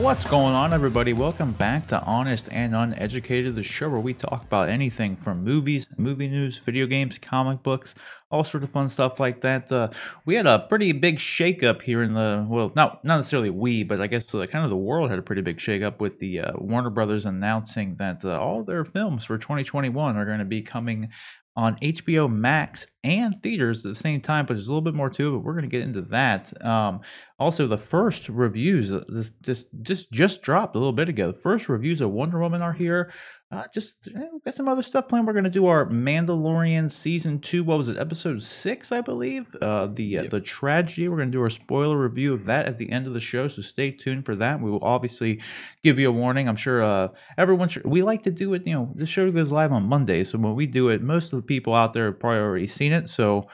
What's going on, everybody? Welcome back to Honest and Uneducated, the show where we talk about anything from movies, movie news, video games, comic books, all sorts of fun stuff like that. Uh, we had a pretty big shakeup here in the well, not not necessarily we, but I guess uh, kind of the world had a pretty big shakeup with the uh, Warner Brothers announcing that uh, all their films for 2021 are going to be coming on HBO Max and theaters at the same time, but there's a little bit more to it. But we're going to get into that. Um, also, the first reviews this just just just dropped a little bit ago. The first reviews of Wonder Woman are here. Uh, just eh, we've got some other stuff planned. We're going to do our Mandalorian season two. What was it? Episode six, I believe. Uh, the uh, the tragedy. We're going to do our spoiler review of that at the end of the show. So stay tuned for that. We will obviously give you a warning. I'm sure uh, everyone. Should, we like to do it. You know, the show goes live on Monday, so when we do it, most of the people out there have probably already seen it. So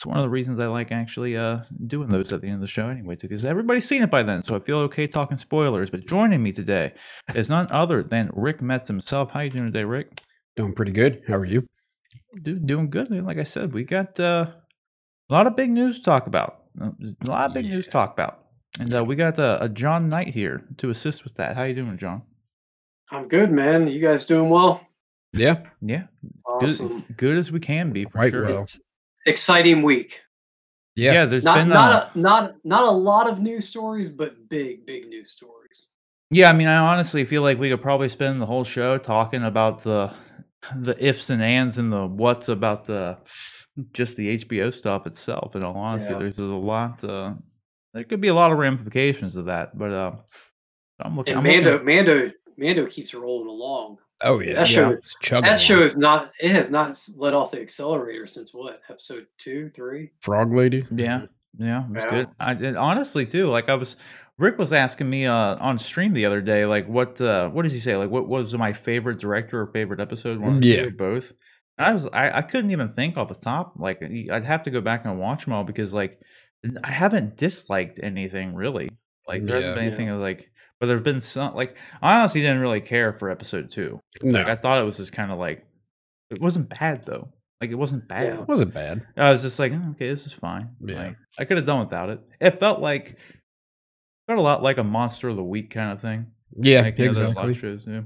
it's one of the reasons I like actually uh, doing those at the end of the show anyway, too, because everybody's seen it by then. So I feel okay talking spoilers. But joining me today is none other than Rick Metz himself. How you doing today, Rick? Doing pretty good. How are you? Dude, doing good. man. Like I said, we got uh, a lot of big news to talk about. Uh, A lot of big news to talk about. And uh, we got uh, a John Knight here to assist with that. How you doing, John? I'm good, man. You guys doing well? Yeah. Yeah, Awesome. good, good as we can be for Quite sure. well. It's exciting week. Yeah, Yeah. there's Not been uh, not a, not not a lot of news stories, but big big news stories. Yeah, I mean, I honestly feel like we could probably spend the whole show talking about the the ifs and ands and the what's about the just the HBO stuff itself. In all honesty, Yeah. there's a lot. Uh, there could be a lot of ramifications of that, but uh, I'm looking. And I'm Mando looking- Mando Mando keeps rolling along. Oh yeah. That show It's chugging that show is not it has not let off the accelerator since what episode two three. Frog Lady. Yeah, yeah, it was Yeah. good. I and honestly too. Like I was, Rick was asking me uh, on stream the other day, like what uh, what does he say? Like what was my favorite director or favorite episode? One or two Yeah. both. And I was I, I couldn't even think off the top. Like I'd have to go back and watch them all because like I haven't disliked anything really. Like there Yeah. hasn't been anything that, like, but there've been some like I honestly didn't really care for episode two. No, Like I thought it was just kind of like it wasn't bad though. Like it wasn't bad. Yeah. it wasn't bad. I was just like, "Oh, okay, this is fine. Yeah. Like, I could have done without it. It felt like felt a lot like a monster of the week kind of thing. Yeah, like, you know, that a lot of exactly. shows do.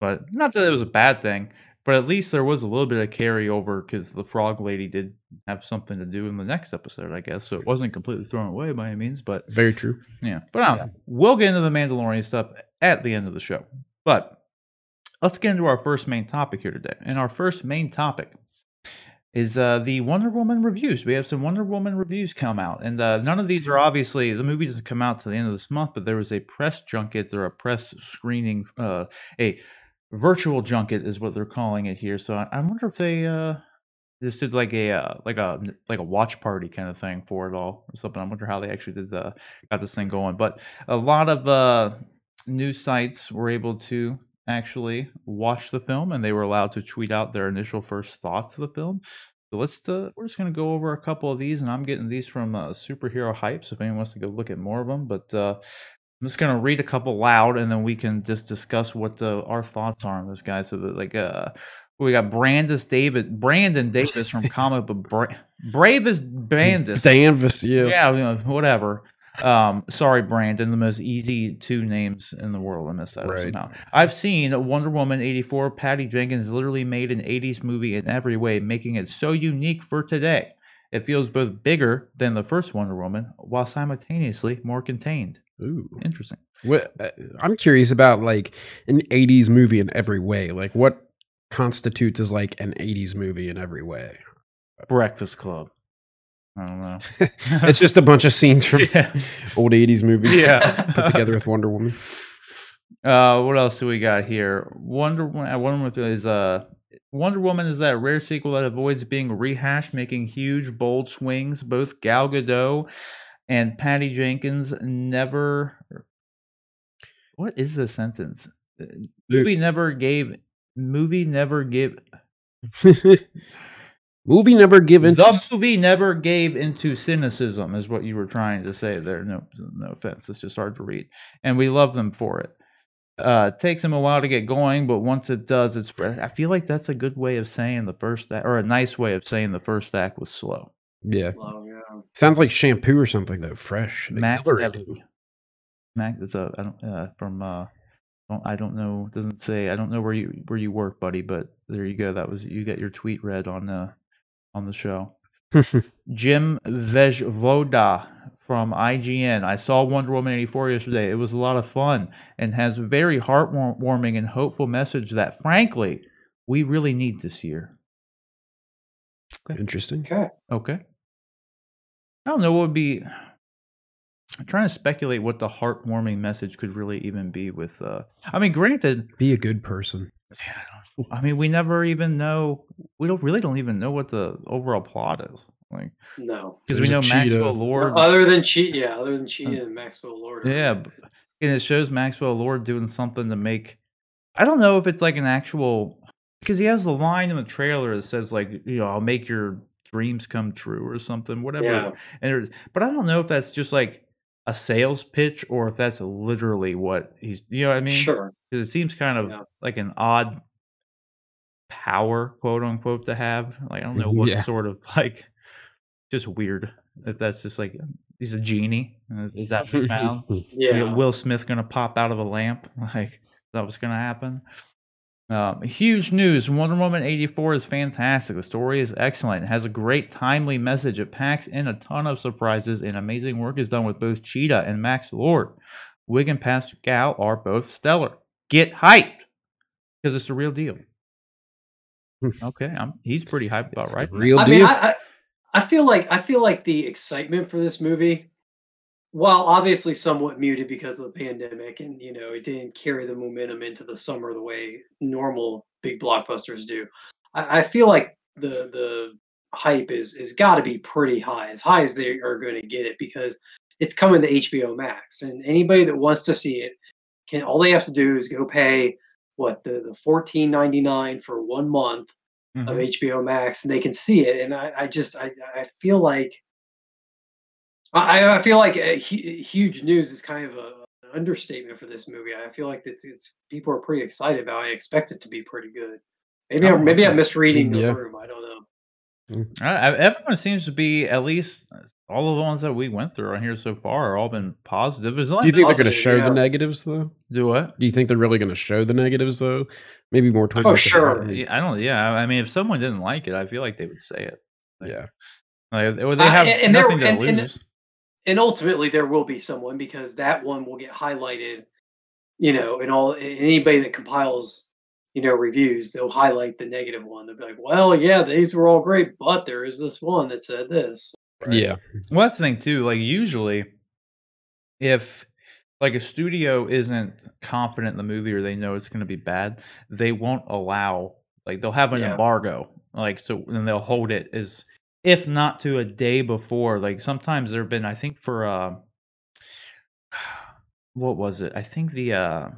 But not that it was a bad thing, but at least there was a little bit of carryover because the frog lady did have something to do in the next episode, I guess. So it wasn't completely thrown away by any means, but Very true. yeah. But I don't. We'll get into the Mandalorian stuff at the end of the show. But let's get into our first main topic here today. And our first main topic is uh, the Wonder Woman reviews. We have some Wonder Woman reviews come out. And uh, none of these are obviously, the movie doesn't come out to the end of this month, but there was a press junket or a press screening, uh, a virtual junket is what they're calling it here. So I, I wonder if they. Uh, just did like a uh, like a like a watch party kind of thing for it all or something. I wonder how they actually did the got this thing going. But a lot of uh, news sites were able to actually watch the film, and they were allowed to tweet out their initial first thoughts of the film. So let's uh, we're just gonna go over a couple of these, and I'm getting these from uh, Superhero Hype. So if anyone wants to go look at more of them, but uh, I'm just gonna read a couple loud, and then we can just discuss what the, our thoughts are on this guy. So that like uh. We got Brandis David, Brandon Davis from comic book Bra- Bravest Bandis. Danvers, yeah. Yeah, you know, whatever. Um, sorry, Brandon, the most easy two names in the world. I missed that Right. somehow. I've seen Wonder Woman 84. Patty Jenkins literally made an 80s movie in every way, making it so unique for today. It feels both bigger than the first Wonder Woman while simultaneously more contained. Ooh. Interesting. What uh, I'm curious about, like an '80s movie in every way. Like, what constitutes as like an '80s movie in every way? Breakfast Club. I don't know. it's just a bunch of scenes from yeah. old '80s movies, Yeah. put together with Wonder Woman. Uh, what else do we got here? Wonder Woman. uh, Wonder Woman is uh, Wonder Woman is that rare sequel that avoids being rehashed, making huge, bold swings. Both Gal Gadot and Patty Jenkins never. What is the sentence? Uh, Movie never gave. Movie never gave. Movie never given. The movie never gave into cynicism, is what you were trying to say there. No, no offense. It's just hard to read, and we love them for it. Uh, it takes them a while to get going, but once it does, it's. I feel like that's a good way of saying the first act, or a nice way of saying the first act was slow. Yeah, yeah. Sounds like shampoo or something though. Fresh, and Max exhilarating. Heavy. Mac, it's a I don't uh, from uh, don't, I don't know. Doesn't say. I don't know where you where you work, buddy. But there you go. That was you got your tweet read on uh on the show. Jim Vejvoda from IGN. I saw Wonder Woman 84 yesterday. It was a lot of fun and has a very heartwarming and hopeful message that, frankly, we really need this year. Interesting. Okay. Okay. I don't know what would be. I'm trying to speculate what the heartwarming message could really even be with. uh I mean, granted, Be a good person. yeah, I, mean, we never even know. We don't really don't even know what the overall plot is, like No. because we know. Maxwell Lord. Other than cheat, yeah. Other than cheating and Maxwell Lord. Yeah, b- and it shows Maxwell Lord doing something to make. I don't know if it's like an actual because he has the line in the trailer that says like you know I'll make your dreams come true or something whatever. Yeah. And there's- but I don't know if that's just like a sales pitch or if that's literally what he's you know what I mean. Sure. Because it seems kind of Yeah. like an odd power, quote unquote, to have. Like I don't know what Yeah. sort of like just weird. If that's just like he's a genie. Uh, Is that what he found? Yeah. Yeah, Will Smith gonna pop out of a lamp? Like that was gonna happen? Um, huge news! Wonder Woman eighty four is fantastic. The story is excellent. It has a great timely message. It packs in a ton of surprises, and amazing work is done with both Cheetah and Max Lord. Wiig and Pascal are both stellar. Get hyped because it's the real deal. okay, I'm, he's pretty hyped about It's the right. now. real I deal. mean, I, I, I feel like I feel like the excitement for this movie, while obviously somewhat muted because of the pandemic, and you know it didn't carry the momentum into the summer the way normal big blockbusters do. I, I feel like the the hype is is got to be pretty high, as high as they are going to get it, because it's coming to HBO Max, and anybody that wants to see it can. All they have to do is go pay what the the fourteen ninety nine for one month of Mhm. HBO Max, and they can see it. And I, I just, I, I feel like, I, I feel like a huge news is kind of a, an understatement for this movie. I feel like it's, it's people are pretty excited about. it. I expect it to be pretty good. Maybe, Oh, I'm, maybe I'm misreading the Yeah. room. I don't know. Uh, everyone seems to be at least all of the ones that we went through on here so far are all been positive. There's Do only you think they're going to show yeah. the negatives though? do what? Do you think they're really going to show the negatives though? Maybe more towards Oh, like, sure. bottom. I don't. Yeah, I mean, if someone didn't like it, I feel like they would say it. Yeah. Like, or they Uh, have and- and there- nothing to and- and- lose. And ultimately, there will be someone because that one will get highlighted. You know, and all anybody that compiles, you know, reviews, they'll highlight the negative one. They'll be like, "Well, yeah, these were all great, but there is this one that said this." Yeah. Well, that's the thing too. Like usually, if like a studio isn't confident in the movie or they know it's going to be bad, they won't allow. Like they'll have an Yeah. embargo. Like so, and they'll hold it as if not to a day before. Like sometimes there've been, I think for uh, what was it? I think the uh,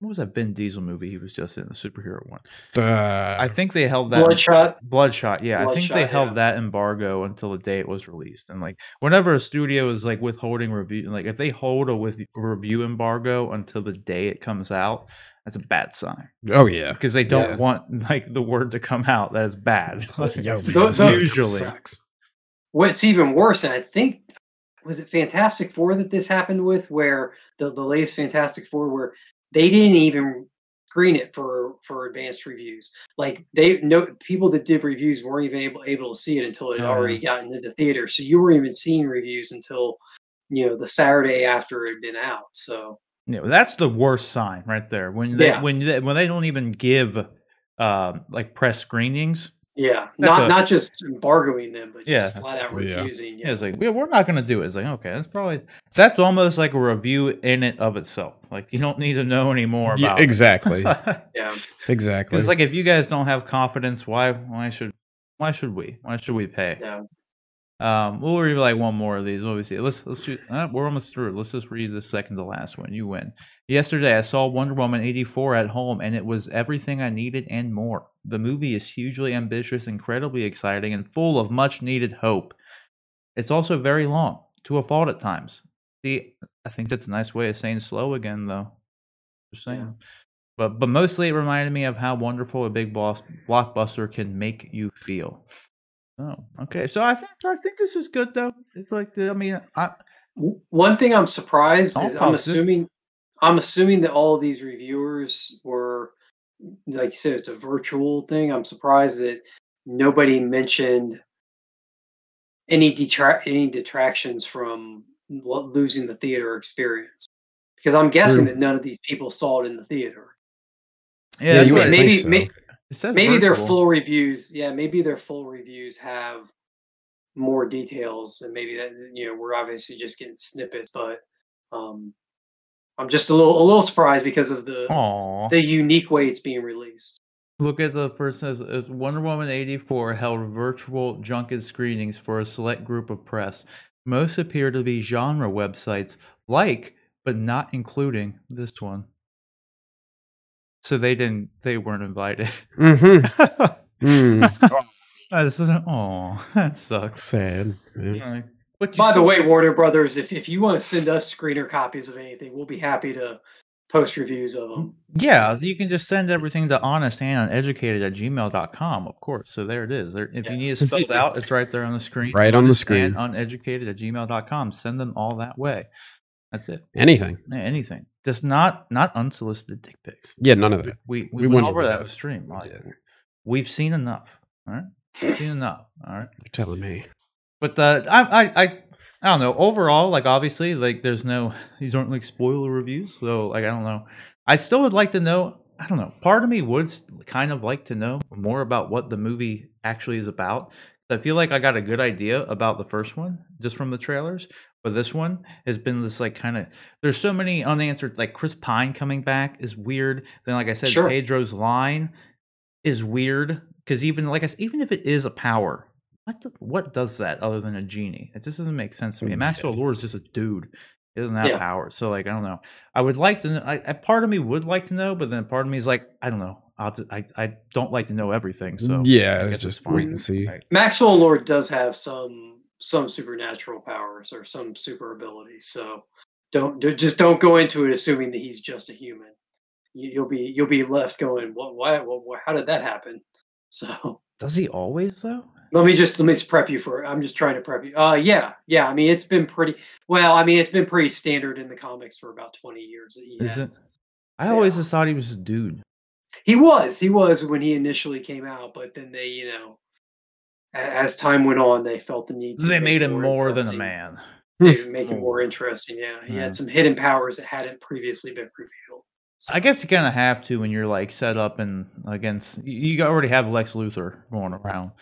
what was that Vin Diesel movie he was just in the superhero one? Uh, I think they held that Bloodshot. Bloodshot, yeah. I think they Bloodshot, held that embargo until the day it was released. And like whenever a studio is like withholding review like if they hold a with review embargo until the day it comes out, that's a bad sign. oh yeah. Because they don't Yeah. want like the word to come out that is bad. Like, Yo, man, Those- usually. sucks. What's even worse, and I think was it Fantastic Four that this happened with, where the, the latest Fantastic Four, where they didn't even screen it for for advanced reviews. Like they no people that did reviews weren't even able able to see it until it had Oh, already gotten into the theater. So you weren't even seeing reviews until you know the Saturday after it had been out. So Yeah, well, that's the worst sign right there. When they Yeah. when they, when they don't even give um like press screenings. yeah, not a- not just embargoing them, but just Yeah. flat out Well, yeah. refusing. Yeah, it's like we- we're not going to do it. It's like okay, that's probably that's almost like a review in it of itself. Like you don't need to know any more Yeah, about it. exactly. yeah. exactly. It's like if you guys don't have confidence, why why should why should we? Why should we pay? yeah. Um, we'll read like one more of these. What we see? Let's let's do. Uh, we're almost through. Let's just read the second to last one. You win. Yesterday, I saw Wonder Woman eighty four at home, and it was everything I needed and more. The movie is hugely ambitious, incredibly exciting, and full of much needed hope. It's also very long, to a fault at times. See, I think that's a nice way of saying slow again, though. Just saying. Yeah. But but mostly it reminded me of how wonderful a big boss blockbuster can make you feel. Oh, okay. So I think I think this is good though. It's like the, I mean, I W- One thing I'm surprised is I'm positive. assuming I'm assuming that all of these reviewers were like you said, it's a virtual thing. I'm surprised that nobody mentioned any detract any detractions from lo- losing the theater experience. Because I'm guessing True. that none of these people saw it in the theater. Yeah, that's you would it- maybe think so. may- it says maybe their full reviews, yeah, maybe their full reviews have more details, and maybe that you know we're obviously just getting snippets, but um, I'm just a little a little surprised because of the Aw. the unique way it's being released. Look at the first says Wonder Woman 84 held virtual junket screenings for a select group of press. Most appear to be genre websites like, but not including this one. So they didn't they weren't invited. Mm-hmm. Mm. That's oh, that sucks. Sad. Yeah. Like, By the still- way, Warner Brothers, if, if you want to send us screener copies of anything, we'll be happy to post reviews of them. Yeah, so you can just send everything to honest and uneducated at gmail.com, of course. So there it is. There, if Yeah. you need it spelled out, it's right there on the screen. Right on the screen. and uneducated at gmail.com. Send them all that way. That's it. Anything. Yeah, Anything. Just not not unsolicited dick pics. Yeah, none of that. We we, We went went over that. with stream. Like, Yeah, We've seen enough. All right. We've seen enough. All right. you're telling me. But uh, I, I, I, I don't know. Overall, like obviously, like there's no these aren't like spoiler reviews. So like I don't know. I still would like to know. I don't know. Part of me would kind of like to know more about what the movie actually is about. I feel like I got a good idea about the first one just from the trailers, but this one has been this like kind of. There's so many unanswered. Like Chris Pine coming back is weird. Then, like I said, Sure. Pedro's line is weird because even like I said, even if it is a power, what the, what does that other than a genie? It just doesn't make sense to me. And Maxwell Lord is just a dude. He doesn't have Yeah. powers, so like I don't know. I would like to. Know, I, I part of me would like to know, but then part of me is like I don't know. I'll just, I I don't like to know everything. So yeah, I it's guess just it's fine. wait and see. Right. Maxwell Lord does have some some supernatural powers or some super abilities, so don't do- just don't go into it assuming that he's just a human. You, you'll be you'll be left going, what? Why? What, how did that happen? So Does he always though? let me just let me just prep you for it. I'm just trying to prep you. Uh, yeah, yeah. I mean, it's been pretty well. I mean, it's been pretty standard in the comics for about 20 years. Is it? has. I always Yeah. just thought he was a dude. He was, he was when he initially came out, but then they, you know, as time went on, they felt the need. to They make made him more than a man. They make him more interesting. Yeah, he Yeah. had some hidden powers that hadn't previously been revealed. So. I guess you kind of have to when you're like set up and against. You you already have Lex Luthor going around.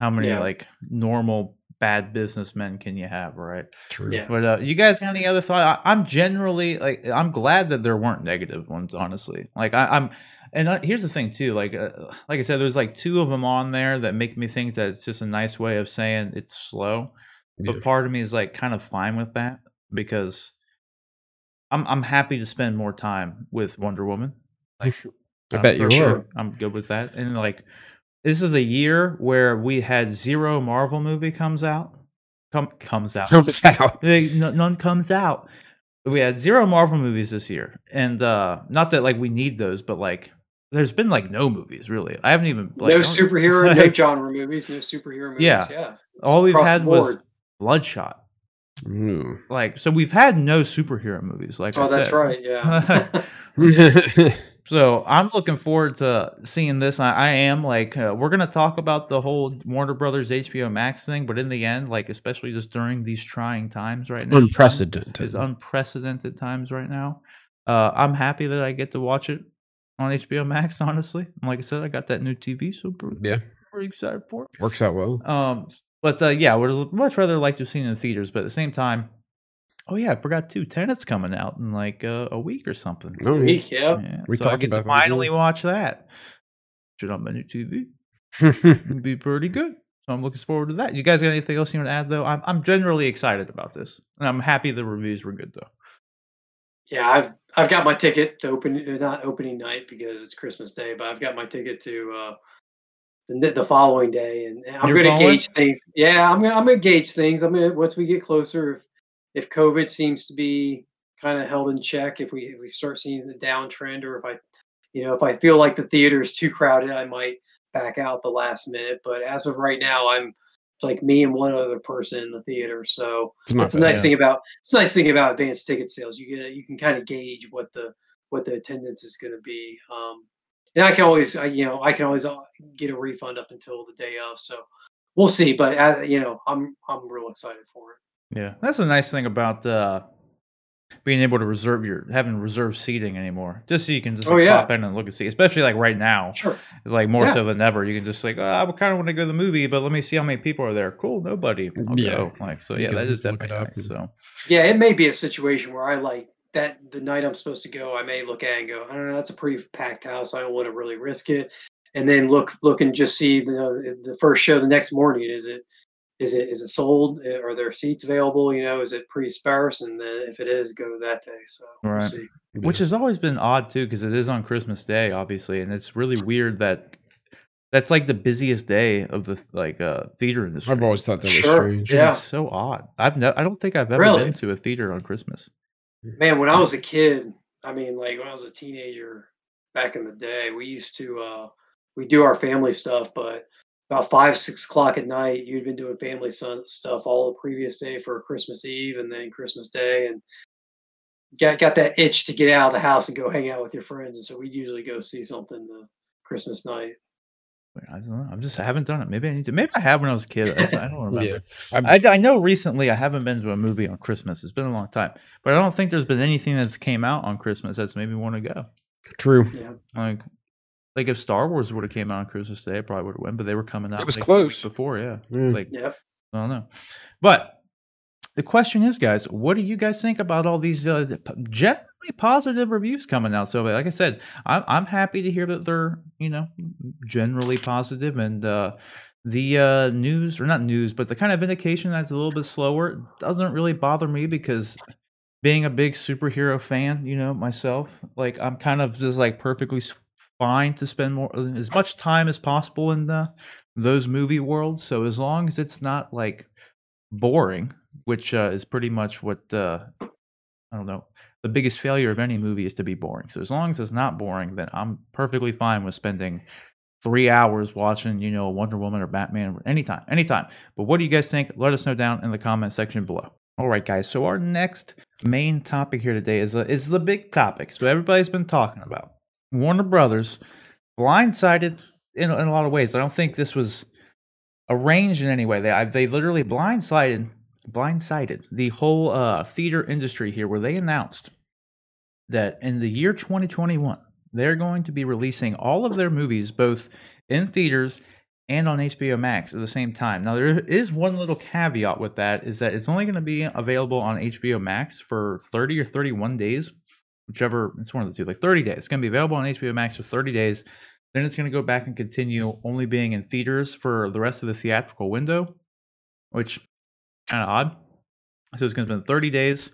How many Yeah. like normal bad businessmen can you have, right? True. yeah, But uh, you guys got any other thought? I, I'm generally like I'm glad that there weren't negative ones. Honestly, like I, I'm, and uh, here's the thing too. Like uh, like I said, there's like two of them on there that make me think that it's just a nice way of saying it's slow. Yeah. But part of me is like kind of fine with that because I'm I'm happy to spend more time with Wonder Woman. I Um, bet you for are. I'm good with that. And like, this is a year where we had zero Marvel movie comes out. Come comes out. Comes out. None comes out. We had zero Marvel movies this year, and uh not that like we need those, but like there's been like no movies really. I haven't even like, no don't- superhero, no genre movies, no superhero movies. Yeah. Yeah, all we've had was. Bloodshot. Mm. Like so, we've had no superhero movies. Like I Oh, that's said. right. Yeah. So I'm looking forward to seeing this. I, I am like uh, we're gonna talk about the whole Warner Brothers HBO Max thing, but in the end, like especially just during these trying times right now, Unprecedented. is unprecedented times right now. Uh, I'm happy that I get to watch it on HBO Max. Honestly, and like I said, I got that new TV, so pretty, yeah, pretty excited for it. works out well. Um, but uh, yeah, would much rather like to have seen it in theaters, but at the same time, oh yeah, I forgot too. Tenet's coming out in like uh, a week or something. Oh, yeah. Week, yeah. Yeah, We so I get to about that, yeah. finally watch that. Should on my new TV. It'd be pretty good. So I'm looking forward to that. You guys got anything else you want to add though? I'm I'm generally excited about this, and I'm happy the reviews were good though. Yeah, I've I've got my ticket to open not opening night because it's Christmas Day, but I've got my ticket to uh the, the following day, and I'm going to going? gauge things. Yeah, I'm gonna I'm gonna gauge things. I'm gonna once we get closer, if if COVID seems to be kind of held in check, if we if we start seeing the downtrend, or if I, you know, if I feel like the theater is too crowded, I might back out the last minute. But as of right now, I'm like me and one other person in the theater. So It's not that's a bad. nice thing about it's a nice thing about advanced ticket sales. You get you can kind of gauge what the what the attendance is going to be. Um, and I can always I, you know I can always uh, get a refund up until the day of. So we'll see. But uh, you know I'm I'm real excited for it. Yeah, that's a nice thing about uh, being able to reserve your having reserved seating anymore, just so you can just Oh, like, yeah. pop in and look and see. Especially like right now, Sure. it's like more Yeah. so than ever. You can just like, oh, I kind of want to go to the movie, but let me see how many people are there. Cool, nobody. I'll Yeah. go. Like so, You yeah, can that is look definitely up nice. and- So Yeah, it may be a situation where I like that the night I'm supposed to go, I may look at and go, I don't know, that's a pretty packed house. I don't want to really risk it. And then look look and just see the the first show the next morning. Is it is it is it sold? Uh, Are there seats available? You know, is it pretty sparse? And then if it is, go that day. So we'll see. which has always been odd too, because it is on Christmas Day, obviously, and it's really weird that that's like the busiest day of the like uh theater industry. I've always thought that was Sure, strange. yeah. It's so odd. I've no, I don't think I've ever Really? been to a theater on Christmas. Man, when I was a kid, I mean, like when I was a teenager back in the day, we used to uh we do our family stuff, but about five, six o'clock at night, you'd been doing family son- stuff all the previous day for Christmas Eve and then Christmas Day, and got got that itch to get out of the house and go hang out with your friends. And so we'd usually go see something the Christmas night. I don't know. I'm just I haven't done it. Maybe I need to. Maybe I have when I was a kid. I, don't remember. Yeah. I, I know recently I haven't been to a movie on Christmas. It's been a long time, but I don't think there's been anything that's came out on Christmas that's made me want to go. True. Yeah. Like, like if Star Wars would have came out on Christmas Day, I probably would have won. But they were coming out. It was like, close. before. Yeah, Yeah. like Yep. I don't know. But the question is, guys, what do you guys think about all these uh, generally positive reviews coming out? So, like I said, I'm I'm happy to hear that they're you know generally positive and uh, the uh, news or not news, but the kind of indication that's a little bit slower doesn't really bother me because being a big superhero fan, you know myself, like I'm kind of just like perfectly s- fine to spend more as much time as possible in the those movie worlds. So as long as it's not like boring, which uh, is pretty much what uh, I don't know. The biggest failure of any movie is to be boring. So as long as it's not boring, then I'm perfectly fine with spending three hours watching, you know, Wonder Woman or Batman anytime, anytime. But what do you guys think? Let us know down in the comment section below. All right, guys. So our next main topic here today is uh, is the big topic. So everybody's been talking about Warner Brothers blindsided in, in a lot of ways. I don't think this was arranged in any way. They I, they literally blindsided blindsided the whole uh, theater industry here, where they announced that in the year 2021 they're going to be releasing all of their movies both in theaters and on HBO Max at the same time. Now there is one little caveat with that is that it's only going to be available on HBO Max for 30 or 31 days, whichever it's one of the two, like 30 days. It's going to be available on HBO Max for 30 days. Then it's going to go back and continue only being in theaters for the rest of the theatrical window, which kind of odd. So it's going to spend 30 days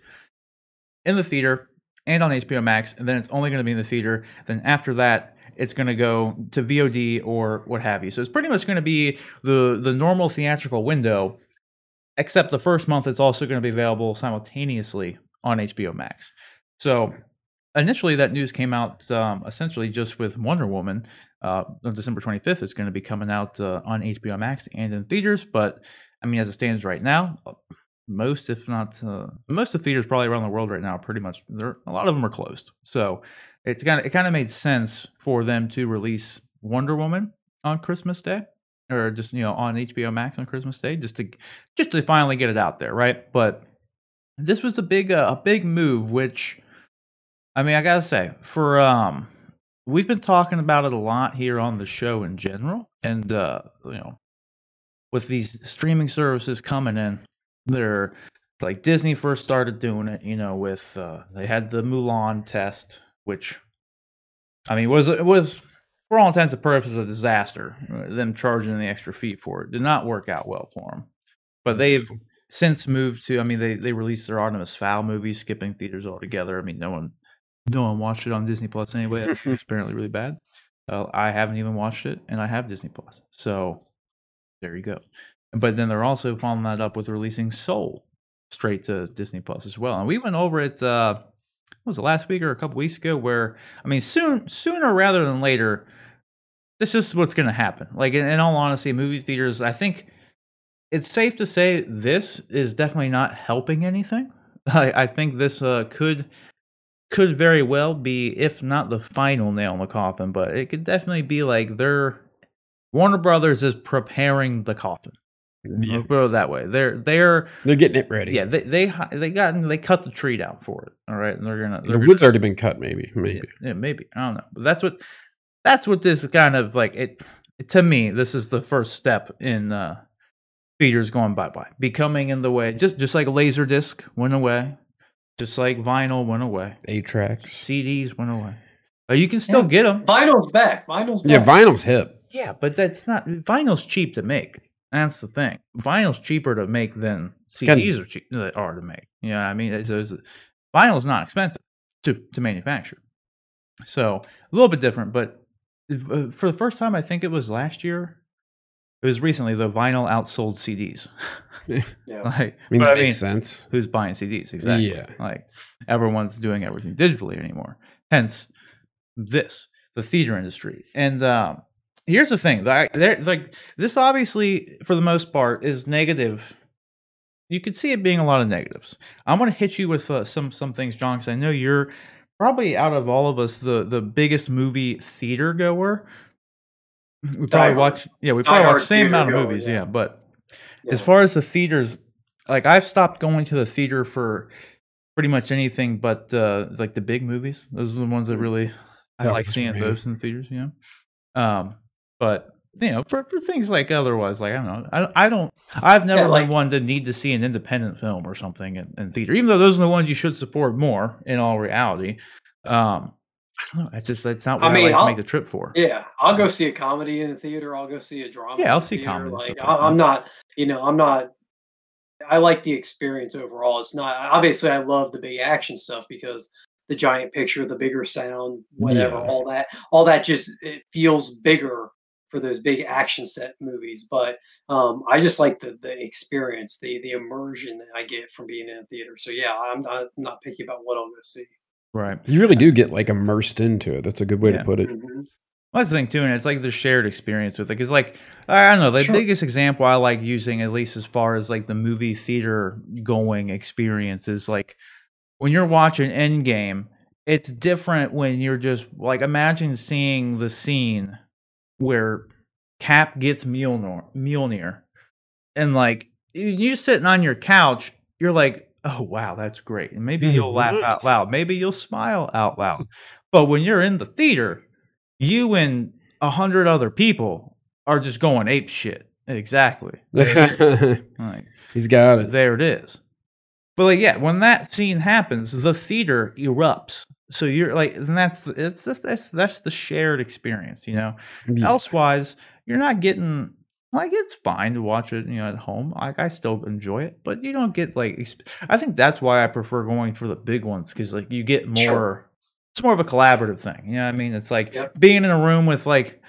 in the theater and on HBO Max, and then it's only going to be in the theater. Then after that, it's going to go to VOD or what have you. So it's pretty much going to be the the normal theatrical window, except the first month it's also going to be available simultaneously on HBO Max. So initially, that news came out um, essentially just with Wonder Woman. Uh, on December 25th, it's going to be coming out uh, on HBO Max and in theaters. But I mean, as it stands right now, most, if not uh, most of the theaters probably around the world right now, pretty much they're a lot of them are closed. So it's kind of it kind of made sense for them to release Wonder Woman on Christmas Day, or just you know on HBO Max on Christmas Day, just to just to finally get it out there, right? But this was a big uh, a big move, which I mean I gotta say for um we've been talking about it a lot here on the show in general, and uh you know with these streaming services coming in, they're like Disney first started doing it, you know, with uh, they had the Mulan test, which I mean was it was for all intents and purposes a disaster. uh, Them charging the extra fee for it did not work out well for them. But they've since moved to. I mean, they they released their Artemis Fowl movie, skipping theaters altogether. I mean, no one no one watched it on Disney Plus anyway. It's apparently really bad. Uh, I haven't even watched it, and I have Disney Plus, so there you go. But then they're also following that up with releasing Soul straight to Disney Plus as well. And we went over it. Uh, what was it last week or a couple weeks ago? Where I mean, soon, sooner rather than later, this is what's going to happen. Like in, in all honesty, movie theaters. I think it's safe to say this is definitely not helping anything. I, I think this uh, could could very well be, if not the final nail in the coffin, but it could definitely be like they're Warner Brothers is preparing the coffin. Yeah. Let's put it that way. They're they're They're getting it ready. yeah they they they got they cut the tree down for it. All right, and they're gonna the they're wood's already been cut. Maybe, maybe. yeah, yeah, maybe I don't know, but that's what that's what this kind of like it. To me, this is the first step in uh feeders going bye bye, becoming in the way. Just just like Laserdisc went away, just like vinyl went away, Eight tracks. CDs went away. Uh, you can still Yeah. get them. Vinyl's back. Vinyl's back. Yeah, vinyl's hip. Yeah, but that's not vinyl's cheap to make. That's the thing. Vinyl's cheaper to make than kinda- CDs are cheap are to make. Yeah, I mean, it's, it's, vinyl's not expensive to to manufacture. So a little bit different, but if, uh, for the first time, I think it was last year. It was recently the vinyl outsold CDs. Yeah. like, I mean, that I mean, makes sense. who's buying CDs exactly? Yeah. Like everyone's doing everything digitally anymore. Hence this, the theater industry. And um, here's the thing: that like this, obviously, for the most part, is negative. You could see it being a lot of negatives. I'm going to hit you with uh, some some things, John, because I know you're probably out of all of us the the biggest movie theater goer. We probably watch, yeah, we probably watch the same amount of movies, yeah. yeah. But as far as the theaters, like I've stopped going to the theater for pretty much anything but uh like the big movies. Those are the ones that really I like seeing those in theaters, you know. Um but you know, for, for things like otherwise, like I don't know, I, I don't, I've never like- been one to need to see an independent film or something in, in theater, even though those are the ones you should support more in all reality. Um, I don't know, it's just it's not I what I, mean, like to I'll- make the trip for. Yeah, I'll go see a comedy in the theater. I'll go see a drama. Yeah, I'll see theater, comedy Like I, I'm not, you know, I'm not. I like the experience overall. It's not obviously I love the big action stuff because the giant picture, the bigger sound, whatever, Yeah. all that, all that just it feels bigger for those big action set movies. But um, I just like the the experience, the the immersion that I get from being in a theater. So yeah, I'm not, I'm not picky about what I'll go see. Right. You really do get like immersed into it. That's a good way Yeah. to put it. Mhm. Well, that's the thing too, and it's like the shared experience with it. Because like I don't know, the Sure. biggest example I like using, at least as far as like the movie theater going experience, is like when you're watching Endgame. It's different when you're just like imagine seeing the scene where Cap gets Mjolnir, Mjolnir, and like you- you sitting on your couch, you're like, oh wow, that's great, and maybe you'll mm-hmm. laugh out loud, maybe you'll smile out loud. But when you're in the theater, you and a hundred other people are just going ape shit. Exactly. Like He's got it. there it is. But like yeah, when that scene happens, the theater erupts. So you're like, and that's the, it's just, that's that's the shared experience, you know. Yeah. Elsewise, you're not getting like it's fine to watch it, you know, at home. Like I still enjoy it, but you don't get like. exp- I think that's why I prefer going for the big ones because like you get more. Sure. It's more of a collaborative thing. You know what I mean? It's like Yep. being in a room with like,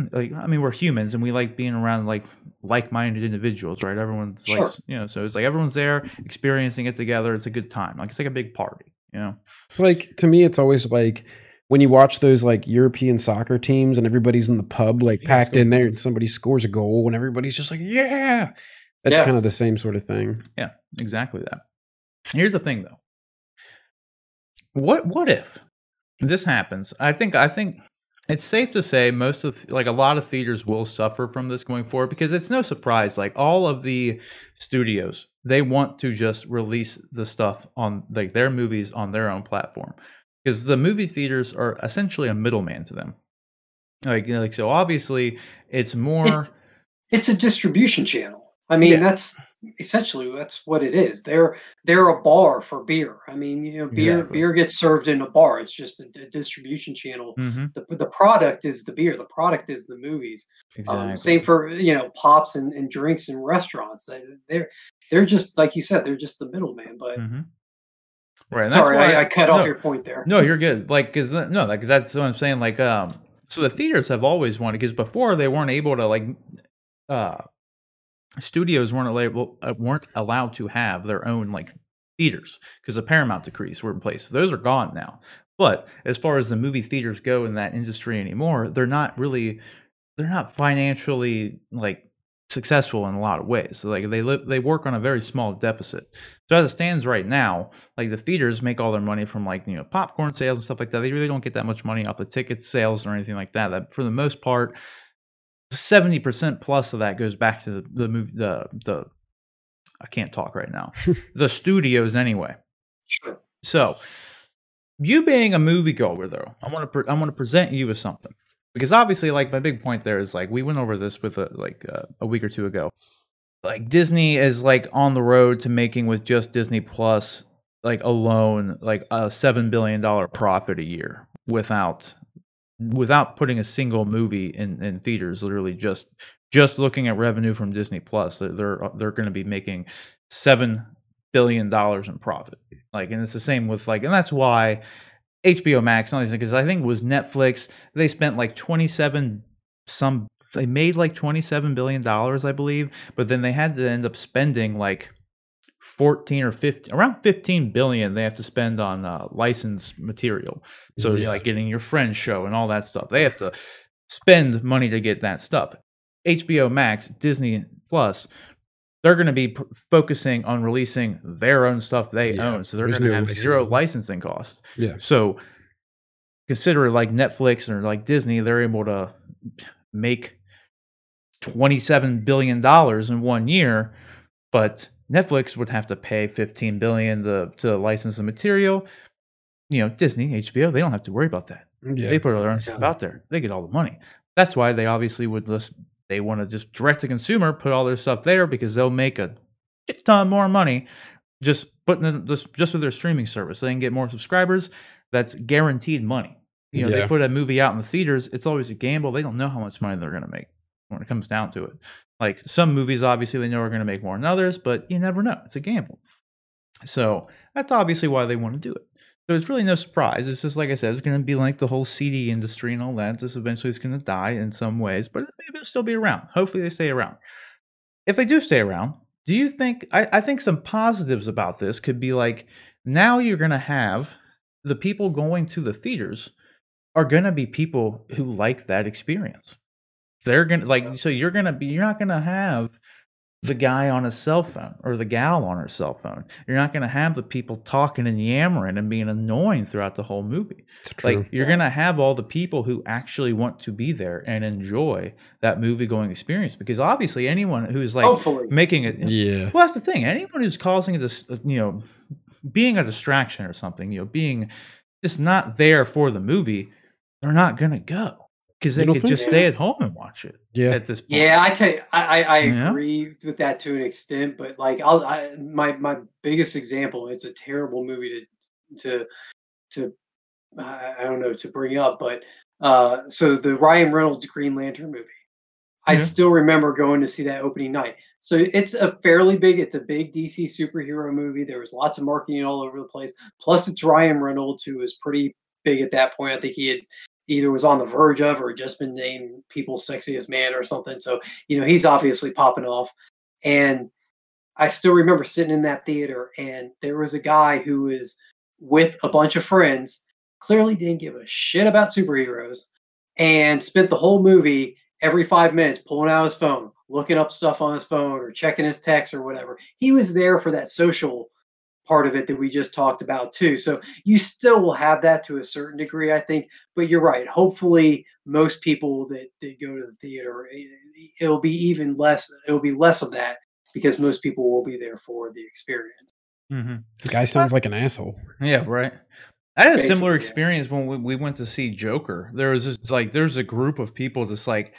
mm, like I mean, we're humans and we like being around like like-minded individuals, right? Everyone's like, you know, so it's like everyone's there experiencing it together. It's a good time. Like it's like a big party, you know. It's like to me, it's always like when you watch those like European soccer teams and everybody's in the pub, like Yeah, packed in there, and somebody scores a goal, and everybody's just like, "Yeah." That's Yeah. kind of the same sort of thing. Yeah, exactly that. Here's the thing though. What what if this happens? I think I think it's safe to say most of like a lot of theaters will suffer from this going forward because it's no surprise like all of the studios they want to just release the stuff on like their movies on their own platform because the movie theaters are essentially a middleman to them. Like you know, like so obviously it's more It's, it's a distribution channel. I mean, Yeah. that's essentially that's what it is. They're they're a bar for beer. I mean, you know, beer Exactly. beer gets served in a bar. It's just a distribution channel. Mhm, The the product is the beer. The product is the movies. exactly. Um, same for you know pops and, and drinks and restaurants. They, they're they're just like you said. They're just the middleman. But Mhm. Right. sorry, why- I, I cut no, off your point there. No, you're good. Like, cause uh, no, because that's what I'm saying. Like, um, so the theaters have always wanted because before they weren't able to like, uh, studios weren't able uh, weren't allowed to have their own like theaters because the Paramount decrees were in place. So those are gone now. But as far as the movie theaters go in that industry anymore, they're not really, they're not financially like successful in a lot of ways. So like they live, they work on a very small deficit. So as it stands right now, like the theaters make all their money from like you know popcorn sales and stuff like that. They really don't get that much money off the ticket sales or anything like that. That for the most part, seventy percent plus of that goes back to the the movie the the. I can't talk right now. the studios anyway. Sure. So, you being a moviegoer, though, I want to pre- I want to present you with something because obviously, like my big point there is like we went over this with a, like uh, a week or two ago. Like Disney is like on the road to making with just Disney Plus like alone like a seven billion dollar profit a year without without putting a single movie in in theaters. Literally just just looking at revenue from Disney Plus, they're they're, they're going to be making seven billion dollars in profit. Like, and it's the same with like, and that's why HBO Max, and all these because I think it was Netflix, they spent like twenty seven some, they made like twenty seven billion dollars, I believe, but then they had to end up spending like. 14 or 15 around 15 billion they have to spend on uh, licensed material so Yeah. like getting your Friends show and all that stuff they have to spend money to get that stuff HBO Max, Disney Plus, they're going to be p- focusing on releasing their own stuff they Yeah, own. So they're going to no have zero licensing. licensing costs. Yeah. So consider like Netflix or like Disney, they're able to make $27 billion in one year, but Netflix would have to pay 15 billion to, to license the material. You know, Disney, HBO, they don't have to worry about that. Yeah. They put all their own stuff out there. They get all the money. That's why they obviously would list. They want to just direct to consumer, put all their stuff there because they'll make a shit ton more money just putting it just just with their streaming service. They can get more subscribers. That's guaranteed money. You know, they put a movie out in the theaters. It's always a gamble. They don't know how much money they're going to make when it comes down to it. Like some movies, obviously they know are going to make more than others, but you never know. It's a gamble. So that's obviously why they want to do it. So it's really no surprise. It's just like I said, it's going to be like the whole CD industry and all that. This eventually is going to die in some ways, but maybe it'll still be around. Hopefully they stay around. If they do stay around, do you think? I, I think some positives about this could be like now you're going to have the people going to the theaters are going to be people who like that experience. They're going to like, so you're going to be, you're not going to have the guy on his cell phone or the gal on her cell phone. You're not going to have the people talking and yammering and being annoying throughout the whole movie. It's true. Like you're Yeah. going to have all the people who actually want to be there and enjoy that movie going experience because obviously anyone who's like Hopefully. making it yeah. well, that's the thing. Anyone who's causing a dis- uh, you know, being a distraction or something, you know, being just not there for the movie, they're not gonna go because they You could think just so? stay at home and watch it. Yeah. At this point, Yeah, I tell you, I, I, I Yeah. agree with that to an extent, but like I'll I, my my biggest example, it's a terrible movie to to to I I don't know to bring up, but uh so the Ryan Reynolds Green Lantern movie. I Yeah. still remember going to see that opening night. So it's a fairly big, it's a big DC superhero movie. There was lots of marketing all over the place. Plus, it's Ryan Reynolds, who was pretty big at that point. I think he had either was on the verge of or just been named People's Sexiest Man or something. So, you know, he's obviously popping off. And I still remember sitting in that theater, and there was a guy who was with a bunch of friends, clearly didn't give a shit about superheroes, and spent the whole movie every five minutes pulling out his phone, looking up stuff on his phone or checking his text or whatever. He was there for that social part of it that we just talked about too. So you still will have that to a certain degree, I think. But you're right. Hopefully, most people that, that go to the theater, i- it'll be even less. It'll be less of that because most people will be there for the experience. Mm-hmm. The guy sounds like an asshole. yeah, right. I had a similar Basically, yeah. experience when we, we went to see Joker. There was just like there's a group of people just like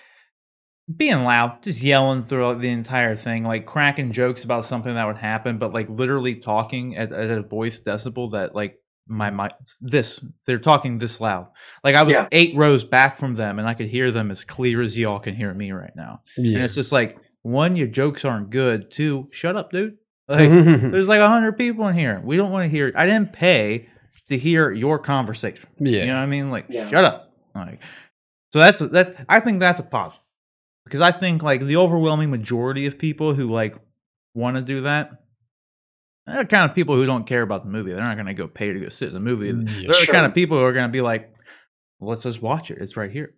being loud, just yelling throughout the entire thing, like cracking jokes about something that would happen, but like literally talking at, at a voice decibel that like my my this they're talking this loud. Like I was Yeah. eight rows back from them, and I could hear them as clear as y'all can hear me right now. And it's just like one, your jokes aren't good. Two, shut up, dude. Like there's like a hundred people in here. We don't want to hear. I didn't pay to hear your conversation. yeah. You know what I mean? Like, Yeah. shut up. Like, so that's that. I think that's a positive because I think like the overwhelming majority of people who like want to do that, they're the kind of people who don't care about the movie. They're not going to go pay to go sit in the movie. Yeah, they're the kind of people who are going to be like, let's just watch it. It's right here.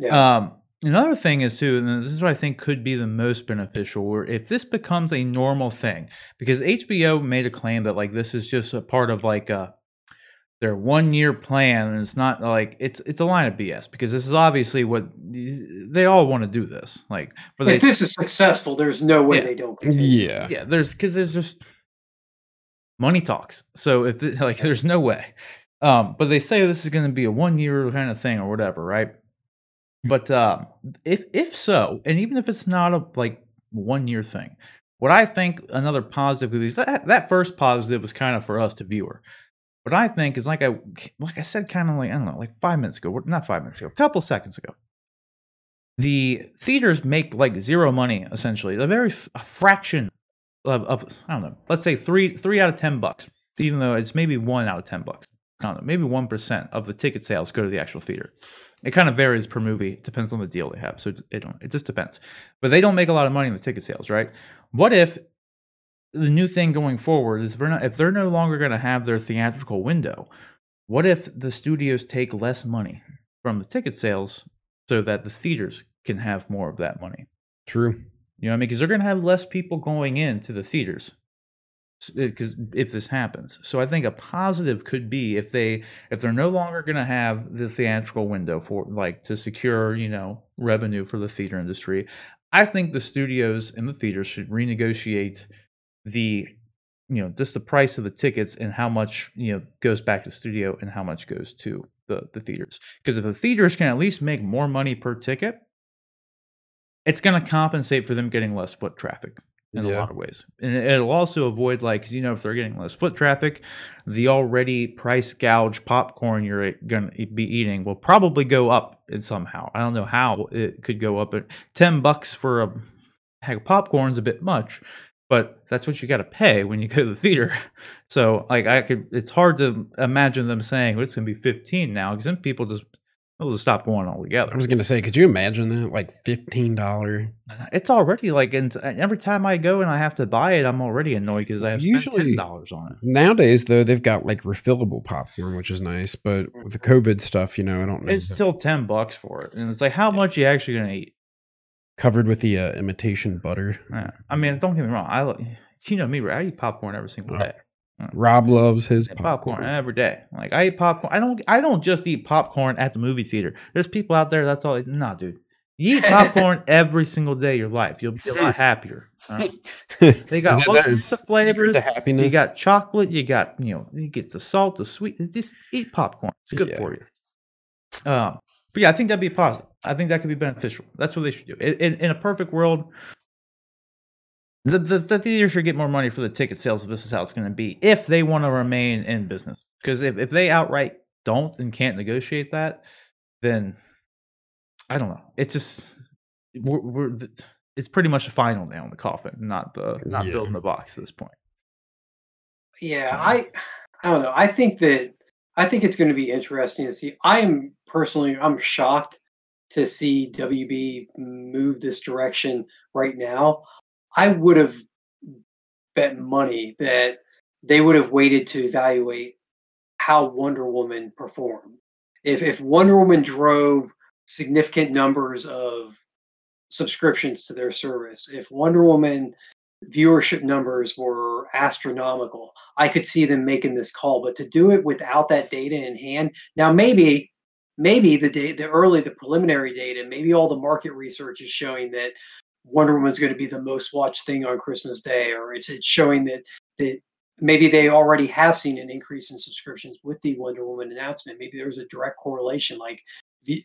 Yeah. Um, Another thing is too, and this is what I think could be the most beneficial, or if this becomes a normal thing, because HBO made a claim that like this is just a part of like a their one year plan, and it's not like it's it's a line of BS because this is obviously what they all want to do this. Like, but if this is successful, there's no way Yeah. they don't. Continue. Yeah. yeah, there's because there's just money talks. So if it, like there's no way, um, but they say this is going to be a one year kind of thing or whatever, right? But um, if if so, and even if it's not a like one year thing, what I think another positive is that that first positive was kind of for us to viewer. What I think is like I like I said, kind of like I don't know, like five minutes ago, not five minutes ago, a couple seconds ago. The theaters make like zero money essentially, a very a fraction of, of I don't know, let's say three three out of ten bucks, even though it's maybe one out of ten bucks. I don't know, maybe one percent of the ticket sales go to the actual theater. It kind of varies per movie, it depends on the deal they have. So it, it, it just depends. But they don't make a lot of money in the ticket sales, right? What if the new thing going forward is if they're, not, if they're no longer going to have their theatrical window, what if the studios take less money from the ticket sales so that the theaters can have more of that money? True. You know what I mean? Because they're going to have less people going into the theaters. Because eh, if this happens, so I think a positive could be if they if they're no longer going to have the theatrical window for like to secure you know revenue for the theater industry. I think the studios and the theaters should renegotiate the you know just the price of the tickets and how much you know goes back to the studio and how much goes to the the theaters. Because if the theaters can at least make more money per ticket, it's going to compensate for them getting less foot traffic in a lot of ways. And it- it'll also avoid like you know if they're getting less foot traffic, the already price gouge popcorn you're going to be eating will probably go up in somehow. I don't know how it could go up. At 10 bucks for a heck of popcorn's a bit much, but that's what you got to pay when you go to the theater. So like I could it's hard to imagine them saying well, it's going to be 15 now because then people just they'll just stop going altogether. I was gonna say, could you imagine that? Like fifteen dollar. It's already like, and uh, every time I go and I have to buy it, I'm already annoyed because I have Usually- dollars on it. Nowadays, though, they've got like refillable popcorn, which is nice. But mm. with the COVID stuff, you know, I don't know. It's still ten bucks for it, and it's like, how much you actually gonna eat? Covered with the uh, imitation butter. Yeah. I mean, don't get me wrong. I, you know me, right? I eat popcorn every single Oh, day. Rob loves his popcorn popcorn. every day. Like I eat popcorn. I don't. I don't just eat popcorn at the movie theater. There's people out there. That's all. They, nah, dude. You eat popcorn every single day of your life. You'll be a lot happier. right? They got all sorts of flavors. to happiness. You got chocolate. You got you know. You get the salt, the sweet. Just eat popcorn. It's good Yeah. for you. Um, but yeah, I think that'd be positive. I think that could be beneficial. That's what they should do. In, in, in a perfect world, the, the the theater should get more money for the ticket sales if this is how it's going to be. If they want to remain in business, because if if they outright don't and can't negotiate that, then I don't know. It's just we're, we're it's pretty much the final nail in the coffin, not the not Yeah. building the box at this point. Yeah, So- I I don't know. I think that I think it's going to be interesting to see. I am personally I'm shocked to see WB move this direction right now. I would have bet money that they would have waited to evaluate how Wonder Woman performed. If if Wonder Woman drove significant numbers of subscriptions to their service, if Wonder Woman viewership numbers were astronomical, I could see them making this call. But to do it without that data in hand, now maybe, maybe the data, the early, the preliminary data, maybe all the market research is showing that Wonder Woman is going to be the most watched thing on Christmas Day, or it's it's showing that that maybe they already have seen an increase in subscriptions with the Wonder Woman announcement. Maybe there was a direct correlation, like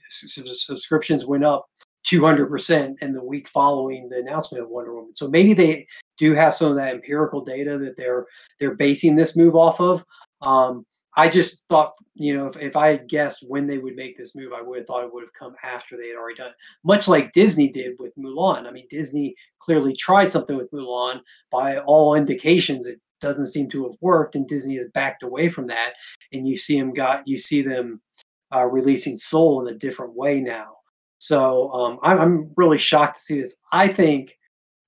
subscriptions went up 200% in the week following the announcement of Wonder Woman. So maybe they do have some of that empirical data that they're they're basing this move off of. Um, I just thought, you know, if, if I had guessed when they would make this move, I would have thought it would have come after they had already done it. Much like Disney did with Mulan. I mean, Disney clearly tried something with Mulan. By all indications, it doesn't seem to have worked, and Disney has backed away from that. And you see them got you see them uh, releasing Soul in a different way now. So um, I'm, I'm really shocked to see this. I think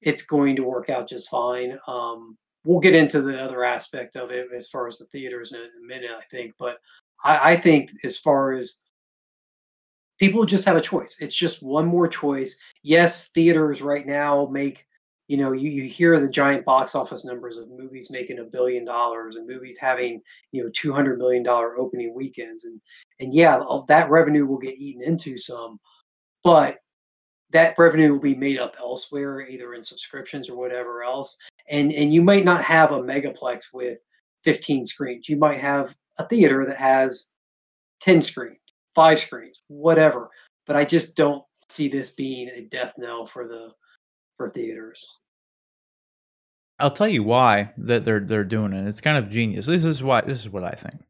it's going to work out just fine. Um, we'll get into the other aspect of it as far as the theaters in a minute, I think. But I, I think as far as people just have a choice. It's just one more choice. Yes, theaters right now make you know you, you hear the giant box office numbers of movies making a billion dollars and movies having you know 200 million dollar opening weekends and and yeah that revenue will get eaten into some but that revenue will be made up elsewhere either in subscriptions or whatever else and and you might not have a megaplex with 15 screens you might have a theater that has 10 screens five screens whatever but i just don't see this being a death knell for the for theaters. I'll tell you why that they're they're doing it. It's kind of genius. This is why this is what I think.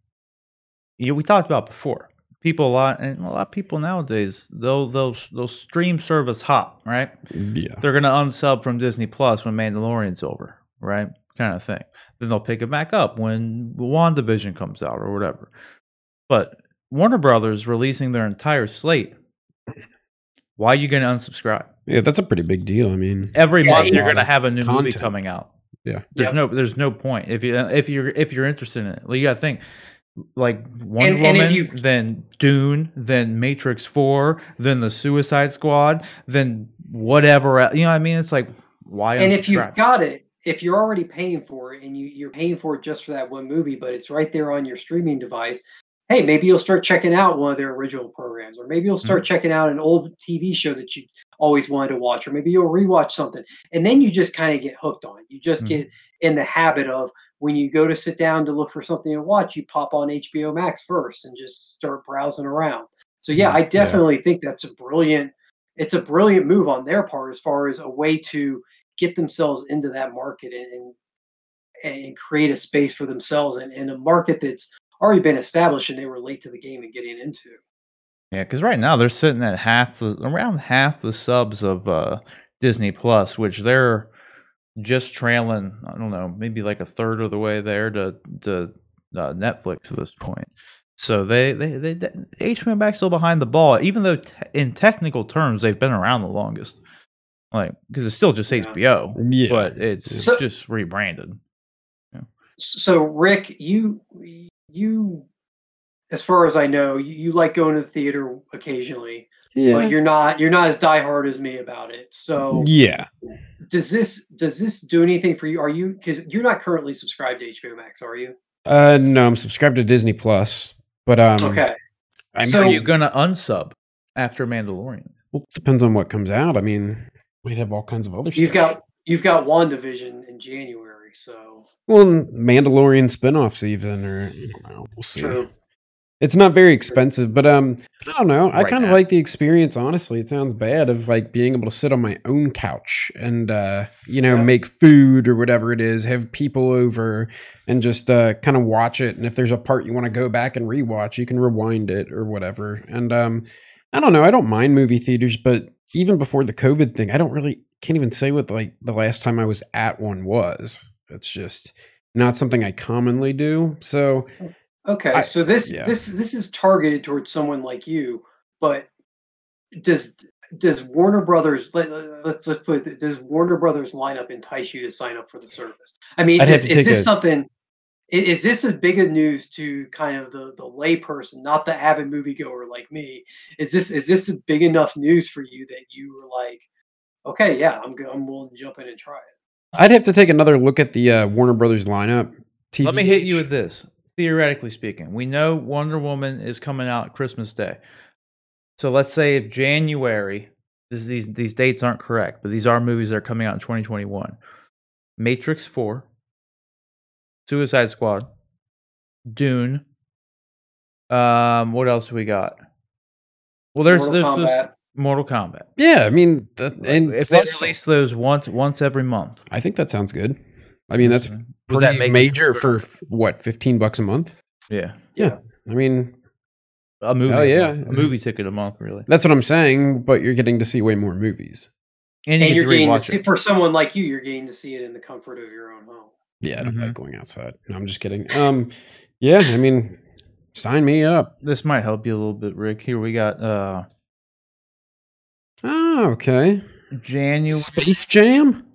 You know, we talked about before. People a lot and a lot of people nowadays they'll they'll they'll stream service hop, right? Yeah. They're gonna unsub from Disney Plus when Mandalorian's over, right? Kind of thing. Then they'll pick it back up when WandaVision comes out or whatever. But Warner Brothers releasing their entire slate. Why are you gonna unsubscribe? Yeah, that's a pretty big deal. I mean, every Yeah, month you're going to have a new movie coming out. Yeah. There's Yep. no there's no point if you if you're if you're interested in it. Like, you got to think like Wonder And- and if Woman, you- then Dune, then Matrix 4, then the Suicide Squad, then whatever. el- You know what I mean? It's like why and if you've got it, if you're already paying for it and you, you're paying for it just for that one movie, but it's right there on your streaming device, hey, maybe you'll start checking out one of their original programs, or maybe you'll start checking out an old TV show that you always wanted to watch, or maybe you'll rewatch something. And then you just kind of get hooked on it. You just Mhm. get in the habit of when you go to sit down to look for something to watch, you pop on HBO Max first and just start browsing around. So yeah, I definitely think that's a brilliant it's a brilliant move on their part as far as a way to get themselves into that market and and, and create a space for themselves and, and a market that's already been established and they were late to the game and getting into. Yeah, because right now they're sitting at half the around half the subs of uh, Disney Plus, which they're just trailing. I don't know, maybe like a third of the way there to to uh, Netflix at this point. So they they they, they HBO Max still behind the ball, even though te- in technical terms they've been around the longest. Like because it's still just Yeah. HBO, Yeah. but it's So- just rebranded. So Rick, you you as far as I know, you, you like going to the theater occasionally, yeah. but you're not you're not as diehard as me about it. So yeah. does this does this do anything for you? Are you because you're not currently subscribed to HBO Max, are you? Uh, no, I'm subscribed to Disney Plus, but um, Okay. I'm So- Are you gonna unsub after Mandalorian? well, it depends on what comes out. I mean, we'd have all kinds of other You've stuff. got you've got WandaVision in January, so well, Mandalorian spin-offs even, or I don't know. We'll see. true. It's not very expensive, but um, I don't know. I Right kind of like the experience. Honestly, it sounds bad of like being able to sit on my own couch and uh, you know Yeah. make food or whatever it is, have people over, and just uh, kind of watch it. And if there's a part you want to go back and rewatch, you can rewind it or whatever. And um, I don't know. I don't mind movie theaters, but even before the COVID thing, I don't really can't even say what like the last time I was at one was. It's just not something I commonly do. So Okay, I- so this yeah. this this is targeted towards someone like you, but does does Warner Brothers let, let's let's put it, does Warner Brothers lineup entice you to sign up for the service? I mean, I'd is, is this a- something? Is this a big of news to kind of the the layperson, not the avid moviegoer like me? Is this is this a big enough news for you that you were like, okay, yeah, I'm go- I'm willing to jump in and try it. I'd have to take another look at the uh, Warner Brothers lineup. Let me hit you with this. Theoretically speaking, we know Wonder Woman is coming out Christmas Day. So let's say if January, this, these these dates aren't correct, but these are movies that are coming out in 2021. Matrix 4, Suicide Squad, Dune. Um, what else do we got? Well, there's Mortal there's Kombat. just Mortal Kombat. Yeah, I mean, that, and if they release those once once every month, I think that sounds good. I mean, that's Would pretty that make major for what fifteen bucks a month. yeah, Yeah. I mean, a movie. Hell a yeah. a movie ticket a month, really. that's what I'm saying. But you're getting to see way more movies. And, you and you're to getting to see it. for someone like you, you're getting to see it in the comfort of your own home. Yeah, I don't Mhm. like going outside. No, I'm just kidding. Um, yeah, I mean, sign me up. this might help you a little bit, Rick. Here we got uh Oh, okay. January Space Jam.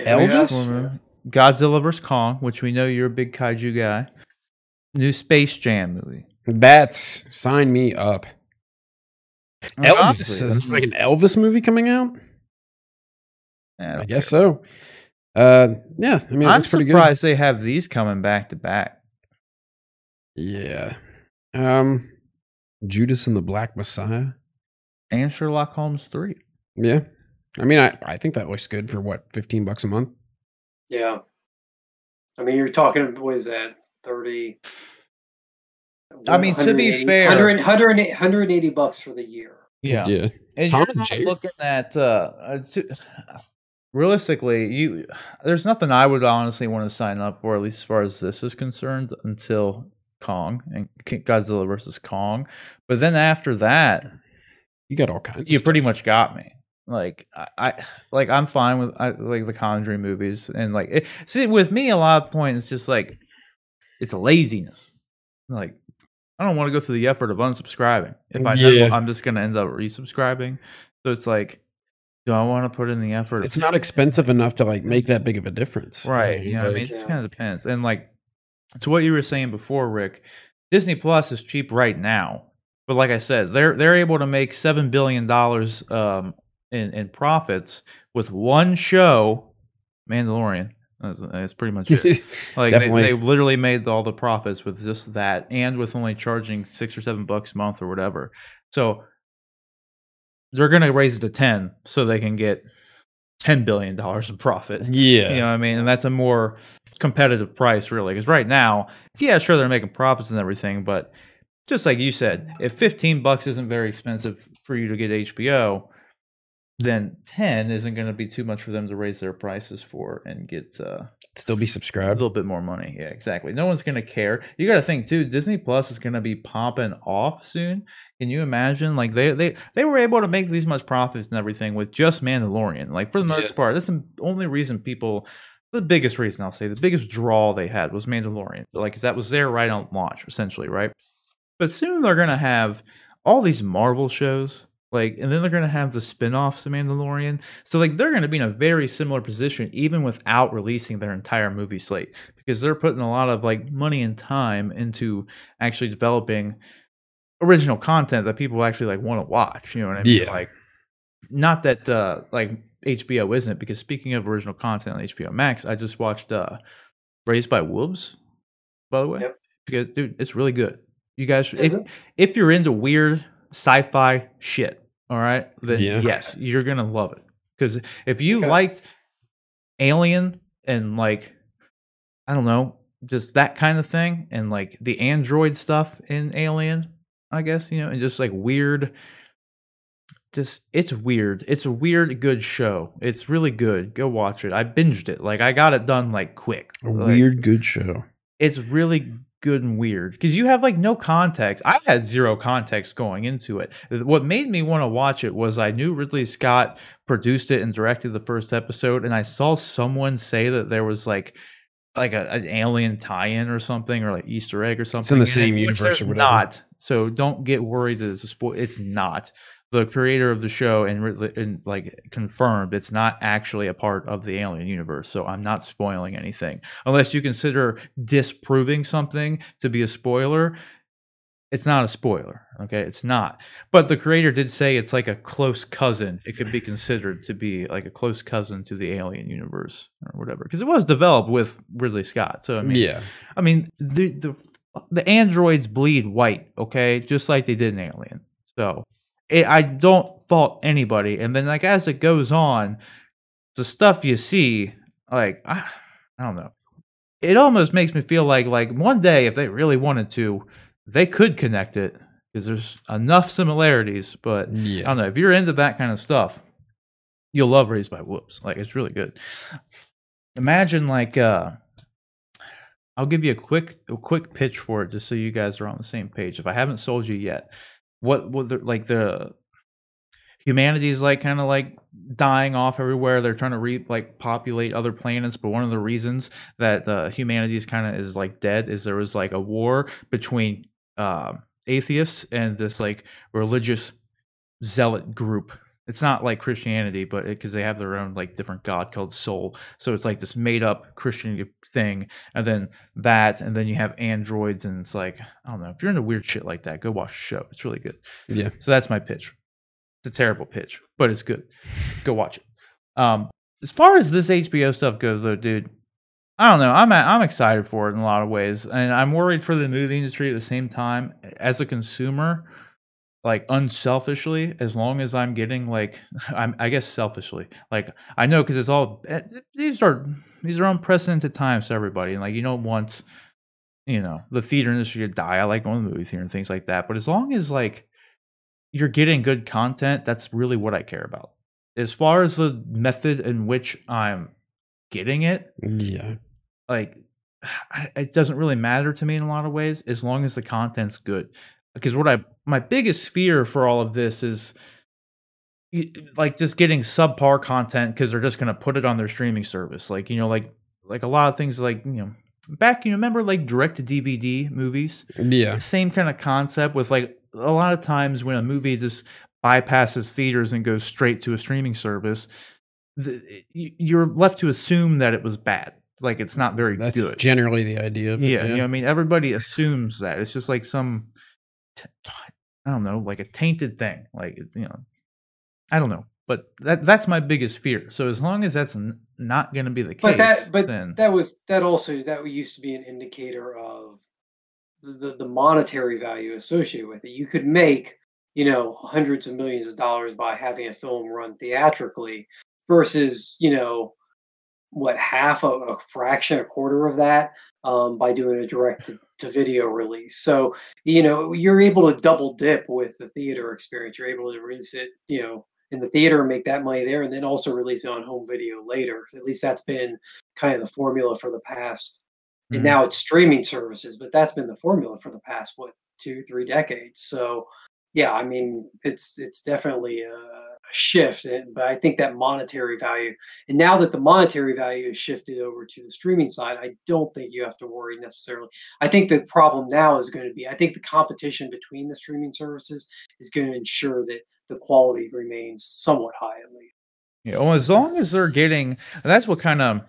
Elvis? Godzilla vs Kong, which we know you're a big kaiju guy. New Space Jam movie. That's sign me up. Elvis is like an Elvis movie coming out. yeah, I guess so. Uh, yeah, I mean, it I'm looks pretty good. surprised they have these coming back to back. Yeah. Um, Judas and the Black Messiah. And Sherlock Holmes 3. Yeah. I mean, I, I think that looks good for what, 15 bucks a month? Yeah. I mean, you're talking, what is that, 30? I mean, to be fair- 100 180 180 bucks for the year. Yeah. Yeah. And Tom you're and not Jerry. looking at uh, uh, to- realistically, you there's nothing I would honestly want to sign up for, at least as far as this is concerned, until Kong and Godzilla versus Kong. But then after that, You got all kinds you of pretty stuff. much got me. Like I, I like I'm fine with I, like the Conjuring movies and like it, see with me a lot of points it's just like it's laziness. Like I don't want to go through the effort of unsubscribing. If I know Yeah. I'm just gonna end up resubscribing, so it's like, do I want to put in the effort? It's not expensive enough to like make that big of a difference. right. mean, You know, what I like- mean, it just kind of depends. And like to what you were saying before, Rick, Disney Plus is cheap right now. But like I said, they're they're able to make seven billion dollars um, in in profits with one show, Mandalorian. That's, that's pretty much it. Like they, they literally made all the profits with just that, and with only charging six or seven bucks a month or whatever. So they're gonna raise it to ten, so they can get ten billion dollars in profit. yeah. You know what I mean? And that's a more competitive price, really. Because right now, yeah, sure, they're making profits and everything, but just like you said, if 15 bucks isn't very expensive for you to get HBO, then 10 isn't going to be too much for them to raise their prices for and get uh, Still be subscribed, a little bit more money. Yeah, exactly. No one's going to care. You got to think too. Disney Plus is going to be popping off soon. Can you imagine? Like they they they were able to make these much profits and everything with just Mandalorian. Like for the most Yeah. part, that's the only reason people. The biggest reason I'll say the biggest draw they had was Mandalorian. Like 'cause that was there right on launch, essentially, right? But soon they're gonna have all these Marvel shows. Like, and then they're gonna have the spin-offs of Mandalorian. So like they're gonna be in a very similar position, even without releasing their entire movie slate, because they're putting a lot of like money and time into actually developing original content that people actually like want to watch. You know what I mean? Yeah. Like, not that uh like HBO isn't, because speaking of original content on HBO Max, I just watched uh Raised by Wolves, by the way. Yep. Because dude, it's really good. You guys, if, if you're into weird sci-fi shit, all right, then Yeah. yes, you're gonna love it. Because if you Okay. liked Alien and like, I don't know, just that kind of thing, and like the android stuff in Alien, I guess you know, and just like weird. Just it's weird. It's a weird good show. It's really good. Go watch it. I binged it. Like I got it done like quick. A Like, weird good show. it's really good and weird because you have like no context. I had zero context going into it. What made me want to watch it was I knew Ridley Scott produced it and directed the first episode, and I saw someone say that there was like like a, an alien tie-in or something or like Easter egg or something. It's in the it, same which universe or whatever. Not so. Don't get worried that it's a spoil. It's not. The creator of the show and, and like confirmed it's not actually a part of the alien universe. So I'm not spoiling anything unless you consider disproving something to be a spoiler. It's not a spoiler, okay? It's not. But the creator did say it's like a close cousin. It could be considered to be like a close cousin to the alien universe or whatever, because it was developed with Ridley Scott. So I mean, yeah. I mean the the the androids bleed white, okay, just like they did in Alien. So it, I don't fault anybody. And then like as it goes on, the stuff you see, like I, I don't know, it almost makes me feel like like one day if they really wanted to, they could connect it because there's enough similarities. But I don't know if you're into that kind of stuff, you'll love Raised by Whoops. Like it's really good. Imagine like uh I'll give you a quick a quick pitch for it just so you guys are on the same page. If I haven't sold you yet, what what the, like the humanity is like kind of like dying off everywhere. They're trying to re like populate other planets, but one of the reasons that uh, humanity is kind of is like dead is there was like a war between uh, atheists and this like religious zealot group. It's not like Christianity, but because they have their own like different god called Sol. So it's like this made up Christian thing, and then that, and then you have androids, and it's like I don't know. If you're into weird shit like that, go watch the show. It's really good. Yeah. So that's my pitch. It's a terrible pitch, but it's good. Go watch it. Um, as far as this HBO stuff goes, though, dude, I don't know. I'm I'm excited for it in a lot of ways, and I'm worried for the movie industry at the same time. As a consumer, like unselfishly, as long as I'm getting like, I'm I guess selfishly, like I know because it's all eh, these are these are unprecedented times to everybody, and like you don't want you know the theater industry to die. I like going to the movie theater and things like that, but as long as like you're getting good content, that's really what I care about. As far as the method in which I'm getting it, Yeah. like it doesn't really matter to me in a lot of ways as long as the content's good because what i my biggest fear for all of this is like just getting subpar content because they're just going to put it on their streaming service. Like you know like like a lot of things like you know back you remember like direct to dvd movies? Mm, yeah. same kind of concept with like a lot of times when a movie just bypasses theaters and goes straight to a streaming service the, you're left to assume that it was bad. Like it's not very That's good. generally the idea. Of yeah, you know, I mean, everybody assumes that. It's just like some, t- I don't know, like a tainted thing. Like it's, you know, I don't know, but that that's my biggest fear. So as long as that's n- not going to be the case, But that but then that was that also that used to be an indicator of the, the monetary value associated with it. You could make, you know, hundreds of millions of dollars by having a film run theatrically versus, you know, what half a, a fraction, a quarter of that um, by doing a direct to, video release. So, you know, you're able to double dip with the theater experience. You're able to release it, you know, in the theater and make that money there and then also release it on home video later. At least that's been kind of the formula for the past and Mhm. now it's streaming services but that's been the formula for the past what two three decades so yeah i mean it's it's definitely a shift and, but i think that monetary value and now that the monetary value is shifted over to the streaming side i don't think you have to worry necessarily i think the problem now is going to be i think the competition between the streaming services is going to ensure that the quality remains somewhat high at least you know, as long as they're getting, that's what kind of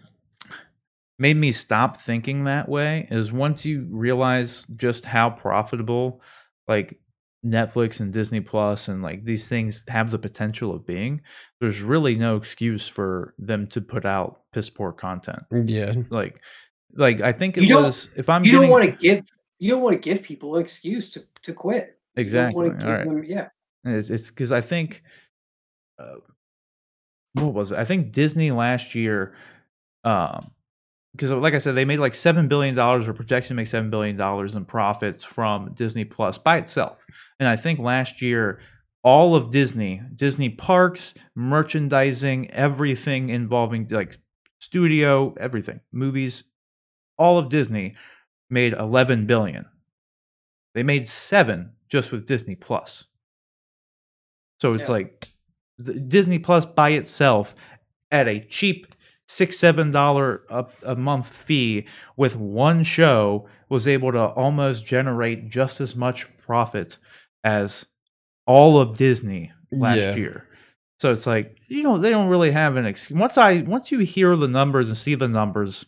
made me stop thinking that way. Is once you realize just how profitable, like Netflix and Disney Plus and like these things have the potential of being, there's really no excuse for them to put out piss poor content. Yeah. Like, like I think it You was if I'm you getting don't want to give you don't want to give people an excuse to, to quit You don't exactly wanna all right. them- yeah It's it's because I think, uh, what was it? I think Disney last year, um, because like I said, they made like seven billion dollars, or projection to make seven billion dollars in profits from Disney Plus by itself. And I think last year, all of Disney, Disney parks, merchandising, everything involving like studio, everything, movies, all of Disney made eleven billion. They made seven just with Disney Plus. So it's Yeah. like Disney Plus by itself at a cheap six seven dollar a, a month fee with one show was able to almost generate just as much profit as all of Disney last Yeah. year. So it's like you know they don't really have an excuse. Once I once you hear the numbers and see the numbers,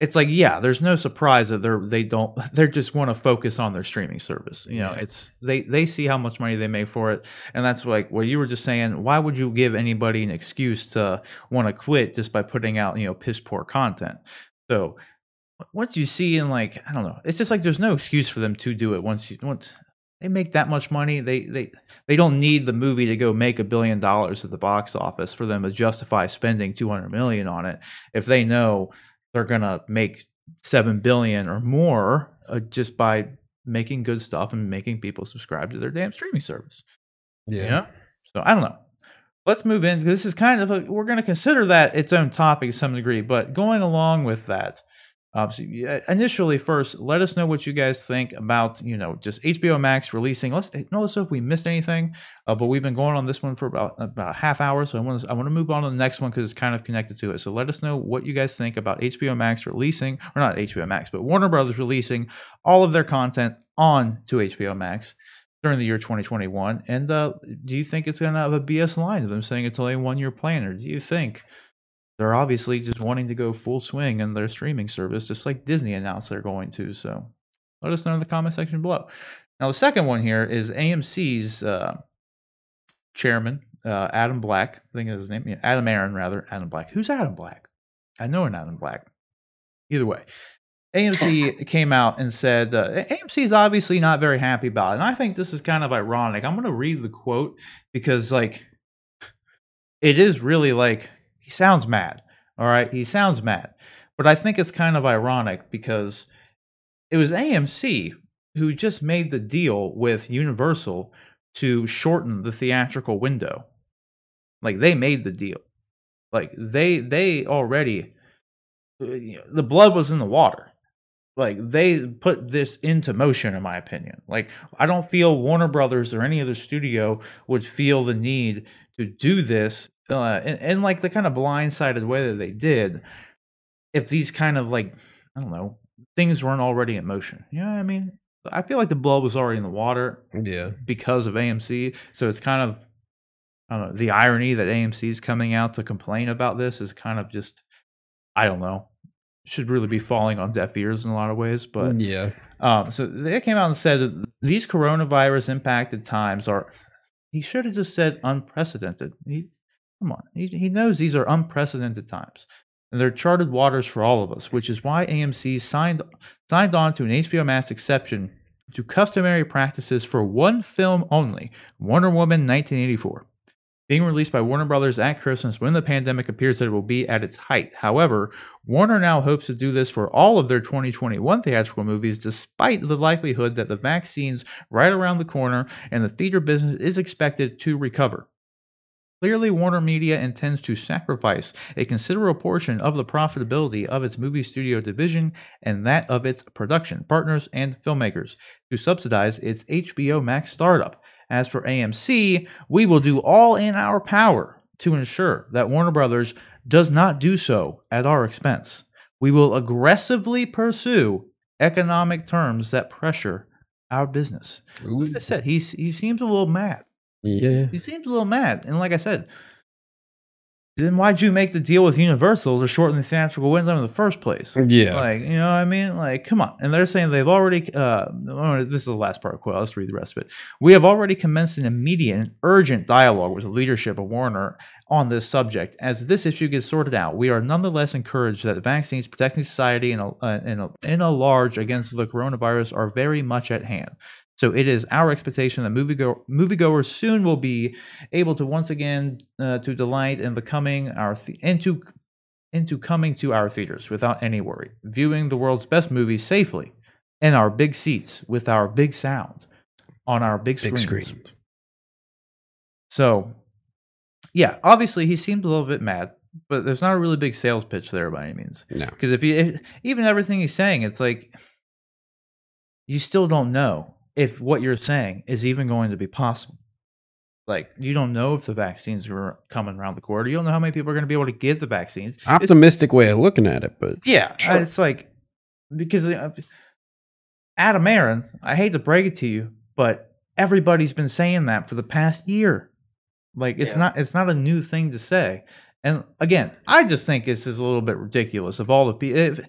it's like yeah, there's no surprise that they're they don't they just want to focus on their streaming service. You know, Yeah. it's they they see how much money they make for it, and that's like what you were just saying. Why would you give anybody an excuse to want to quit just by putting out you know piss poor content? So once you see in like I don't know, it's just like there's no excuse for them to do it once you once they make that much money. They they they don't need the movie to go make a billion dollars at the box office for them to justify spending 200 million on it if they know they're gonna make seven billion or more uh, just by making good stuff and making people subscribe to their damn streaming service. Yeah. You know? So I don't know. Let's move in. This is kind of a, we're going to consider that its own topic to some degree, but going along with that, um, so initially, first, let us know what you guys think about you know just HBO Max releasing. Let's let us know if we missed anything. Uh, but we've been going on this one for about about half hour, so I want to I want to move on to the next one because it's kind of connected to it. So let us know what you guys think about HBO Max releasing, or not HBO Max, but Warner Brothers releasing all of their content on to HBO Max during the year 2021. And uh, do you think it's going to have a BS line of them saying it's only a one year plan, or do you think they're obviously just wanting to go full swing in their streaming service, just like Disney announced they're going to? So let us know in the comment section below. Now, the second one here is AMC's uh, chairman, uh, Adam Black, I think is his name, yeah, Adam Aron rather, Adam Black. Who's Adam Black? I know an Adam Black. Either way, AMC came out and said uh, AMC is obviously not very happy about it, and I think this is kind of ironic. I'm going to read the quote because like it is really like he sounds mad. All right, he sounds mad, but I think it's kind of ironic because it was AMC who just made the deal with Universal to shorten the theatrical window. Like they made the deal. Like they they already uh, the blood was in the water. Like they put this into motion in my opinion. Like I don't feel Warner Brothers or any other studio would feel the need to do this uh in, in like the kind of blindsided way that they did if these kind of like I don't know things weren't already in motion. You know what I mean? I feel like the blood was already in the water Yeah. because of AMC. So it's kind of I don't know, the irony that AMC is coming out to complain about this is kind of just I don't know. Should really be falling on deaf ears in a lot of ways, but yeah. um, so they came out and said that these coronavirus impacted times are. He should have just said unprecedented. He, come on, he, he knows these are unprecedented times, and they're charted waters for all of us, which is why AMC signed signed on to an HBO Max exception to customary practices for one film only, Wonder Woman 1984 being released by Warner Brothers at Christmas when the pandemic appears that it will be at its height. However, Warner now hopes to do this for all of their 2021 theatrical movies, despite the likelihood that the vaccine's right around the corner and the theater business is expected to recover. Clearly, Warner Media intends to sacrifice a considerable portion of the profitability of its movie studio division and that of its production partners and filmmakers to subsidize its HBO Max startup. As for AMC, we will do all in our power to ensure that Warner Brothers does not do so at our expense. We will aggressively pursue economic terms that pressure our business. Ooh. Like I said, he's, he seems a little mad. Yeah. He seems a little mad. And like I said, then why'd you make the deal with Universal to shorten the theatrical window in the first place? Yeah. Like, you know what I mean? Like, come on. And they're saying they've already, uh, this is the last part of quote. Let's read the rest of it. We have already commenced an immediate and urgent dialogue with the leadership of Warner on this subject. As this issue gets sorted out, we are nonetheless encouraged that vaccines protecting society in a, uh, in a, in a large against the coronavirus are very much at hand. So it is our expectation that moviegoer, moviegoers soon will be able to once again uh, to delight in becoming our th- into into coming to our theaters without any worry, viewing the world's best movies safely in our big seats with our big sound on our big Big screens. screen. So, yeah, obviously he seemed a little bit mad, but there's not a really big sales pitch there by any means. No. Because if you if, even everything he's saying, it's like you still don't know if what you're saying is even going to be possible. Like you don't know if the vaccines are coming around the corner. You don't know how many people are going to be able to get the vaccines. It's- Optimistic way of looking at it, but yeah, Sure. it's like because uh, Adam Aron. I hate to break it to you, but everybody's been saying that for the past year. Like it's Yeah. not it's not a new thing to say. And again, I just think this is a little bit ridiculous. Of all the people,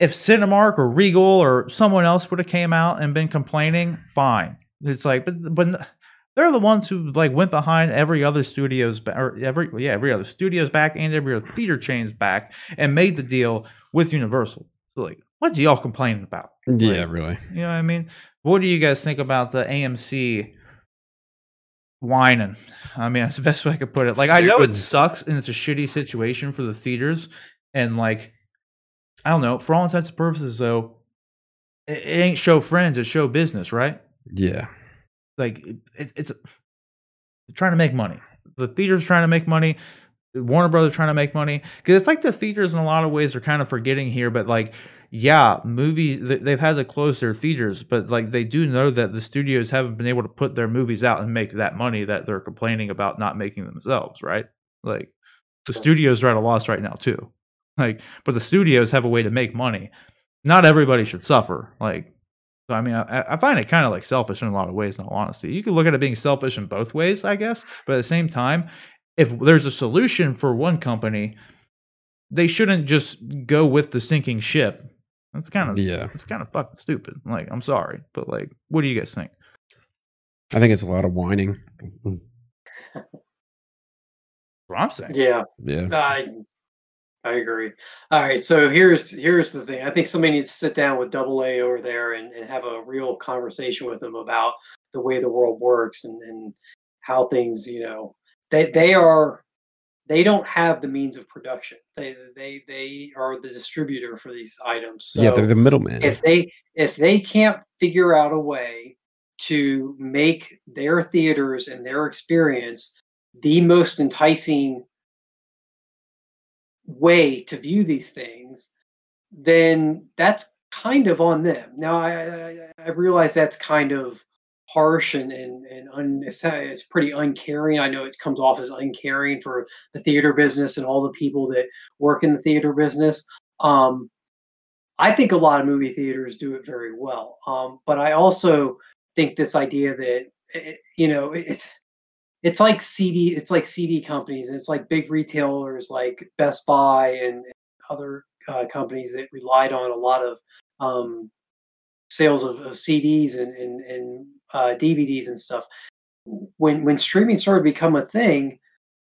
if, Cinemark or Regal or someone else would have came out and been complaining, fine. It's like, but but they're the ones who like went behind every other studio's ba- or every yeah every other studio's back and every other theater chain's back and made the deal with Universal. So like, what are y'all complaining about? yeah, Like, really. You know what I mean? What do you guys think about the AMC whining? I mean, that's the best way I could put it. Like, I know it sucks and it's a shitty situation for the theaters. And, like, I don't know. For all intents and purposes, though, it, it ain't show friends, it's show business, right? Yeah. Like, it, it, it's trying to make money. The theater's trying to make money. Warner Brothers trying to make money because it's like the theaters in a lot of ways are kind of forgetting here, but like, yeah, movies they've had to close their theaters, but like they do know that the studios haven't been able to put their movies out and make that money that they're complaining about not making themselves, right? Like the studios are at a loss right now too. Like, but the studios have a way to make money. Not everybody should suffer. Like, so I mean, I, I find it kind of like selfish in a lot of ways. In all honesty, you can look at it being selfish in both ways, I guess. But at the same time, if there's a solution for one company, they shouldn't just go with the sinking ship. That's kind of Yeah. it's kind of fucking stupid. Like, I'm sorry, but like, what do you guys think? I think it's a lot of whining. what I'm saying. Yeah, Yeah. I I agree. All right, so here's here's the thing. I think somebody needs to sit down with Double A over there and, and have a real conversation with them about the way the world works and, and how things, you know, they they are they don't have the means of production. They they they are the distributor for these items. So yeah, they're the middleman. if they if they can't figure out a way to make their theaters and their experience the most enticing way to view these things then that's kind of on them. Now i i, I realize that's kind of harsh and and, and un, it's, it's pretty uncaring. I know it comes off as uncaring for the theater business and all the people that work in the theater business. Um I think a lot of movie theaters do it very well. Um, but I also think this idea that eh, you know it's it's like CD, it's like CD companies, it's like big retailers like Best Buy and other uh, companies that relied on a lot of um, sales of, of CDs and and, and uh, DVDs and stuff. When when streaming started to become a thing,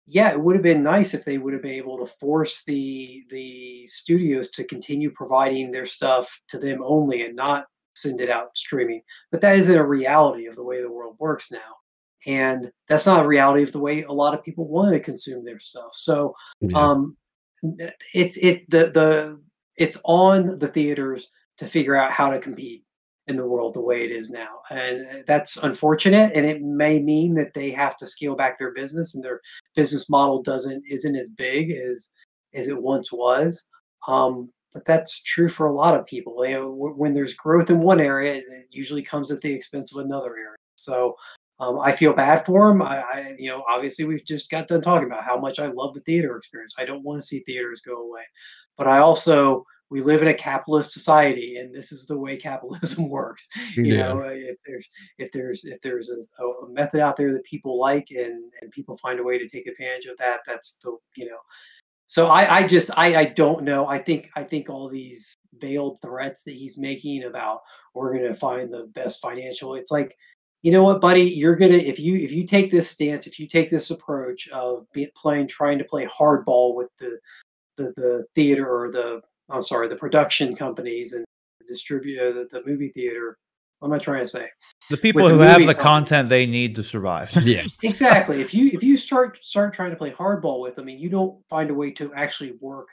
yeah, it would have been nice if they would have been able to force the the studios to continue providing their stuff to them only and not send it out streaming. But that isn't a reality of the way the world works now. And that's not a reality of the way a lot of people want to consume their stuff. So Yeah. um it's it the the it's on the theaters to figure out how to compete in the world the way it is now and that's unfortunate and it may mean that they have to scale back their business and their business model doesn't isn't as big as as it once was um but that's true for a lot of people you know, when there's growth in one area it usually comes at the expense of another area so um, I feel bad for them. I, I, you know, obviously we've just got done talking about how much I love the theater experience. I don't want to see theaters go away, but I also we live in a capitalist society, and this is the way capitalism works. You Yeah. know, uh, if there's if there's if there's a, a method out there that people like, and and people find a way to take advantage of that, that's the you know. So I, I just I, I don't know. I think I think all these veiled threats that he's making about we're going to find the best financial. It's like you know what, buddy, you're gonna if you if you take this stance, if you take this approach of be, playing trying to play hardball with the the the theater or the I'm sorry, the production companies and distribute the, the movie theater. What am I trying to say? The people the who have the companies. content they need to survive. yeah. Exactly. if you if you start start trying to play hardball with them and you don't find a way to actually work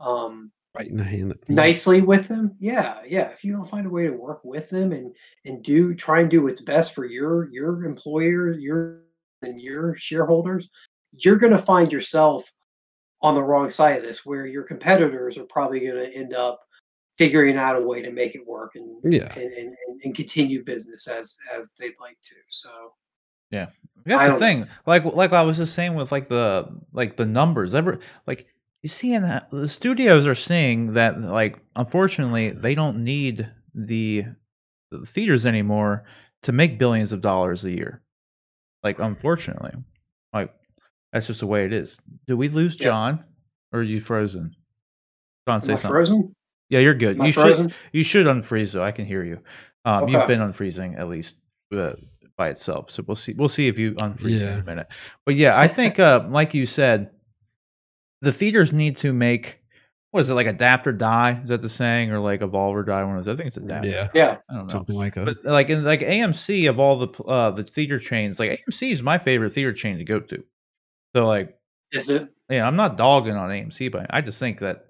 um Right in the hand. nicely with them yeah yeah if you don't find a way to work with them and and do try and do what's best for your your employer your and your shareholders you're going to find yourself on the wrong side of this where your competitors are probably going to end up figuring out a way to make it work and Yeah. and, and, and, and continue business as as they'd like to so yeah That's the thing. Like like I was just saying with like the like the numbers. Ever like you see in that- the studios are seeing that like unfortunately they don't need the, the theaters anymore to make billions of dollars a year. Like unfortunately, like that's just the way it is. Do we lose Yeah. John or are you frozen? John, am say I something. frozen Yeah, you're good. am I You should frozen you should unfreeze though. I can hear you. Um, You've been unfreezing at least uh, by itself. So we'll see. We'll see if you unfreeze in a minute. But yeah, I think uh, like you said, the theaters need to make what is it like adapt or die? Is that the saying or like evolve or die? One of those. I think it's adapt. Yeah. yeah I don't know. Something like that. But like in like AMC of all the uh the theater chains, like AMC is my favorite theater chain to go to. So like is it yeah, I'm not dogging on AMC, but I just think that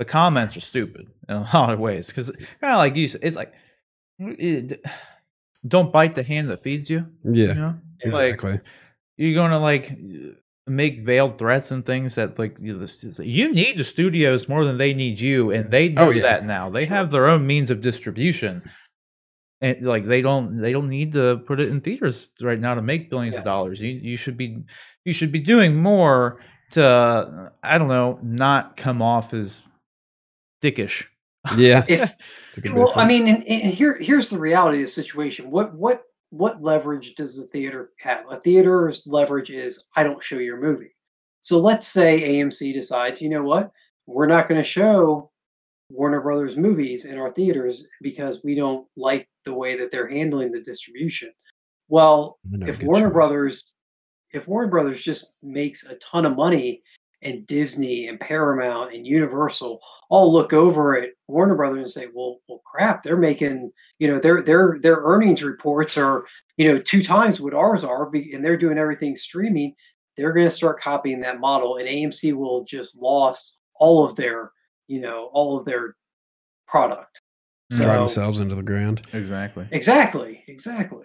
the comments are stupid in a lot of ways because kind of like you said, it's like it, don't bite the hand that feeds you. yeah. You know, like Exactly. you're gonna like make veiled threats and things that like you, this- you need the studios more than they need you, and they know Oh, yeah. that now. They have their own means of distribution. And like they don't, they don't need to put it in theaters right now to make billions of dollars. You you should be, you should be doing more to, I don't know, not come off as dickish. Yeah. if It's a good way to well i mean and, and here here's the reality of the situation what what what leverage does the theater have? A theater's leverage is i don't show your movie. So let's say amc decides you know what? We're not going to show warner brothers movies in our theaters because we don't like the way that they're handling the distribution. Well if warner choice. brothers if Warner Brothers just makes a ton of money and Disney and Paramount and Universal all look over at Warner Brothers and say, "Well, well, crap, they're making you know their their their earnings reports are you know two times what ours are, and they're doing everything streaming." They're going to start copying that model, and AMC will just lost all of their you know all of their product. So, Drive themselves into the ground. Exactly. Exactly. Exactly.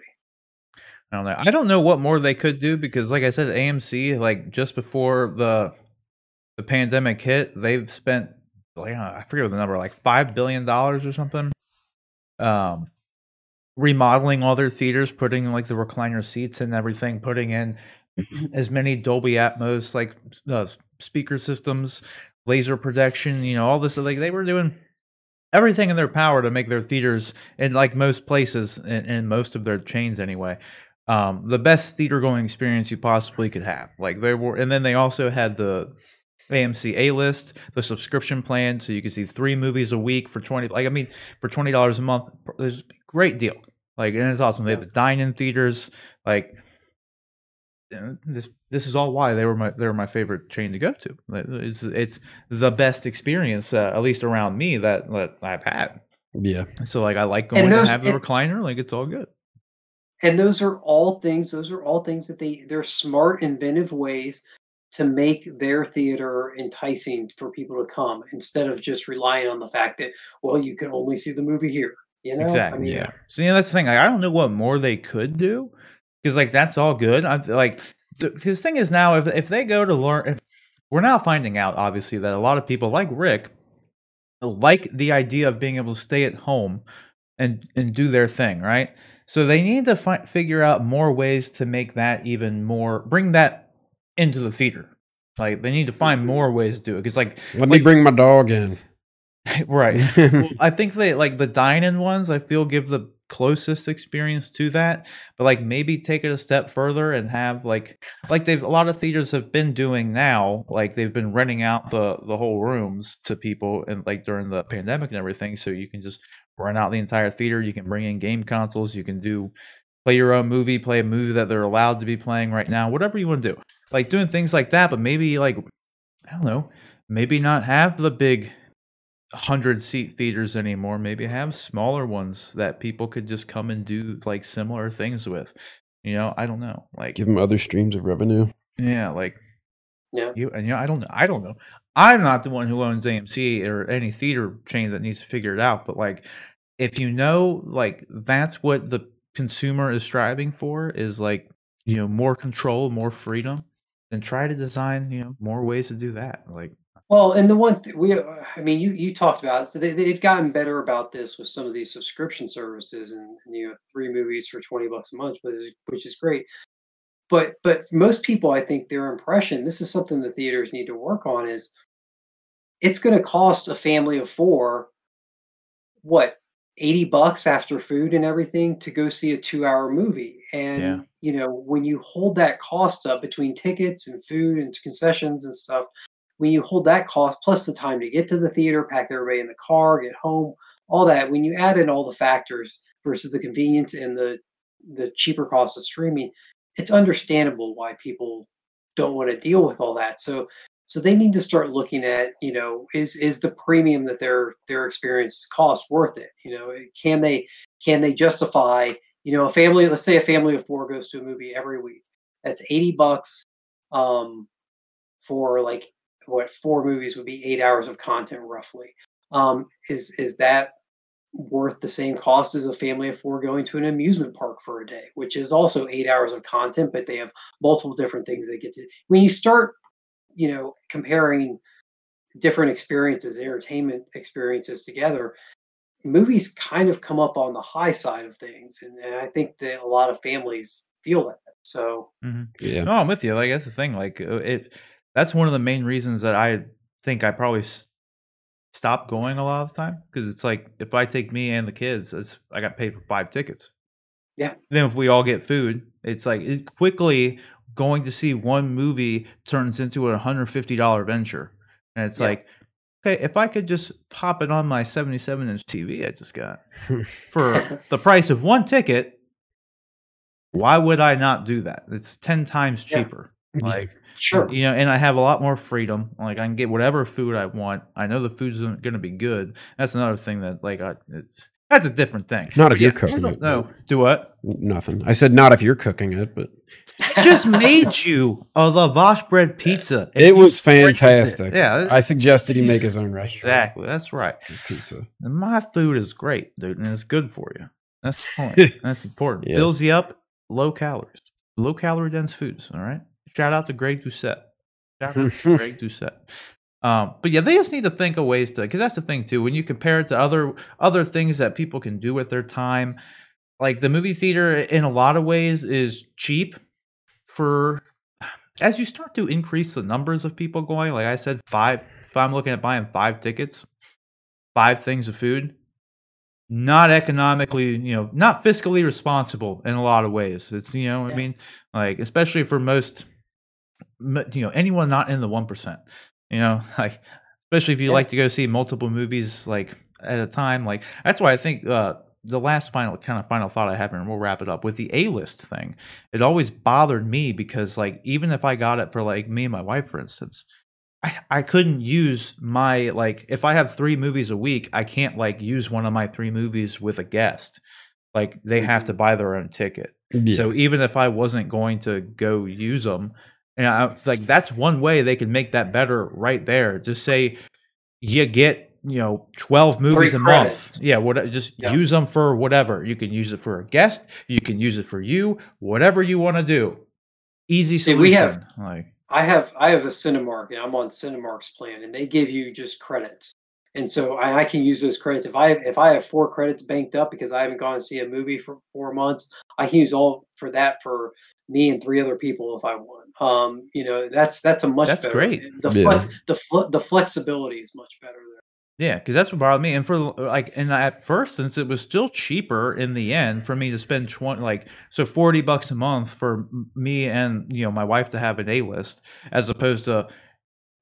I don't know. I don't know what more they could do because, like I said, AMC, like just before the the pandemic hit, they've spent like I forget the number, like five billion dollars or something. Um, remodeling all their theaters, putting like the recliner seats and everything, putting in as many Dolby Atmos like uh, speaker systems, laser projection, you know, all this. Like they were doing everything in their power to make their theaters in like most places in, in most of their chains anyway um, the best theater going experience you possibly could have like they were and then they also had the AMC A list, the subscription plan, so you can see three movies a week for twenty. Like I mean, for twenty dollars a month, there's a great deal. Like and it's awesome. They have the dine-in theaters. Like this, this is all why they were my they were my favorite chain to go to. It's it's the best experience, uh, at least around me that that I've had. Yeah. So like I like going those, and having a recliner. Like it's all good. And those are all things. Those are all things that they they're smart, inventive ways to make their theater enticing for people to come instead of just relying on the fact that well you can only see the movie here you know? Exactly I mean, yeah. So yeah that's the thing like, i don't know what more they could do because like that's all good. I like the, his thing is now if, if they go to learn if we're now finding out obviously that a lot of people like rick like the idea of being able to stay at home and and do their thing right? So they need to fi- figure out more ways to make that even more bring that into the theater. Like they need to find mm-hmm. more ways to do it because like let me bring my dog in. right. well, I think they like the dine-in ones. I feel give the closest experience to that, but like maybe take it a step further and have like like they've a lot of theaters have been doing now. Like they've been renting out the the whole rooms to people and like during the pandemic and everything, so you can just rent out the entire theater. You can bring in game consoles. You can do play your own movie, play a movie that they're allowed to be playing right now, whatever you want to do like doing things like that, but maybe like I don't know, maybe not have the big hundred seat theaters anymore. Maybe have smaller ones that people could just come and do like similar things with. You know, I don't know. Like give them other streams of revenue. Yeah, like yeah. You and you know, I don't know. I don't know. I'm not the one who owns AMC or any theater chain that needs to figure it out. But like, if you know, like that's what the consumer is striving for is like you know more control, more freedom then try to design you know more ways to do that like well and the one th- we uh, i mean you you talked about so they, they've gotten better about this with some of these subscription services and, and you know three movies for 20 bucks a month which is, which is great. But but most people i think their impression this is something the theaters need to work on is it's going to cost a family of four what 80 bucks after food and everything to go see a two hour movie. And, yeah. you know, when you hold that cost up between tickets and food and concessions and stuff, when you hold that cost plus the time to get to the theater, pack everybody in the car, get home, all that, when you add in all the factors versus the convenience and the, the cheaper cost of streaming, it's understandable why people don't want to deal with all that. So so they need to start looking at, you know, is is the premium that their their experience cost worth it? You know, can they can they justify, you know, a family, let's say a family of four goes to a movie every week. That's 80 bucks um for like what four movies would be eight hours of content roughly. Um, is is that worth the same cost as a family of four going to an amusement park for a day, which is also eight hours of content, but they have multiple different things they get to. When you start you know, comparing different experiences, entertainment experiences together, movies kind of come up on the high side of things. And, and I think that a lot of families feel that. So, mm-hmm. yeah. No, I'm with you. Like, that's the thing. Like, uh, it, that's one of the main reasons that I think I probably s- stop going a lot of the time because it's like if I take me and the kids, it's I got paid for five tickets. Yeah. Then if we all get food, it's like it quickly going to see one movie turns into a $150 venture. And it's yeah. like, okay, if I could just pop it on my 77 inch TV I just got for the price of one ticket, Why would I not do that? It's ten times Yeah. cheaper. Like Sure. you know, and I have a lot more freedom. Like I can get whatever food I want. I know the food's going to be good. That's another thing that like I, it's that's a different thing. Not if But you're cooking it, No, Do what? Nothing. I said not if you're cooking it, but Just made you a lavash bread pizza. it was praised it. fantastic. Yeah, I suggested he make his own restaurant. exactly. That's right. Pizza. And my food is great, dude, and it's good for you. That's the point. That's important. Yeah. Builds you up, low calories, low calorie dense foods. All right. Shout out to Greg Doucette. Shout out to Greg Doucette. Um, but yeah, they just need to think of ways to, because that's the thing too. When you compare it to other other things that people can do with their time, like the movie theater, in a lot of ways, is cheap. For as you start to increase the numbers of people going, like I said, five. If I'm looking at buying five tickets, five things of food, not economically, you know, not fiscally responsible in a lot of ways. It's you know, what I mean, like especially for most, you know, anyone not in the one percent. You know, like especially if you Yeah. like to go see multiple movies like at a time. Like that's why I think uh, the last final kind of final thought I have, and we'll wrap it up with the A list thing. It always bothered me because like even if I got it for like me and my wife, for instance. I, I couldn't use my like if I have three movies a week, I can't like use one of my three movies with a guest. Like they have to mm-hmm. buy their own ticket. Yeah. So even if I wasn't going to go use them, and I, like that's one way they can make that better right there. Just say you get you know twelve movies a month. Yeah, what just Yeah. use them for whatever. You can use it for a guest. You can use it for you. Whatever you want to do. Easy See, we have- like I have I have a Cinemark and I'm on Cinemark's plan and they give you just credits. And so I, I can use those credits. If I if I have four credits banked up because I haven't gone to see a movie for four months, I can use all for that for me and three other people if I want. Um, you know, that's that's a much That's better great. The Yeah. flex the the flexibility is much better there. Yeah, because that's what bothered me. And for like, and at first, since it was still cheaper in the end for me to spend twenty, like, so forty bucks a month for me and you know my wife to have an A list, as opposed to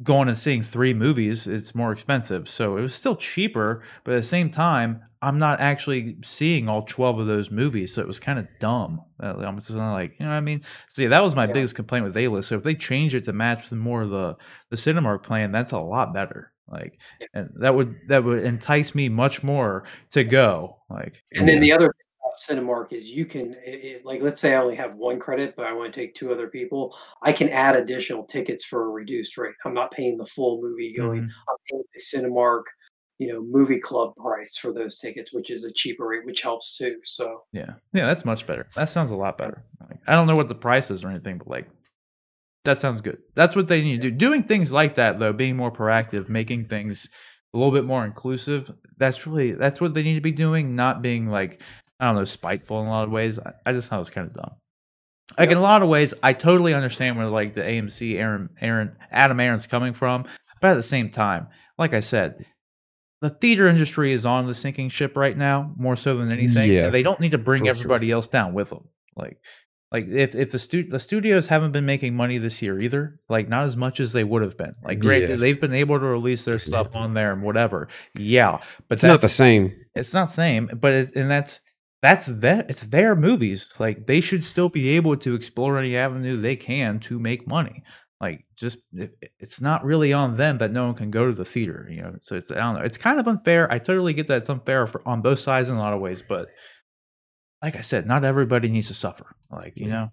going and seeing three movies, it's more expensive. So it was still cheaper, but at the same time, I'm not actually seeing all twelve of those movies, so it was kind of dumb. Uh, I'm just like, you know what I mean? So yeah, that was my Yeah. biggest complaint with A list. So if they change it to match the more of the the Cinemark plan, that's a lot better. Like and that would that would entice me much more to go. Like And then Yeah. the other Cinemark is you can, i i like, let's say I only have one credit, but I want to take two other people. I can add additional tickets for a reduced rate. I'm not paying the full movie going. mhm. I'm paying the Cinemark, you know, movie club price for those tickets, which is a cheaper rate, which helps too. So yeah, yeah, that's much better. That sounds a lot better. Like, I don't know what the price is or anything, but like that sounds good. That's what they need to do. Doing things like that though, being more proactive, making things a little bit more inclusive. That's really that's what they need to be doing, not being like I don't know, spiteful in a lot of ways. I, I just thought it was kind of dumb. Like in a lot of ways, I totally understand where like the AMC Aaron Aaron Adam Aaron's coming from, but at the same time, like I said, the theater industry is on the sinking ship right now more so than anything. Yeah, and they don't need to bring for sure. everybody else down with them. Like, like if if the stu- the studios haven't been making money this year either, like not as much as they would have been. Like, great, Yeah. they've been able to release their stuff Yeah. on there and whatever. Yeah, but it's not the same. it's not same, but it's, and that's that's that it's their movies. Like they should still be able to explore any avenue they can to make money. Like just it, it's not really on them that no one can go to the theater. You know, so it's I don't know. It's kind of unfair. I totally get that it's unfair for, on both sides in a lot of ways, but like I said, not everybody needs to suffer. Like you know.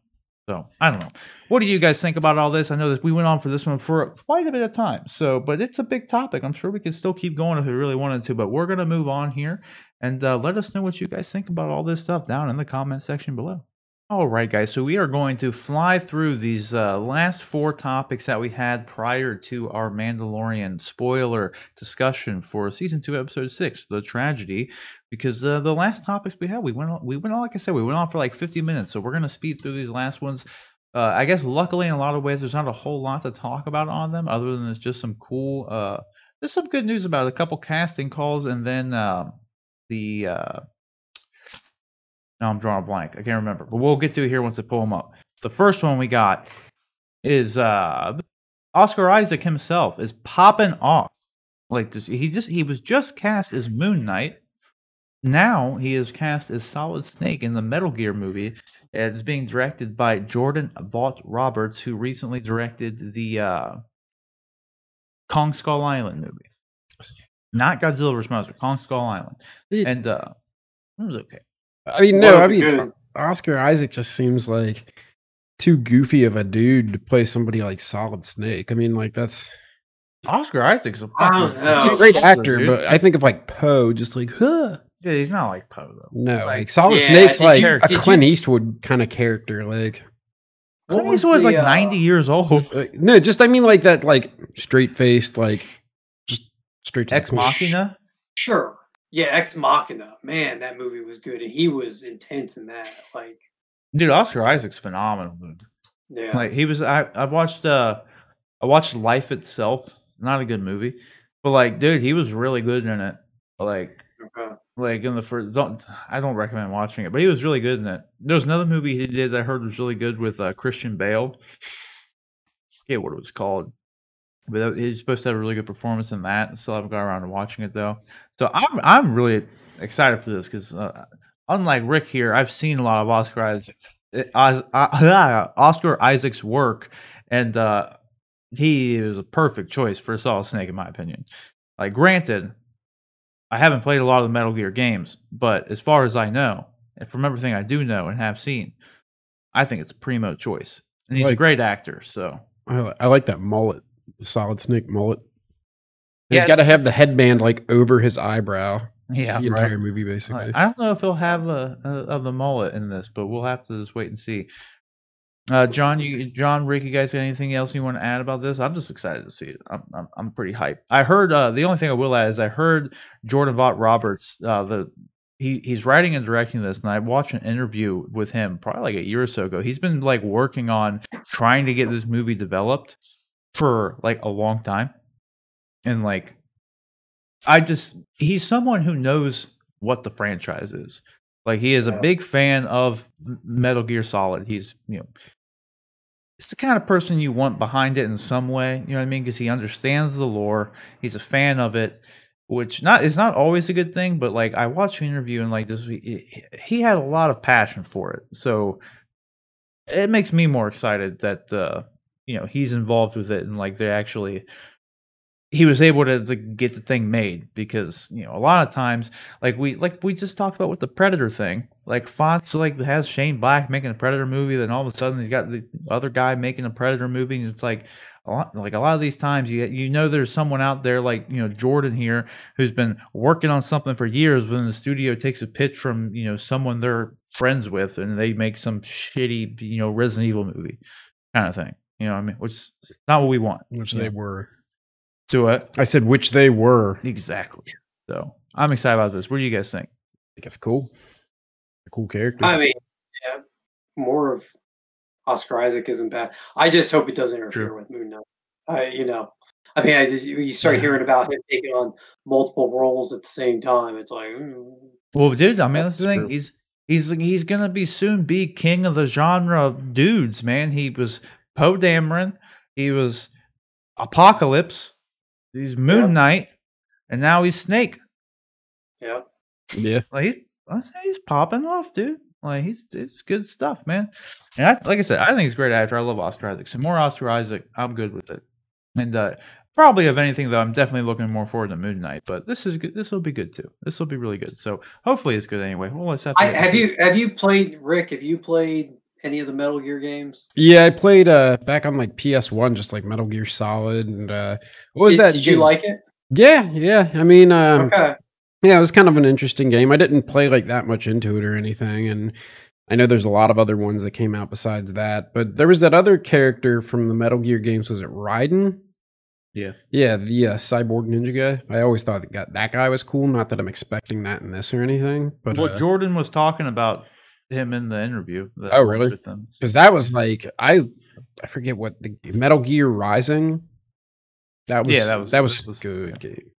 So I don't know. What do you guys think about all this? I know that we went on for this one for quite a bit of time. So, but it's a big topic. I'm sure we could still keep going if we really wanted to. But we're gonna move on here and uh, let us know what you guys think about all this stuff down in the comment section below. All right, guys. So we are going to fly through these uh, last four topics that we had prior to our Mandalorian spoiler discussion for season two, episode six, the tragedy. Because uh, the last topics we had, we went on, we went on, like I said, we went on for like 50 minutes. So we're gonna speed through these last ones. Uh, I guess luckily, in a lot of ways, there's not a whole lot to talk about on them, other than it's just some cool. Uh, there's some good news about it, a couple casting calls, and then um, the. Now I'm drawing a blank. I can't remember, but we'll get to it here once I pull them up. The first one we got is uh, Oscar Isaac himself is popping off. Like this, he just he was just cast as Moon Knight. Now he is cast as Solid Snake in the Metal Gear movie, and it's being directed by Jordan Vogt Roberts, who recently directed the uh, Kong Skull Island movie. Not Godzilla vs. Monster, Kong Skull Island, It- and uh, it was okay. I mean, no, Well, I mean, good. Oscar Isaac just seems like too goofy of a dude to play somebody like Solid Snake. I mean, like that's Oscar Isaac's a I don't fucking- he's a great dude. actor, but I think of like Poe, just like, huh. yeah, he's not like Poe though. No, Like, like, Solid Yeah, Snake's like you- a did you- Clint Eastwood kind of character. Like, What Clint was Eastwood's the, like uh, 90 years old. uh, no, just I mean like that, like straight faced, like just straight to Ex point. Machina. Sure. Yeah, Ex Machina. Man, that movie was good, and he was intense in that. Like, Dude, Oscar Isaac's phenomenal. Dude. yeah, Like he was, I I watched uh, I watched Life Itself. Not a good movie, but like, dude, he was really good in it. Like, okay. like in the first, don't I don't recommend watching it, but he was really good in it. There was another movie he did that I heard was really good with uh, Christian Bale. forget what it was called, but he's supposed to have a really good performance in that. Still haven't got around to watching it though. So I'm I'm really excited for this because uh, unlike Rick here, I've seen a lot of Oscar Isaac, uh, Oscar Isaac's work, and uh, he is a perfect choice for Solid Snake in my opinion. Like, granted, I haven't played a lot of the Metal Gear games, but as far as I know, and from everything I do know and have seen, I think it's a primo choice, and he's a great actor. So I, I like that mullet, the Solid Snake mullet. He's Yeah. got to have the headband like over his eyebrow. yeah, the right. entire movie, basically. I don't know if he'll have a, a of the mullet in this, but we'll have to just wait and see. Uh, John, you, John, Rick, you guys got anything else you want to add about this? I'm just excited to see it. I'm, I'm, I'm pretty hyped. I heard uh, the only thing I will add is I heard Jordan Vogt Roberts, uh, the he he's writing and directing this, and I watched an interview with him probably like a year or so ago. He's been like working on trying to get this movie developed for like a long time, and like I just he's someone who knows what the franchise is. Like he is a big fan of Metal Gear Solid. He's you know it's the kind of person you want behind it in some way. You know what I mean? Because he understands the lore. He's a fan of it, which not is not always a good thing. But like I watched an interview and like this, he, he had a lot of passion for it. So it makes me more excited that uh, you know he's involved with it and like they actually he was able to, to get the thing made because you know a lot of times like we like we just talked about with the predator thing like fox like has shane black making a predator movie then all of a sudden he's got the other guy making a predator movie and it's like a lot like a lot of these times you you know there's someone out there like you know jordan here who's been working on something for years when the studio takes a pitch from you know someone they're friends with and they make some shitty you know resident evil movie kind of thing you know what i mean which is not what we want which they were. To it I said which they were. Exactly. So I'm excited about this. What do you guys think? I think it's cool. A cool character. I mean, yeah, more of Oscar Isaac isn't bad. I just hope it doesn't interfere True. with Moon Knight. I, you know, I mean, I just, you you start Yeah. hearing about him taking on multiple roles at the same time. It's like, mm, Well, dude, I mean that's the thing. true. He's he's he's gonna be soon be king of the genre of dudes, man. He was Poe Dameron, he was Apocalypse, he's Moon Yep. Knight, and now he's Snake. yeah. yeah. Like he, I say he's popping off, dude. Like he's it's good stuff, man. And I, like I said, I think he's a great actor. I love Oscar Isaac. So more Oscar Isaac, I'm good with it. And uh, probably of anything though, I'm definitely looking more forward to Moon Knight. But this is good. This will be good too. This will be really good. So hopefully it's good anyway. Well, let's have. to I, have you have you played Rick? Have you played any of the Metal Gear games? Yeah, I played uh back on like PS1, just like Metal Gear Solid and uh what was did, that? Did you like it? Yeah, yeah. I mean um okay. yeah, it was kind of an interesting game. I didn't play like that much into it or anything, and I know there's a lot of other ones that came out besides that. But there was that other character from the Metal Gear games. Was it Raiden? Yeah. Yeah, the uh, cyborg ninja guy. I always thought that guy, that guy was cool. Not that I'm expecting that in this or anything, but what uh, Jordan was talking about him in the interview. that Oh, really? Because that was like I I forget what the Metal Gear Rising. That was Yeah, that was- that was, was- good yeah. game.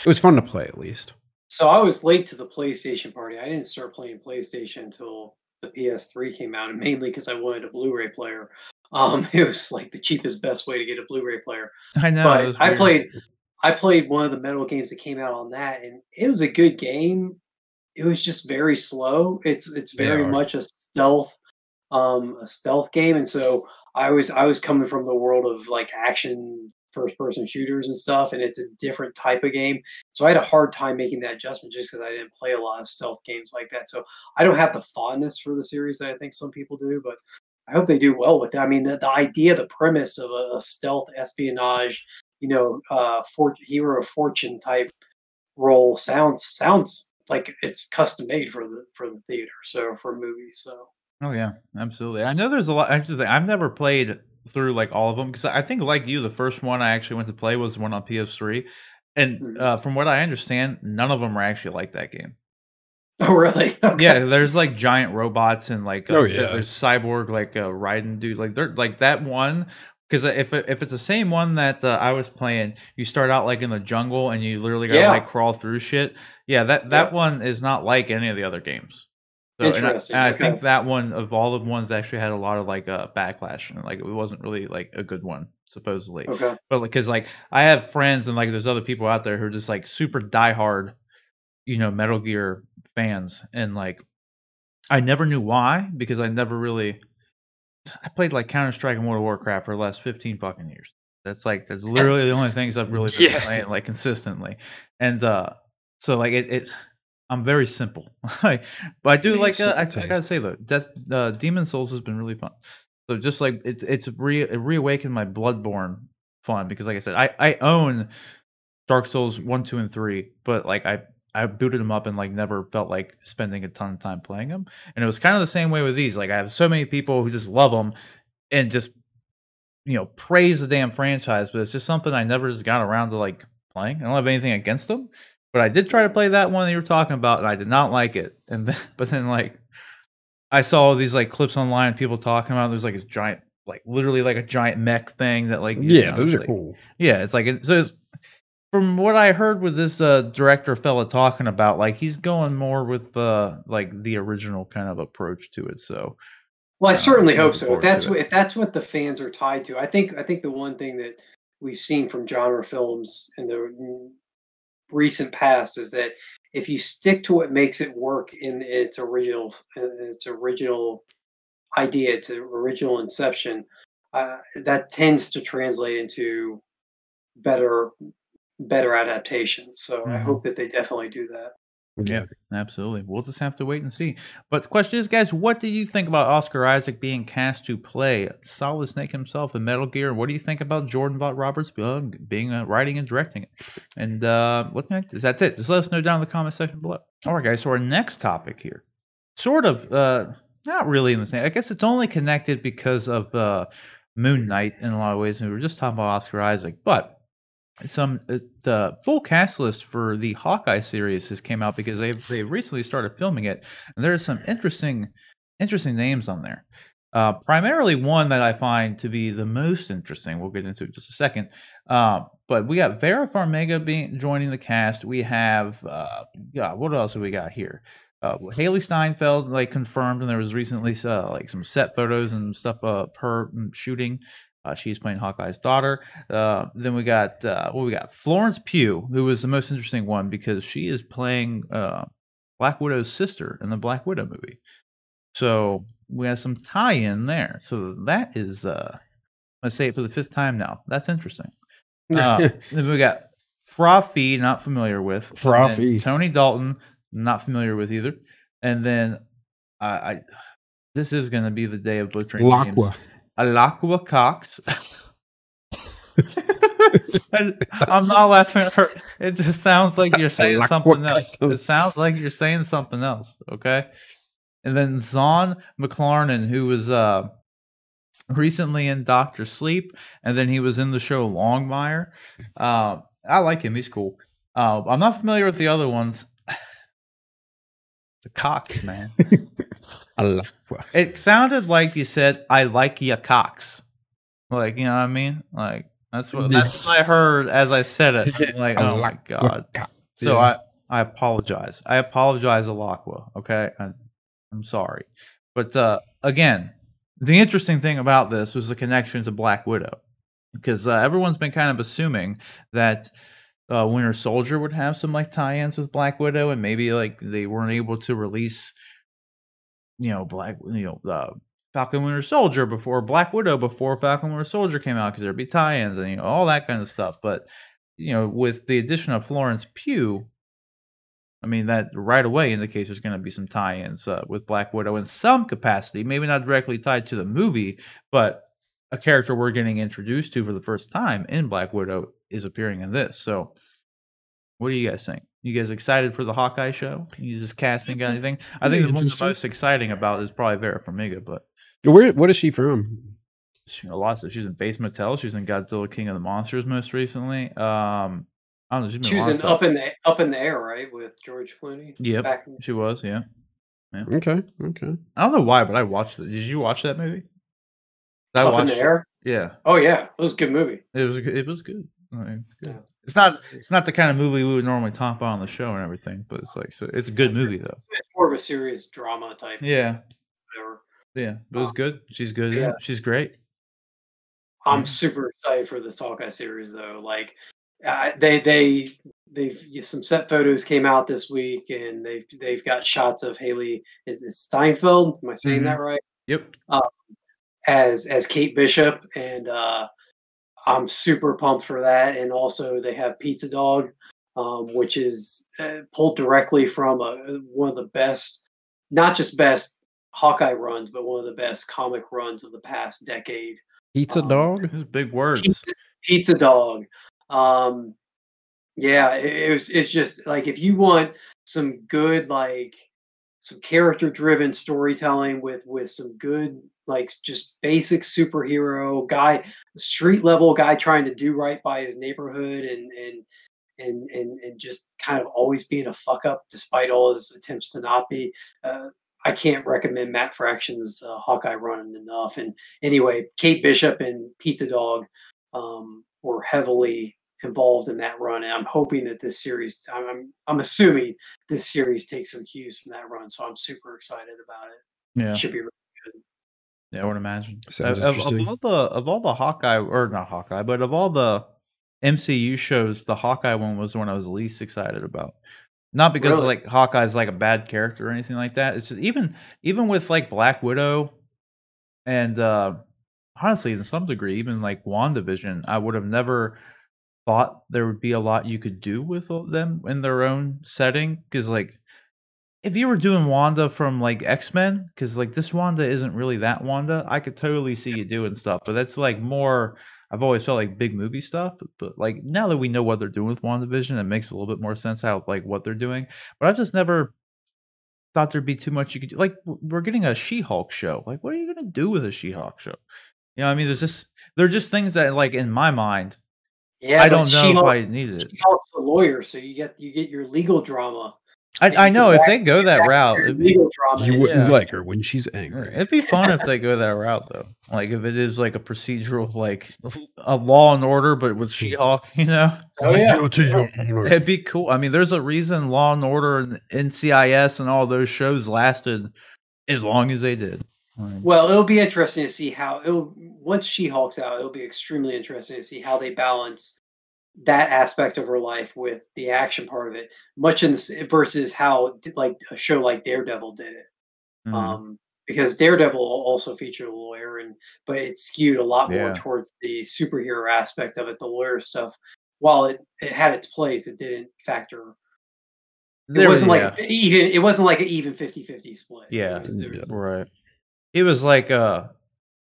It was fun to play at least. So I was late to the PlayStation party. I didn't start playing PlayStation until the PS3 came out, and mainly because I wanted a Blu-ray player. Um, it was like the cheapest, best way to get a Blu-ray player. I know. but I played, I played one of the Metal games that came out on that, and it was a good game. It was just very slow. It's it's very much a stealth um, a stealth game, and so I was I was coming from the world of like action first person shooters and stuff, and it's a different type of game. So I had a hard time making that adjustment just because I didn't play a lot of stealth games like that. So I don't have the fondness for the series that I think some people do, but I hope they do well with it. I mean, the, the idea, the premise of a, a stealth espionage, you know, uh, for, hero of fortune type role sounds sounds like it's custom made for the for the theater, so for movies. So Oh yeah, absolutely. I know there's a lot. Just I've never played through like all of them because I think like you, the first one I actually went to play was the one on PS3, and Mhm. uh, from what I understand, none of them are actually like that game. Oh, really? Okay. Yeah, there's like giant robots and like uh, Oh, so yeah. there's cyborg like uh, riding dude like they're like that one because if if it's the same one that uh, I was playing, you start out like in the jungle and you literally gotta Yeah. like crawl through shit. Yeah, that that Yep. one is not like any of the other games. So, and I, Interesting, and I okay. think that one of all the ones actually had a lot of like uh, backlash and like it wasn't really like a good one supposedly. Okay. But because like I have friends and like there's other people out there who are just like super diehard, you know, Metal Gear fans, and like I never knew why because I never really I played like Counter Strike and World of Warcraft for the last fifteen fucking years. That's like that's literally the only things I've really been Yeah. playing like consistently, and uh so like it. it I'm very simple, like, but I do like. Uh, I, I gotta say though, Death, uh, Demon Souls has been really fun. So just like it's it's re it reawakened my Bloodborne fun because like I said, I I own Dark Souls one, two, and three, but like I I booted them up and like never felt like spending a ton of time playing them. And it was kind of the same way with these. Like I have so many people who just love them and just you know praise the damn franchise, but it's just something I never just got around to like playing. I don't have anything against them, but I did try to play that one that you were talking about, and I did not like it. And then, but then like I saw all these like clips online, people talking about. There's like a giant, like literally like a giant mech thing that like Yeah, know, those are like- cool. yeah, it's like so. It's, from what I heard with this uh, director fella talking about, like he's going more with uh, like the original kind of approach to it. So Well, I Uh, certainly hope so. If that's what if that's what the fans are tied to, I think I think the one thing that we've seen from genre films in the recent past is that if you stick to what makes it work in its original in its original idea, its original inception, uh, that tends to translate into better better adaptations. So I Mhm. hope that they definitely do that. Yeah, absolutely. We'll just have to wait and see. But the question is, guys, what do you think about Oscar Isaac being cast to play Solid Snake himself in Metal Gear? And what do you think about Jordan Vogt Roberts uh, being uh, writing and directing it? And uh, looking at this, that's it. Just let us know down in the comment section below. All right, guys. So our next topic here, sort of, uh, not really in the same. I guess it's only connected because of uh, Moon Knight in a lot of ways, and we were just talking about Oscar Isaac, but some uh, the full cast list for the Hawkeye series has came out because they've they recently started filming it, and there are some interesting interesting names on there. Uh, primarily one that I find to be the most interesting. We'll get into it in just a second. Uh, but we got Vera Farmiga being joining the cast. We have uh, yeah, what else have we got here? Uh, Hailee Steinfeld like confirmed, and there was recently uh, like some set photos and stuff of her mm, shooting. Uh, she's playing Hawkeye's daughter. Uh, then we got uh, what we got Florence Pugh, who was the most interesting one because she is playing uh, Black Widow's sister in the Black Widow movie. So we have some tie-in there. So that is, uh, let's say it for the fifth time now. That's interesting. Uh, then we got Fra Fee, not familiar with. Fra Fee. Tony Dalton, not familiar with either. And then I, I this is going to be the day of butchering names. Alaqua Cox. I'm not laughing at her. It just sounds like you're saying something else. It sounds like you're saying something else. Okay. And then Zahn McClarnon, who was uh recently in Doctor Sleep, and then he was in the show Longmire. Uh, I like him. He's cool. Uh, I'm not familiar with the other ones. The Cox, man. Alaqua. It sounded like you said, "I like ya cocks." Like you know what I mean? Like that's what that's what I heard as I said it. Like oh my god. So I I apologize. I apologize, Alaqua. Okay, I, I'm sorry. But uh, again, the interesting thing about this was the connection to Black Widow, because uh, everyone's been kind of assuming that uh, Winter Soldier would have some like tie-ins with Black Widow, and maybe like they weren't able to release, you know, Black, you know, uh, Falcon Winter Soldier before Black Widow before Falcon Winter Soldier came out because there'd be tie-ins and you know, all that kind of stuff. But you know, with the addition of Florence Pugh, I mean that right away indicates there's going to be some tie-ins uh, with Black Widow in some capacity, maybe not directly tied to the movie, but a character we're getting introduced to for the first time in Black Widow is appearing in this. So, what do you guys think? You guys excited for the Hawkeye show? You just casting got anything? I think the one the most exciting about is probably Vera Farmiga, but Where what is she from? she, a lot of she's in Bates Motel. She's in Godzilla King of the Monsters most recently. Um, I don't know. She's been She in was in stuff. Up in the Up in the Air, right, with George Clooney. Yep, Back in- she was. Yeah, Okay, okay. I don't know why, but I watched it. Did you watch that movie? I Up in the Air. Yeah, Oh yeah, it was a good movie. it was. It was good. I mean, it's good. Yeah. It's not. It's not the kind of movie we would normally talk about on the show and everything, but it's like so. It's a good movie though. It's more of a serious drama type. Yeah, Whatever. yeah. It was Um, good. She's good. yeah. Yeah, she's great. I'm Mhm. super excited for this Hawkeye series, though. Like, uh, they they they've some set photos came out this week, and they've they've got shots of Hailee is, is Steinfeld. Am I saying that right? Yep. As as Kate Bishop, and uh, I'm super pumped for that. And also, they have Pizza Dog, um, which is uh, pulled directly from a, one of the best, not just best Hawkeye runs, but one of the best comic runs of the past decade. Pizza Um, dog? Those big words. pizza dog um yeah it, it was it's just like if you want some good like some character driven storytelling with with some good like just basic superhero guy street level guy trying to do right by his neighborhood and and and and, and just kind of always being a fuck up despite all his attempts to not be uh, I can't recommend Matt Fraction's uh, Hawkeye run enough. And anyway, Kate Bishop and Pizza Dog um, were heavily involved in that run, and I'm hoping that this series. I'm I'm, I'm assuming this series takes some cues from that run, so I'm super excited about it. Yeah. Should be. really Yeah, I would imagine. Sounds of, interesting. Of all the of all the Hawkeye or not Hawkeye, but of all the MCU shows, the Hawkeye one was the one I was least excited about. Not because Really? like Hawkeye's like a bad character or anything like that. It's just even even with like Black Widow and uh honestly in some degree even like WandaVision, I would have never thought there would be a lot you could do with them in their own setting because like if you were doing Wanda from like X Men, because like this Wanda isn't really that Wanda, I could totally see you doing stuff. But that's like more. I've always felt like big movie stuff, but, but like now that we know what they're doing with WandaVision, it makes a little bit more sense how like what they're doing. But I've just never thought there'd be too much you could do. Like we're getting a She-Hulk show. Like what are you gonna do with a She-Hulk show? You know, what I mean, there's just there are just things that like in my mind, Yeah, I don't know She-Hulk- if I needed it. She-Hulk's a lawyer, so you get you get your legal drama. I, I know if they go that route, it'd be- drama. You wouldn't Yeah. like her when she's angry. It'd be fun if they go that route, though. Like if it is like a procedural, like a Law and Order, but with She-Hulk, you know, Oh, yeah. it'd be cool. I mean, there's a reason Law and Order and NCIS and all those shows lasted as long as they did. Like, Well, it'll be interesting to see how it'll once she hulks out. It'll be extremely interesting to see how they balance that aspect of her life with the action part of it, much in the versus how like a show like Daredevil did it. mhm. Um, because Daredevil also featured a lawyer, and but it skewed a lot more Yeah. towards the superhero aspect of it, the lawyer stuff. While it, it had its place, it didn't factor. It There was- wasn't yeah. like a- even. It wasn't like an even 50-50 split. It Yeah. was- there Yeah. was- right. It was like uh,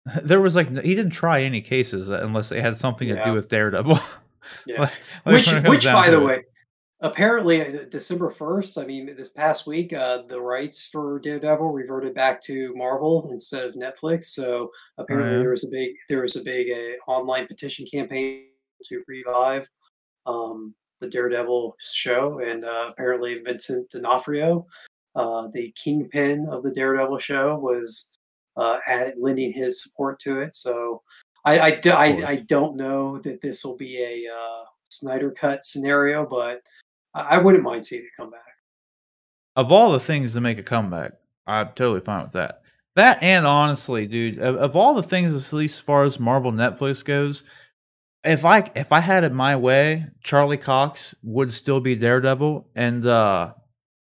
there was like he didn't try any cases unless they had something to do with Daredevil. Yeah. Like- like which when it comes which by the way apparently uh, december 1st i mean this past week uh the rights for daredevil reverted back to marvel instead of netflix so apparently yeah? there was a big there was a big uh, online petition campaign to revive um the daredevil show and uh, apparently vincent d'onofrio uh the kingpin of the daredevil show was uh added lending his support to it so I I, do, I, I, don't know that this will be a uh, Snyder cut scenario, but I, I wouldn't mind seeing it come back. of all the things to make a comeback, I'm totally fine with that. That and honestly, dude, of, of all the things, at least as far as Marvel Netflix goes, if I if I had it my way, Charlie Cox would still be Daredevil, and uh,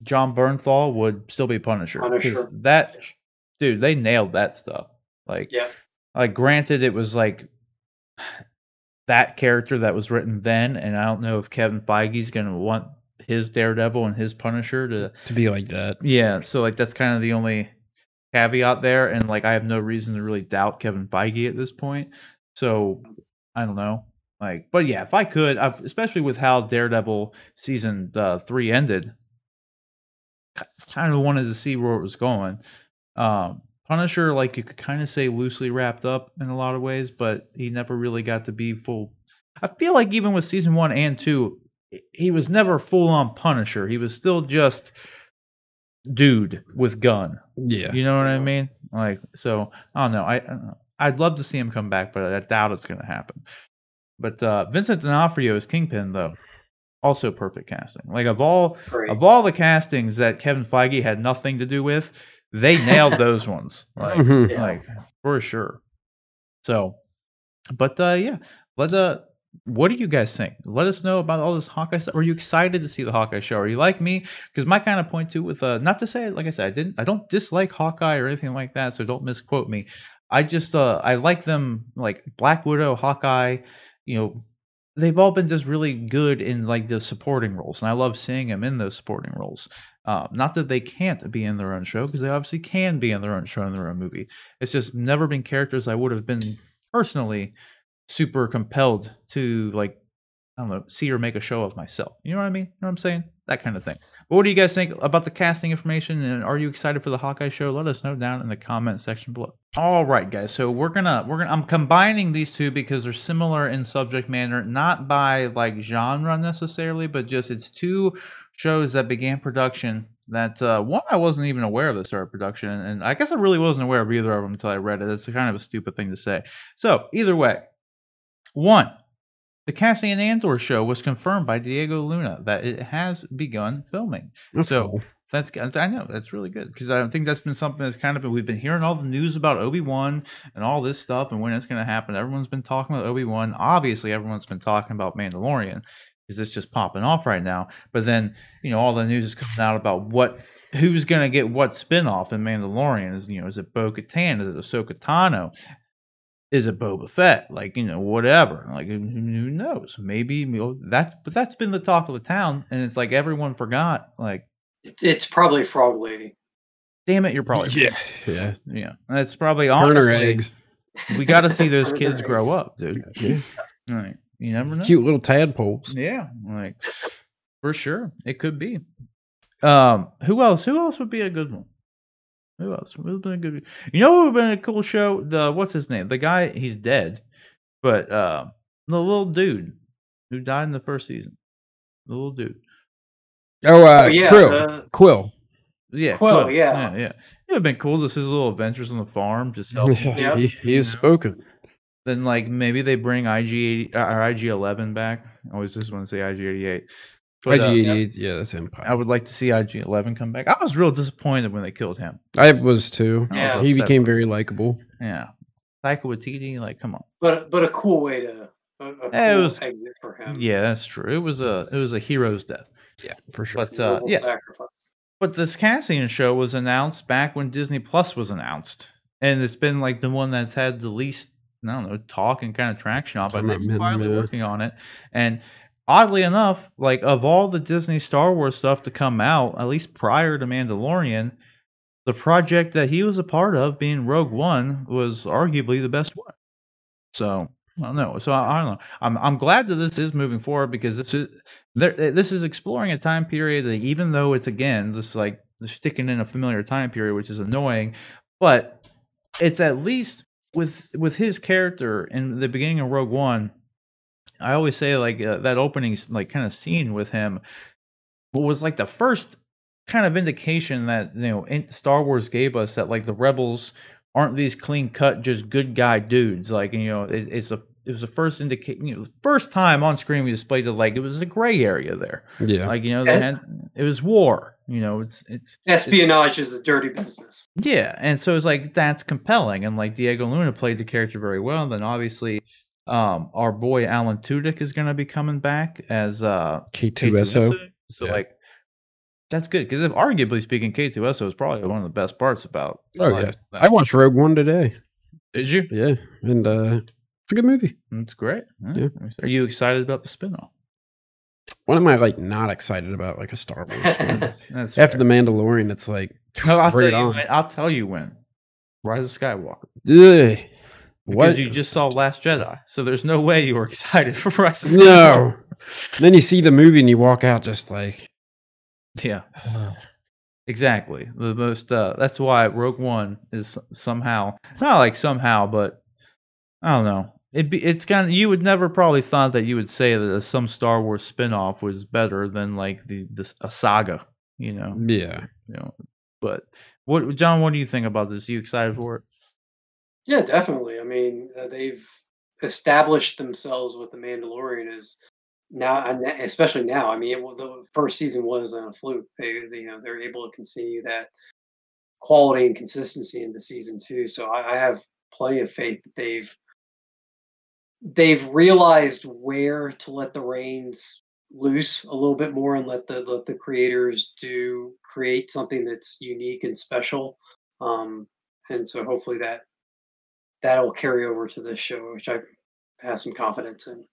Jon Bernthal would still be Punisher. Punisher. that dude, they nailed that stuff. Like, Yeah. Like granted, it was like that character that was written then, and I don't know if Kevin Feige's gonna want his Daredevil and his Punisher to to be like that. yeah, so like that's kind of the only caveat there, and like I have no reason to really doubt Kevin Feige at this point. So I don't know, like, but yeah, if I could, I've, especially with how Daredevil season uh, three ended, kind of wanted to see where it was going. Um, Punisher, like you could kind of say loosely wrapped up in a lot of ways, but he never really got to be full. I feel like even with season one and two, he was never full on Punisher. He was still just dude with gun. Yeah. You know what I mean? Like, so I don't know. I I don't know. I'd love to see him come back, but I doubt it's going to happen. But uh, Vincent D'Onofrio as Kingpin, though, also perfect casting. Like of all Great. of all the castings that Kevin Feige had nothing to do with, they nailed those ones. Like, Mhm. Like for sure. So, but uh, yeah, let uh, what do you guys think? Let us know about all this Hawkeye stuff. Are you excited to see the Hawkeye show? Are you like me? Because my kind of point too with uh, not to say like I said, I didn't, I don't dislike Hawkeye or anything like that. So don't misquote me. I just uh, I like them like Black Widow, Hawkeye. You know, they've all been just really good in like the supporting roles, and I love seeing them in those supporting roles. Uh, not that they can't be in their own show, because they obviously can be in their own show in their own movie. It's just never been characters I would have been personally super compelled to like. I don't know, see or make a show of myself. You know what I mean? You know what I'm saying? That kind of thing. But what do you guys think about the casting information? And are you excited for the Hawkeye show? Let us know down in the comment section below. All right, guys. So we're gonna we're gonna I'm combining these two because they're similar in subject matter, not by like genre necessarily, but just it's two shows that began production. That uh, one I wasn't even aware of the start of production, and I guess I really wasn't aware of either of them until I read it. It's kind of a stupid thing to say. So either way, one the Cassian Andor show was confirmed by Diego Luna that it has begun filming. That's So- cool. That's good. I know that's really good because I think that's been something that's kind of been, we've been hearing all the news about Obi Wan and all this stuff and when it's going to happen. Everyone's been talking about Obi Wan. Obviously, everyone's been talking about Mandalorian because it's just popping off right now. But then you know all the news is coming out about what who's going to get what spinoff in Mandalorian. Is you know is it Bo Katan? Is it Ahsoka Tano? Is it Boba Fett? Like you know whatever. Like who who knows? Maybe you know, that's but that's been the talk of the town, and it's like everyone forgot. Like It's, it's probably Frog Lady. damn it, you're probably Yeah. Yeah. yeah. That's probably Burner honestly eggs. we got to see those Burner kids grow up, dude. Yeah. Right. You never know. Cute little tadpoles. Yeah, like for sure, it could be. Um, who else? Who else would be a good one? Who else Who's been a good? You know, who would have been a cool show. The what's his name? The guy. He's dead, but uh, the little dude who died in the first season. The little dude. Oh, uh, Oh, yeah, Krill. the- Kuiil. Yeah, Kuiil, Kuiil. yeah. yeah, yeah. It would have been cool to see his little adventures on the farm. Just help. Yeah. he, he is spoken. Then like maybe they bring IG 80, uh, or IG eleven back. I always just want to say IG eighty eight. IG eighty eight. Yeah, that's Empire. I would like to see IG eleven come back. I was real disappointed when they killed him. I was too. Yeah. He became very likable. Yeah, Taika Waititi, like come on. But but a cool way to a, a Yeah, it cool was- exit for him. Yeah, that's true. It was a it was a hero's death. Yeah, for sure. But uh, yeah, sacrifice. but this Cassian show was announced back when Disney Plus was announced, and it's been like the one that's had the least I don't know talk and kind of traction on. But I'm they're finally working on it, and oddly enough, like of all the Disney Star Wars stuff to come out, at least prior to Mandalorian, the project that he was a part of, being Rogue One, was arguably the best one. So I don't know. So I, I don't know. I'm I'm glad that this is moving forward because this is there. Eh, this is exploring a time period that even though it's again just like sticking in a familiar time period, which is annoying, but it's at least with with his character in the beginning of Rogue One. I always say like uh, that opening like kind of scene with him was like the first kind of indication that you know in Star Wars gave us that like the rebels aren't these clean cut just good guy dudes like you know it, it's a it was the first indication you know first time on screen we displayed it like it was a gray area there Yeah. like you know they Eh. had it was war you know it's it's Espionage is a dirty business. yeah, and so it's like that's compelling, and like Diego Luna played the character very well. Then obviously, um, our boy Alan Tudyk is going to be coming back as uh K2SO. K2SO. So Yeah. like, that's good because arguably speaking, K2SO is probably one of the best parts about. Oh, like, yeah. that. I watched Rogue One today. Did you? Yeah, and uh, it's a good movie. It's great. Yeah. Are you excited about the spinoff? What am I like not excited about? Like a Star Wars. film? That's After the. Mandalorian, it's like No, I'll tell you. When, I'll tell you when. Rise of Skywalker. ugh, Because what? you just saw Last Jedi, so there's no way you were excited for Rise of no. Then you see the movie and you walk out just like Yeah. Exactly. The most uh that's why Rogue One is somehow not like somehow, but I don't know. It be it's kind of you would never probably thought that you would say that some Star Wars spin-off was better than like the this a saga, you know. yeah. You know. But what John, what do you think about this? Are you excited for it? Yeah, definitely. I mean, uh, they've established themselves with the Mandalorian as now, especially now. I mean, it, the first season wasn't a fluke. They, they, you know, they're able to continue that quality and consistency into season two. So I, I have plenty of faith that they've they've realized where to let the reins loose a little bit more and let the let the creators do create something that's unique and special. Um, and so hopefully that that'll carry over to this show, which I have some confidence in.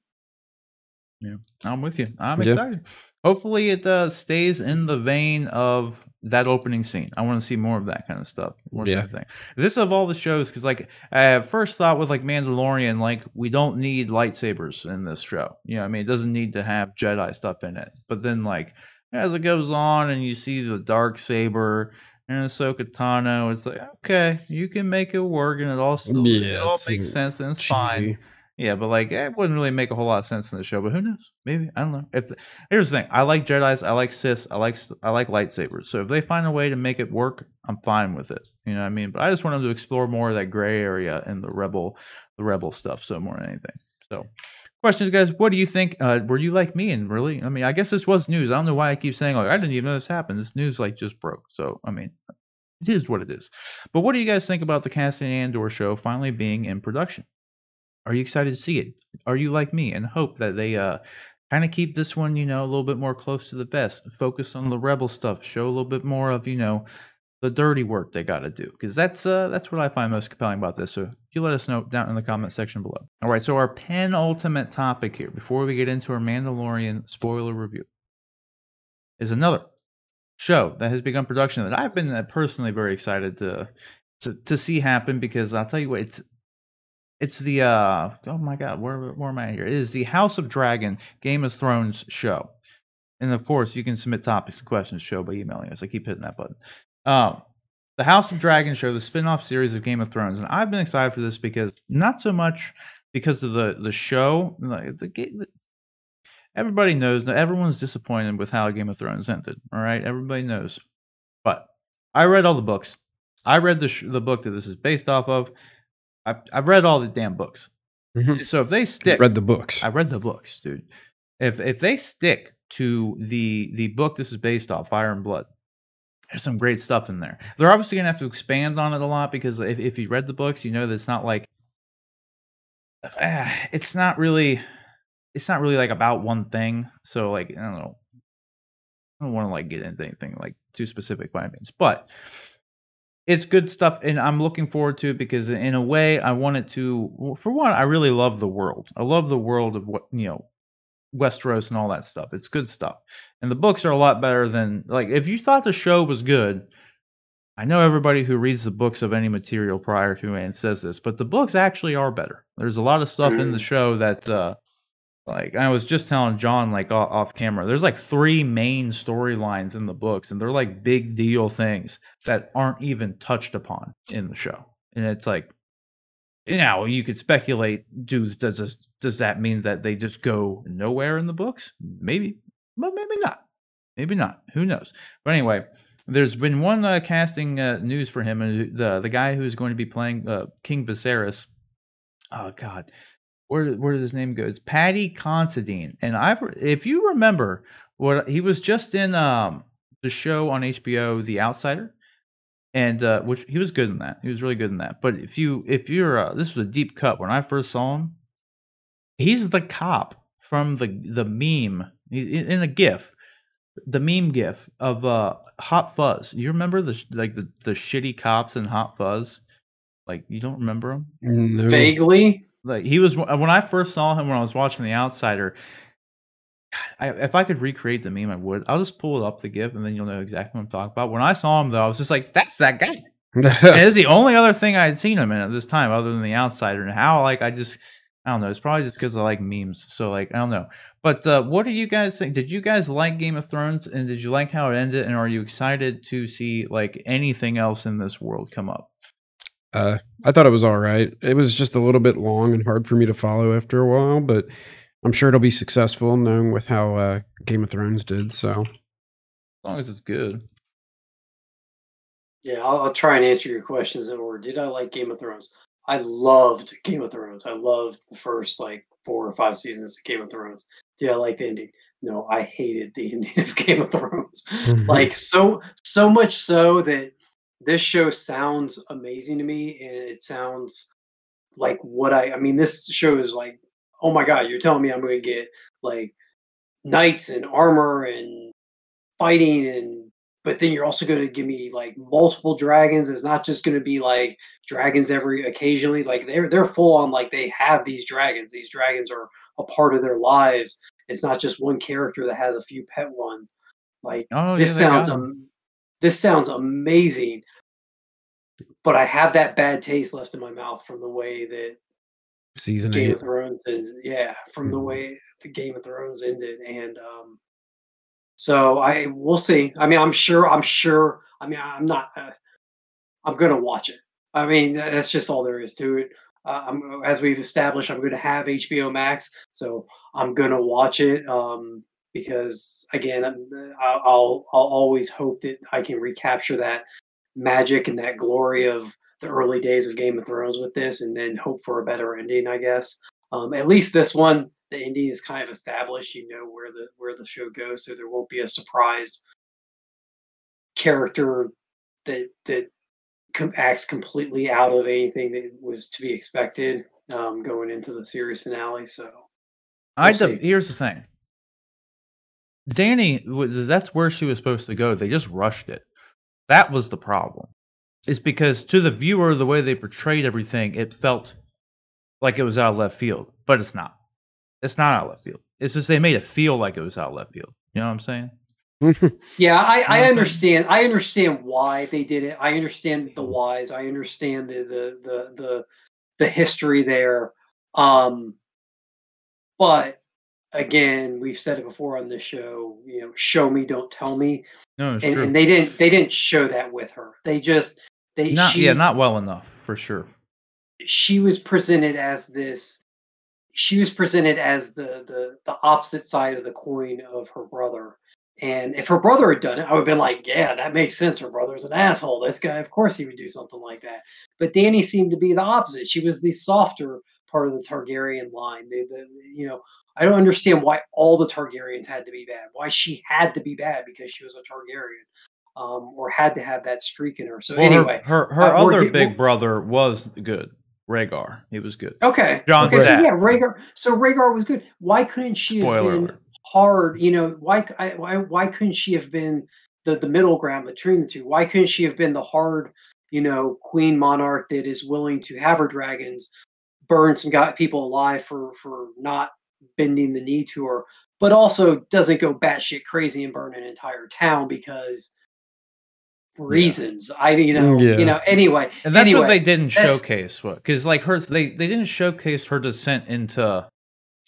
Yeah, I'm with you. I'm Yeah. excited. Hopefully, it uh, stays in the vein of that opening scene. I want to see more of that kind of stuff. More Yeah. yeah. thing. This of all the shows, because like I at first thought with like Mandalorian, like we don't need lightsabers in this show. You know, what I mean, it doesn't need to have Jedi stuff in it. But then like as it goes on, and you see the dark saber. And Ahsoka Tano, it's like okay, you can make it work, and it all still, it all makes sense, and it's fine. Yeah, but like it wouldn't really make a whole lot of sense in the show. But who knows? Maybe I don't know. If here's the thing, I like Jedi's, I like Siths, I like I like lightsabers. So if they find a way to make it work, I'm fine with it. You know what I mean? But I just want them to explore more of that gray area and the rebel, the rebel stuff. So more than anything. So questions, guys. What do you think? Uh, were you like me? And really, I mean, I guess this was news. I don't know why I keep saying like I didn't even know this happened. This news like just broke. So I mean, it is what it is. But what do you guys think about the Cassian Andor show finally being in production? Are you excited to see it? Are you like me and hope that they uh kind of keep this one, you know, a little bit more close to the vest, focus on the rebel stuff, show a little bit more of, you know, the dirty work they got to do because that's uh that's what I find most compelling about this. So you let us know down in the comment section below. All right, so our penultimate topic here before we get into our Mandalorian spoiler review is another show that has begun production that I've been uh, personally very excited to to, to see happen because I'll tell you what it's it's the uh oh my god where where am I here? It is the House of Dragon Game of Thrones show, and of course you can submit topics and questions to show by emailing us. I keep hitting that button. Um, the House of Dragon show, the spin-off series of Game of Thrones, and I've been excited for this because not so much because of the the show, like the, the everybody knows that everyone's disappointed with how Game of Thrones ended. All right, everybody knows, but I read all the books. I read the sh- the book that this is based off of. I've, I've read all the damn books. Mhm. So if they Just stick, read the books. I read the books, dude. If if they stick to the the book this is based off, Fire and Blood, there's some great stuff in there. They're obviously gonna have to expand on it a lot because if if you read the books, you know that it's not like ah, it's not really it's not really like about one thing. So like I don't know. I don't want to like get into anything like too specific by any means, but it's good stuff, and I'm looking forward to it because in a way, I want it to. For one, I really love the world. I love the world of what you know, Westeros and all that stuff. It's good stuff, and the books are a lot better than like if you thought the show was good. I know everybody who reads the books of any material prior to and says this, but the books actually are better. There's a lot of stuff in the Mm. show that uh, like I was just telling John like off camera. There's like three main storylines in the books, and they're like big deal things that aren't even touched upon in the show. And it's like, know, you could speculate. Do does this, does that mean that they just go nowhere in the books? Maybe, but maybe not. Maybe not. Who knows? But anyway, there's been one uh, casting uh, news for him, and the the guy who's going to be playing uh, King Viserys. Oh God, where where did his name go? It's Paddy Considine, and I if you remember what he was just in um the show on HBO, The Outsider, and uh, which he was good in that. He was really good in that. But if you if you're uh, this was a deep cut when I first saw him. He's the cop from the the meme. He's in in a GIF, the meme GIF of uh Hot Fuzz. You remember the like the the shitty cops in Hot Fuzz? Like you don't remember him? No. Vaguely. Like he was when I first saw him when I was watching The Outsider. I, if I could recreate the meme, I would. I'll just pull it up the GIF, and then you'll know exactly what I'm talking about. When I saw him, though, I was just like, "That's that guy." and it's the only other thing I had seen him in at this time, other than The Outsider. And how, like, I just, I don't know. It's probably just because I like memes. So, like, I don't know. But uh, what do you guys think? Did you guys like Game of Thrones, and did you like how it ended? And are you excited to see like anything else in this world come up? Uh, I thought it was all right. It was just a little bit long and hard for me to follow after a while, but I'm sure it'll be successful, knowing with how uh, Game of Thrones did. So, as long as it's good. Yeah, I'll, I'll try and answer your questions in order. Did I like Game of Thrones? I loved Game of Thrones. I loved the first like four or five seasons of Game of Thrones. Did I like the ending? No, I hated the ending of Game of Thrones. like so so much so that this show sounds amazing to me and it sounds like what I I mean this show is like oh my god, you're telling me I'm going to get like knights and armor and fighting and but then you're also going to give me like multiple dragons. It's not just going to be like dragons every occasionally. Like they're they're full on like they have these dragons. These dragons are a part of their lives. It's not just one character that has a few pet ones. Like Oh, this yeah, um, this sounds amazing. But I have that bad taste left in my mouth from the way that season Game eight. of Thrones. Yeah, from the Mhm. way the Game of Thrones ended, and um, so I we'll see. I mean, I'm sure. I'm sure. I mean, I'm not. Uh, I'm gonna watch it. I mean, that's just all there is to it. Uh, I'm, as we've established, I'm going to have HBO Max, so I'm to watch it um, because, again, I'm, I'll, I'll I'll always hope that I can recapture that magic and that glory of the early days of Game of Thrones with this, and then hope for a better ending. I guess um, at least this one, the ending is kind of established. You know where the where the show goes, so there won't be a surprised character that that com- acts completely out of anything that was to be expected um, going into the series finale. So I We'll d- see. here's the thing. Dany was that's where she was supposed to go. They just rushed it. That was the problem. It's because to the viewer, the way they portrayed everything, it felt like it was out of left field, but it's not. It's not out of left field. It's just they made it feel like it was out of left field. You know what I'm saying? yeah, I, I'm I saying? understand. I understand why they did it. I understand the whys. I understand the the the the, the history there. Um, but again, we've said it before on this show. You know, show me, don't tell me. No, and, and they didn't they didn't show that with her they just they not she, yeah, not well enough for sure. she was presented as this she was presented as the the the opposite side of the coin of her brother. And if her brother had done it i would have been like yeah that makes sense. Her brother's an asshole. This guy of course he would do something like that. But Dany seemed to be the opposite. She was the softer part of the targaryen line. The, the you know i don't understand why all the targaryens had to be bad why she had to be bad because she was a targaryen um, or had to have that streak in her so Well, anyway her her, her uh, other big brother was good. Rhaegar. He was good. Okay. Jon okay, so yeah, Rhaegar. So Rhaegar was good. Why couldn't she Spoiler have been alert. hard? You know, why, why why couldn't she have been the the middle ground between the two? Why couldn't she have been the hard, you know, queen monarch that is willing to have her dragons burn some got people alive for for not bending the knee to her, but also doesn't go batshit crazy and burn an entire town because reasons. I you know Mm, yeah. you know anyway. And that's anyway, what they didn't showcase. What? Because like her, they they didn't showcase her descent into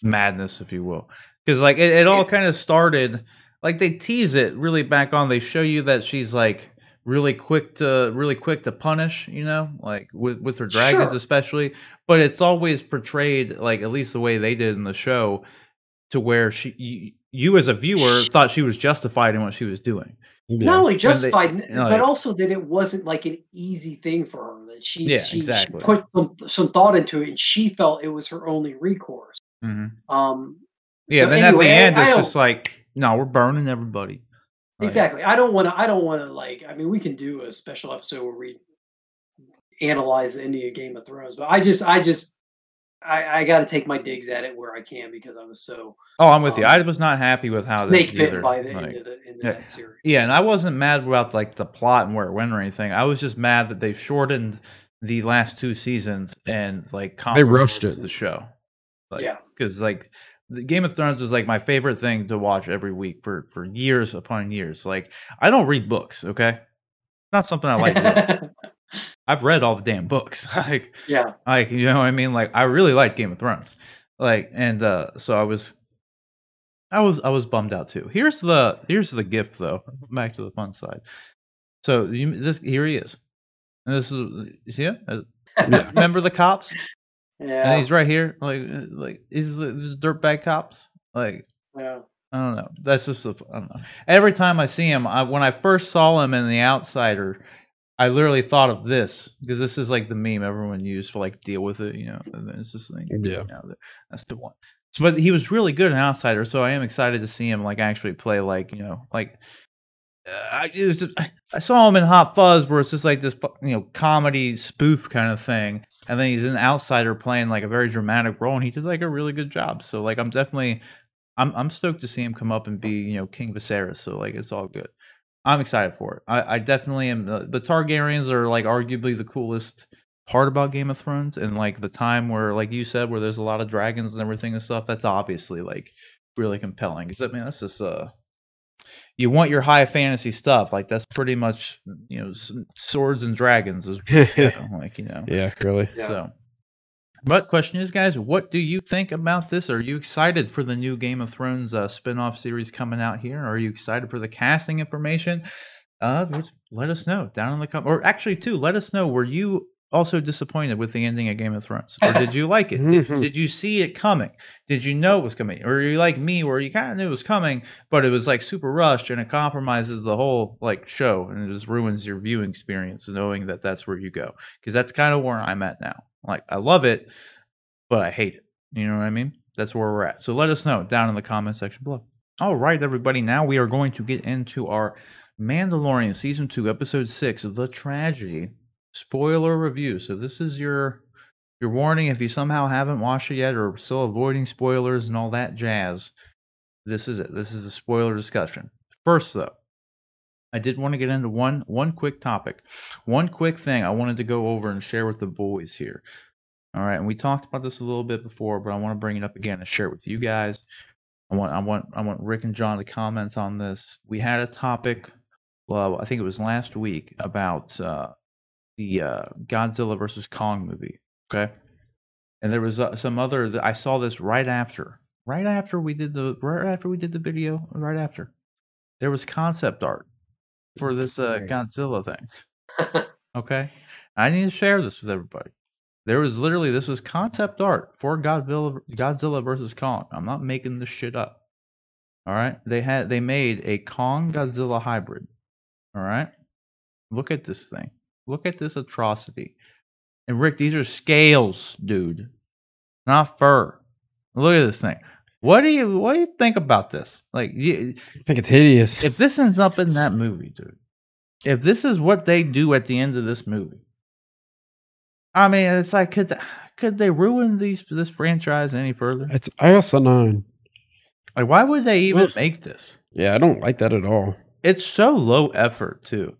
madness, if you will. Because like it, it all kind of started. Like they tease it really back on. They show you that she's like really quick to really quick to punish. You know, like with with her dragons Sure. especially. But it's always portrayed like at least the way they did in the show, to where she you, you as a viewer thought she was justified in what she was doing. Yeah. not only justified, n- you know, but like- also that it wasn't like an easy thing for her. That she, Yeah, she, exactly. she put some, some thought into it, and she felt it was her only recourse. Mm-hmm. Um, Yeah. so then anyway, at the end, I it's don't- just like, no, we're burning everybody. Like, exactly. I don't want to. I don't want to like. I mean, we can do a special episode where we analyze the ending of Game of Thrones, but I just, I just, I, I got to take my digs at it where I can because I was so Oh, I'm with you. Um, I was not happy with how snake they bitten either. by the like- end of the end of yeah. that series. yeah, and I wasn't mad about like the plot and where it went or anything. I was just mad that they shortened the last two seasons and like They rushed it. the show. Like, Yeah. because like the Game of Thrones was like my favorite thing to watch every week for for years upon years. Like I don't read books, okay, not something I like. I've read all the damn books, like yeah. like you know what I mean. Like I really like Game of Thrones, like and uh so I was. I was I was bummed out too. Here's the here's the gift though. Back to the fun side. So you, this here he is. And this is you see him? Uh, Yeah. Remember the cops? Yeah. And he's right here. Like uh, like is this dirtbag cops? Like yeah. I don't know. That's just I don't know. Every time I see him, I, when I first saw him in The Outsider, I literally thought of this because this is like the meme everyone used for like deal with it, you know. And then it's just like Yeah. you know, that's the one. So, but he was really good in Outsider, so I am excited to see him like actually play like you know like. Uh, I, it was just, I saw him in Hot Fuzz, where it's just like this, you know, comedy spoof kind of thing, and then he's an outsider playing like a very dramatic role, and he did like a really good job. So, like, I'm definitely, I'm I'm stoked to see him come up and be you know King Viserys. So like it's all good. I'm excited for it. I, I definitely am. The, the Targaryens are like arguably the coolest part about Game of Thrones, and like the time where, like you said, where there's a lot of dragons and everything and stuff. That's obviously like really compelling. Because I mean, that's just uh, you want your high fantasy stuff. Like that's pretty much you know swords and dragons is you know, like you know yeah, really. Yeah. so, but question is, guys, what do you think about this? Are you excited for the new Game of Thrones uh, spin-off series coming out here? Are you excited for the casting information? Uh, let us know down in the com- or actually, too, let us know. Were you also disappointed with the ending of Game of Thrones, or did you like it? Did, did you see it coming? Did you know it was coming, or are you like me, where you kind of knew it was coming, but it was like super rushed and it compromises the whole like show and it just ruins your viewing experience, knowing that that's where you go because that's kind of where I'm at now. Like I love it, but I hate it. You know what I mean? That's where we're at. So let us know down in the comment section below. All right, everybody. Now we are going to get into our Mandalorian season two, episode six, the tragedy spoiler review. So this is your your warning if you somehow haven't watched it yet or still avoiding spoilers and all that jazz. This is it. This is a spoiler discussion. First, though, I did want to get into one one quick topic, one quick thing I wanted to go over and share with the boys here. All right, and we talked about this a little bit before, but I want to bring it up again and share it with you guys. I want I want I want Rick and John to comment on this. We had a topic, well, I think it was last week about uh, the uh, Godzilla versus Kong movie. Okay, and there was uh, some other. I saw this right after, right after we did the right after we did the video, right after there was concept art for this uh, Godzilla thing. Okay, I need to share this with everybody. There was literally this was concept art for Godzilla Godzilla versus Kong. I'm not making this shit up. All right, they had they made a Kong Godzilla hybrid. All right, look at this thing. Look at this atrocity. And Rick, these are scales, dude, not fur. Look at this thing. What do you what do you think about this? Like, you, I think it's hideous. if this ends up in that movie, dude, if this is what they do at the end of this movie, I mean, it's like could could they ruin these this franchise any further? it's IS9. Like, why would they even make this? Yeah, I don't like that at all. It's so low effort too.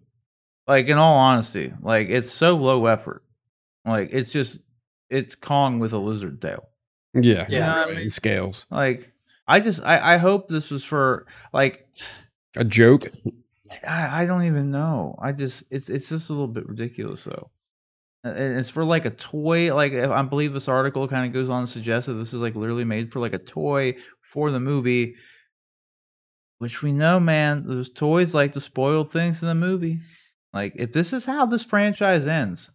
Like, in all honesty, like it's so low effort. Like, it's just it's Kong with a lizard tail. Yeah, Yeah. really, in scales. Like, I just I I hope this was for like A joke. I, I don't even know. I just it's it's just a little bit ridiculous though. And it's for like a toy. Like if- I believe this article kind of goes on to suggest that this is like literally made for like a toy for the movie. Which we know, man, those toys like to spoil things in the movie. Like if this is how this franchise ends,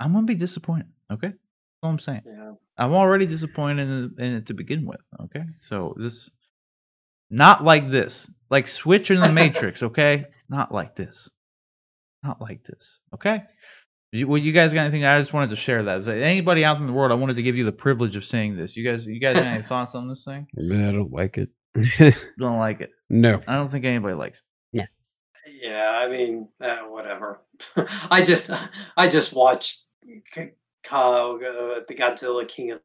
I'm gonna be disappointed. Okay, that's all I'm saying. yeah. I'm already disappointed in, in it to begin with. Okay, so this, not like this, like Switch in the Matrix. Okay, not like this, not like this. Okay. You, well, you guys got anything? I just wanted to share that. Is there Anybody out in the world, I wanted to give you the privilege of saying this. You guys, you guys got any thoughts on this thing? Yeah, I don't like it. Don't like it. no. I don't think anybody likes. it. Yeah, Yeah, I mean, uh, whatever. I just, I just watched K- Ka- Uh, the Godzilla King of.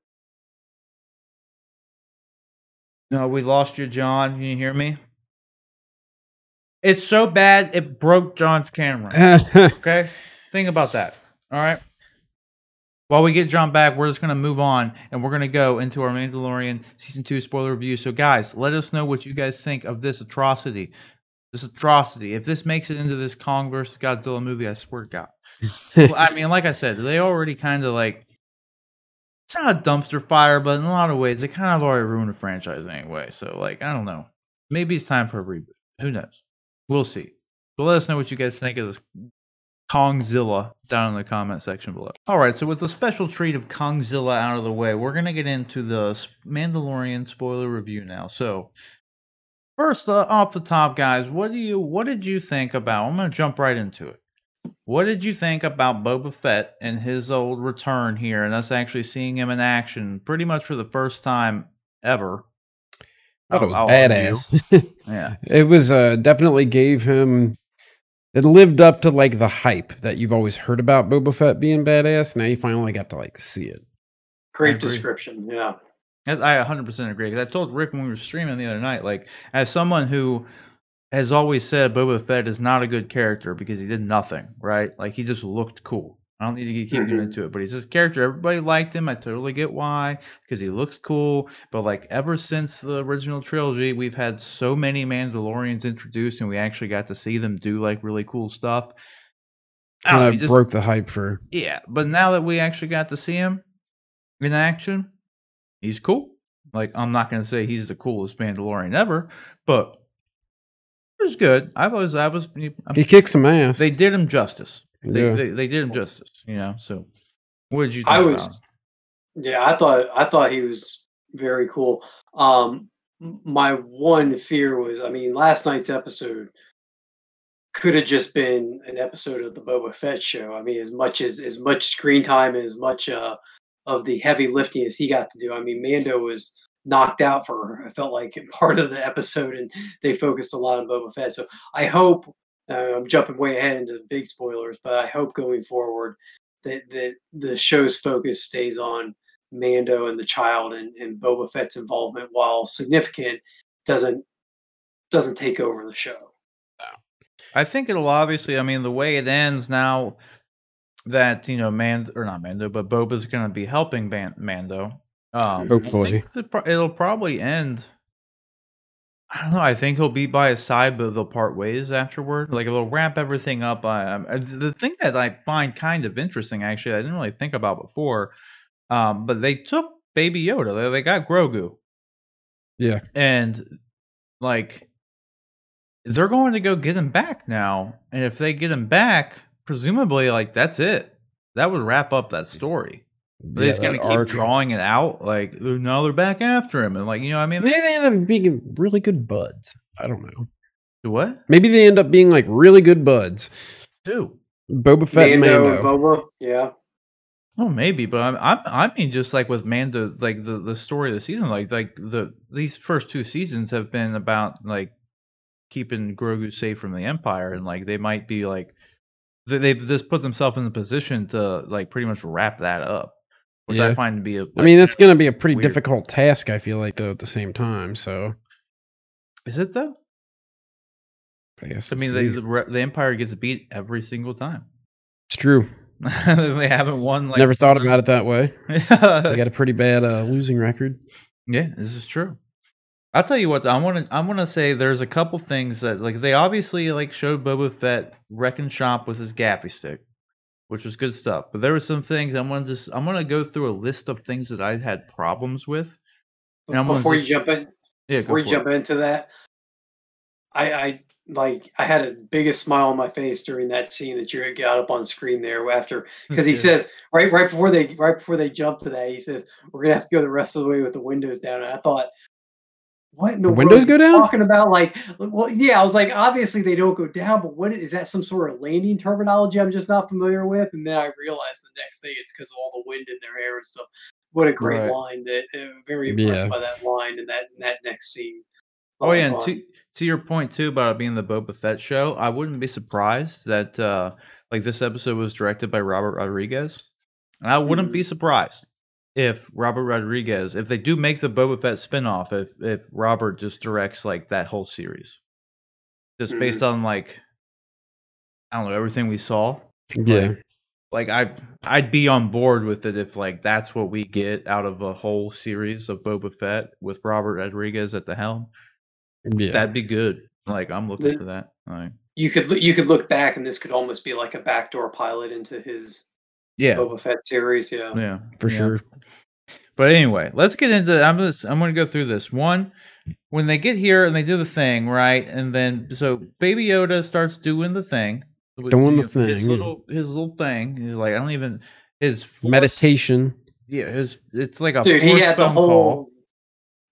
No, we lost you, John. Can you hear me? It's so bad it broke John's camera. Okay, think about that. All right. While we get John back, we're just going to move on and we're going to go into our Mandalorian season two spoiler review. So, guys, let us know what you guys think of this atrocity. This atrocity. If this makes it into this Kong versus Godzilla movie, I swear to God. well, I mean, like I said, they already kind of like it's not a dumpster fire, but in a lot of ways, they kind of already ruined the franchise anyway. So, like, I don't know. Maybe it's time for a reboot. Who knows? We'll see. So let us know what you guys think of this Kongzilla down in the comment section below. All right, so with the special treat of Kongzilla out of the way, we're gonna get into the Mandalorian spoiler review now. So, first uh, off the top, guys, what do you what did you think about? I'm gonna jump right into it. What did you think about Boba Fett and his old return here, and us actually seeing him in action, pretty much for the first time ever? thought it was badass. yeah, it was uh, definitely gave him. It lived up to like the hype that you've always heard about Boba Fett being badass. Now you finally got to like see it. Great description. Yeah. I 100% agree. Because I told Rick when we were streaming the other night, like, as someone who has always said Boba Fett is not a good character because he did nothing, right? Like, he just looked cool. I don't need to keep mm-hmm. getting into it, but he's this character. Everybody liked him. I totally get why, because he looks cool. But like ever since the original trilogy, we've had so many Mandalorians introduced, and we actually got to see them do like really cool stuff. Kind of broke the hype for yeah. But now that we actually got to see him in action, he's cool. Like I'm not gonna say he's the coolest Mandalorian ever, but it was good. I was I was he kicked some ass. They did him justice. They, yeah. they, they did him justice, you know. So, what did you? I was, yeah, I thought I thought he was very cool. Um, my one fear was, I mean, last night's episode could have just been an episode of the Boba Fett show. I mean, as much as as much screen time and as much uh, of the heavy lifting as he got to do. I mean, Mando was knocked out for I felt like part of the episode, and they focused a lot on Boba Fett. So I hope uh, I'm jumping way ahead into big spoilers, but I hope going forward that, that the show's focus stays on Mando and the child and, and Boba Fett's involvement, while significant, doesn't doesn't take over the show. I think it'll obviously. I mean, the way it ends now that you know, Mando or not Mando, but Boba's going to be helping Ban- Mando. Um, Hopefully, it'll probably end I don't know. I think he'll be by his side, but they'll part ways afterward. Like they'll wrap everything up. I, the thing that I find kind of interesting, actually, I didn't really think about before. Um, but they took Baby Yoda. They, they got Grogu. Yeah, and like they're going to go get him back now. And if they get him back, presumably, like that's it. That would wrap up that story. But yeah, they just gonna keep drawing it out. Like oh, now they're back after him, and like you know, I mean, maybe they end up being really good buds. I don't know. What? Maybe they end up being like really good buds. Who? Boba Fett Mando, and Mando. Boba, yeah. Oh, maybe, but I'm, I'm, I mean, just like with Mando, like the the story of the season, like like the these first two seasons have been about like keeping Grogu safe from the Empire, and like they might be like they just put themselves in the position to like pretty much wrap that up which yeah. I find to be a. Like, I mean, that's going to be a pretty weird. difficult task. I feel like though at the same time. So, is it though? I guess. I mean, they, the, the Empire gets beat every single time. It's true. they haven't won. Like, Never thought about it that way. they got a pretty bad uh, losing record. Yeah, this is true. I'll tell you what. I want to. I want to say there's a couple things that like they obviously like showed Boba Fett wrecking shop with his gaffi stick which was good stuff. But there were some things I'm gonna just I'm gonna go through a list of things that I had problems with. before you jump in, yeah, before you jump it. into that, I, I like I had a biggest smile on my face during that scene that you got up on screen there after because he says right right before they right before they jump to that he says we're gonna have to go the rest of the way with the windows down and I thought what in the, the windows go down? Talking about like, well, yeah, I was like, obviously they don't go down, but what is that? Some sort of landing terminology I'm just not familiar with. And then I realized the next thing it's because of all the wind in their hair and stuff. What a great right. line! That uh, very impressed yeah. by that line and that in that next scene. Oh yeah, and to to your point too about it being the Boba Fett show, I wouldn't be surprised that uh like this episode was directed by Robert Rodriguez. and I wouldn't mm-hmm. be surprised if Robert Rodriguez, if they do make the Boba Fett spinoff, if if Robert just directs like that whole series, just mm-hmm. based on like I don't know everything we saw. Yeah. Like, like I I'd be on board with it if like that's what we get out of a whole series of Boba Fett with Robert Rodriguez at the helm. Yeah. That'd be good. Like I'm looking The- for that. Like, You could you could look back, and this could almost be like a backdoor pilot into his yeah, Boba Fett series. Yeah. yeah, for yeah. sure. But anyway, let's get into. I'm gonna I'm gonna go through this one. When they get here and they do the thing, right, and then so Baby Yoda starts doing the thing, with, Doing the thing, yeah. little his little thing. He's like I don't even his force- Meditation. Yeah, his it's like a Dude, he had the phone call. whole.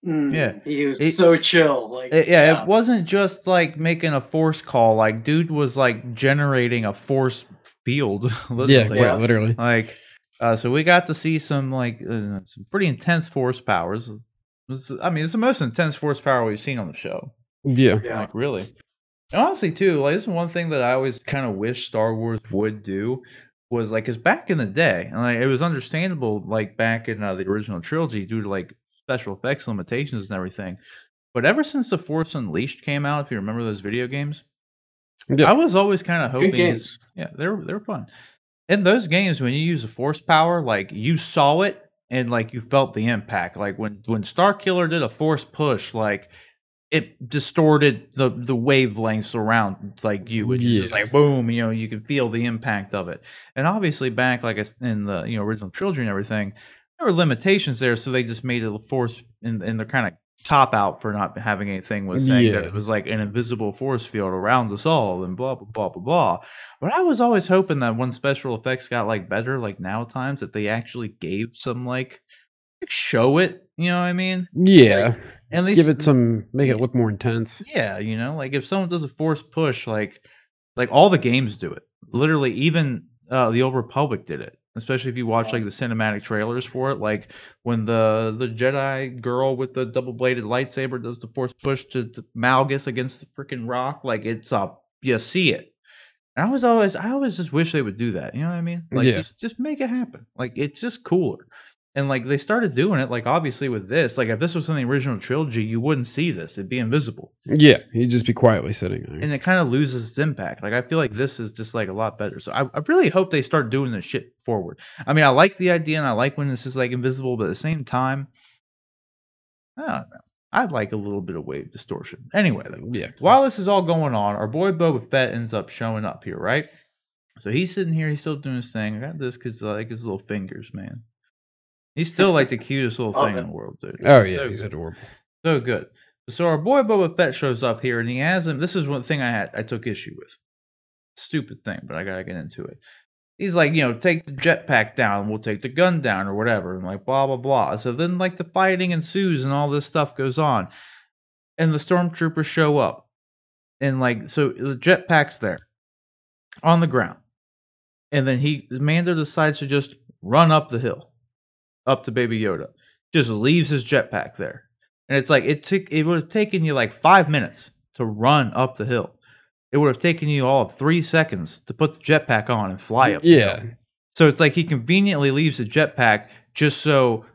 Mm, Yeah. he was It- so chill. Like, It- yeah, it wasn't just like making a force call. Like, dude was like generating a force field. Yeah, literally. quite literally. Like, uh, so we got to see some like uh, some pretty intense force powers. Was- I mean, it's the most intense force power we've seen on the show. Yeah. yeah. Like, really. And honestly, too, like this is one thing that I always kind of wish Star Wars would do was like, cause back in the day, and like it was understandable, like back in uh, the original trilogy, due to like special effects limitations and everything. But ever since the Force Unleashed came out, if you remember those video games, Yeah. I was always kind of hoping, Good games. yeah, they're they were fun. In those games, when you use the Force power, like you saw it and like you felt the impact. Like when when Starkiller did a Force push, like it distorted the the wavelengths around like you. Just Yeah. like boom, you know, you can feel the impact of it. And obviously, back like in the you know original trilogy and everything, there were limitations there, so they just made it a Force in in the kind of top out for not having anything was saying that it was like an invisible force field around us all and blah blah blah blah blah. But I was always hoping that when special effects got like better, like now times, that they actually gave some like, like show it. You know what I mean? Yeah. And they Give it some make it look more intense. yeah, you know, like if someone does a force push, like like all the games do it. Literally, even uh, the Old Republic did it. Especially if you watch like the cinematic trailers for it, like when the the Jedi girl with the double bladed lightsaber does the force push to, to Malgus against the freaking rock, like it's up, you see it. And I was always, I always just wish they would do that. You know what I mean? Like Yeah. just just make it happen. Like it's just cooler. And like they started doing it, like obviously with this, like if this was in the original trilogy, you wouldn't see this; it'd be invisible Yeah. He'd just be quietly sitting there. and it kind of loses its impact. Like I feel like this is just like a lot better. So I, I really hope they start doing this shit forward. I mean, I like the idea and I like when this is like invisible, but at the same time, I don't know. I'd like a little bit of wave distortion. Anyway, though, yeah. while this is all going on, our boy Boba Fett ends up showing up here, right? So he's sitting here, he's still doing his thing. I got this because I like his little fingers, man. He's still like the cutest little oh, thing in the world, dude. Oh He's yeah, so he's good. adorable. So good. So our boy Boba Fett shows up here, and he has him. This is one thing I had I took issue with. Stupid thing, but I gotta get into it. He's like, you know, take the jetpack down, we'll take the gun down, or whatever, and like blah blah blah. So then, like the fighting ensues, and all this stuff goes on, and the stormtroopers show up, and like so the jetpack's there, on the ground, and then he Mando decides to just run up the hill, up to Baby Yoda, just leaves his jetpack there. And it's like it took it would have taken you like five minutes to run up the hill. It would have taken you all of three seconds to put the jetpack on and fly up. the Yeah. So it's like he conveniently leaves the jetpack just so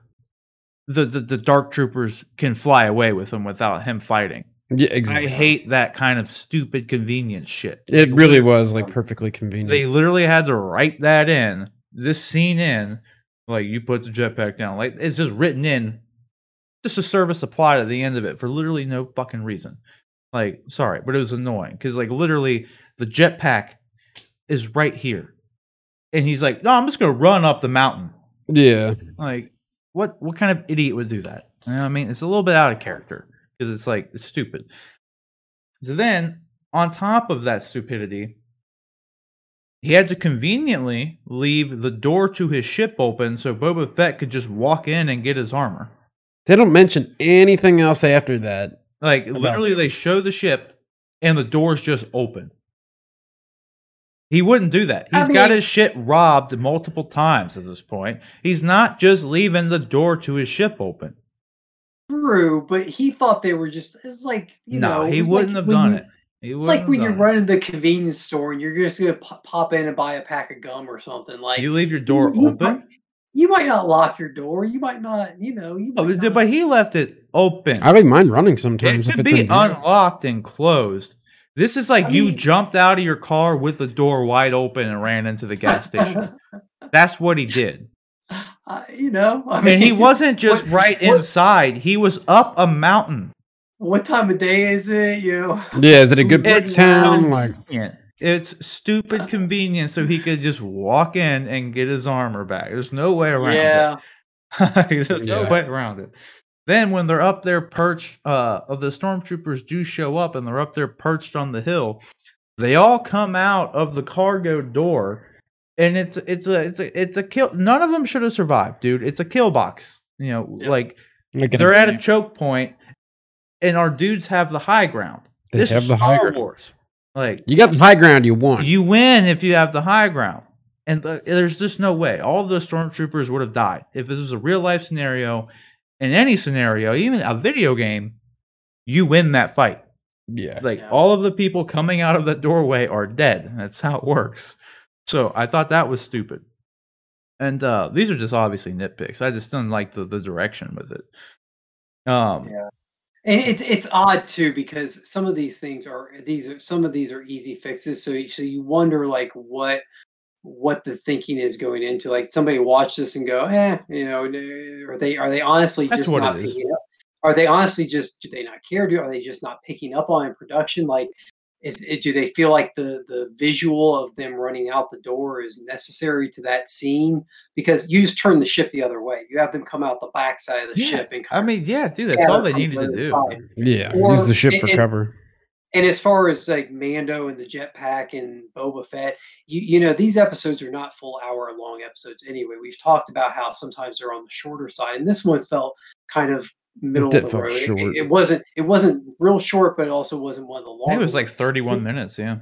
the, the the dark troopers can fly away with him without him fighting. Yeah, exactly. I hate that kind of stupid convenience shit. it really was like perfectly convenient. they literally had to write that in this scene in like you put the jetpack down like it's just written in just to service applied at the end of it for literally no fucking reason. Like sorry but it was annoying because like literally the jetpack is right here. And he's like no i'm just gonna run up the mountain. Yeah. like what what kind of idiot would do that? You know what i mean? It's a little bit out of character because it's like it's stupid. So then on top of that stupidity he had to conveniently leave the door to his ship open so Boba Fett could just walk in and get his armor. They don't mention anything else after that. Like literally, it. they show the ship and the door's just open. He wouldn't do that. I He's got his shit robbed multiple times at this point. He's not just leaving the door to his ship open. True, but he thought they were just. It's like you no, know. he wouldn't like have done you- it. He It's like when have you're done running the convenience store and you're just gonna pop, pop in and buy a pack of gum or something. Like You leave your door you open. might- You might not lock your door. You might not. You know. You Oh, but not- but he left it open. I don't mind running It sometimes if could it's be in unlocked and closed. This is like I you mean- jumped out of your car with the door wide open and ran into the gas station. That's what he did. Uh, you know, I mean, And he wasn't just what- right what- inside. He was up a mountain. What time of day is it? You know, Yeah, is it a good brick It's town? Like, convenient. It's stupid convenient so he could just walk in and get his armor back. There's no way around yeah. it. There's no way around it. Then when they're up there perched, uh, of the stormtroopers do show up and they're up there perched on the hill, they all come out of the cargo door, and it's it's a it's a it's a kill. None of them should have survived, dude. It's a kill box. You know, Yeah. like like they're at a choke point, and our dudes have the high ground. They this have is the high Star ground. Wars. Like You got the high ground you want. you win if you have the high ground. And th- there's just no way. All of those stormtroopers would have died. If this was a real life scenario, in any scenario, even a video game, you win that fight. yeah. Like Yeah. all of the people coming out of that doorway are dead. That's how it works. So I thought that was stupid. And uh, these are just obviously nitpicks. I just didn't like the, the direction with it. Um, Yeah. And it's it's odd too because some of these things are these are some of these are easy fixes. So you- so you wonder like what what the thinking is going into. Like somebody watch this and go, eh, you know, are they are they honestly That's just not picking up? Are they honestly just do they not care? Do are they just not picking up on in production? Like is it, do they feel like the the visual of them running out the door is necessary to that scene? Because you just turn the ship the other way. You have them come out the backside of the Yeah, ship and I mean, yeah, dude, that's all they needed to do. side. Yeah. Or- Use the ship for and- cover. and as far as like Mando and the jetpack and Boba Fett, you you know these episodes are not full hour long episodes anyway. We've talked about how sometimes they're on the shorter side, and this one felt kind of middle did of the road. It- short. It, it wasn't it wasn't real short, but it also wasn't one of the long. it was like 31 minutes, yeah.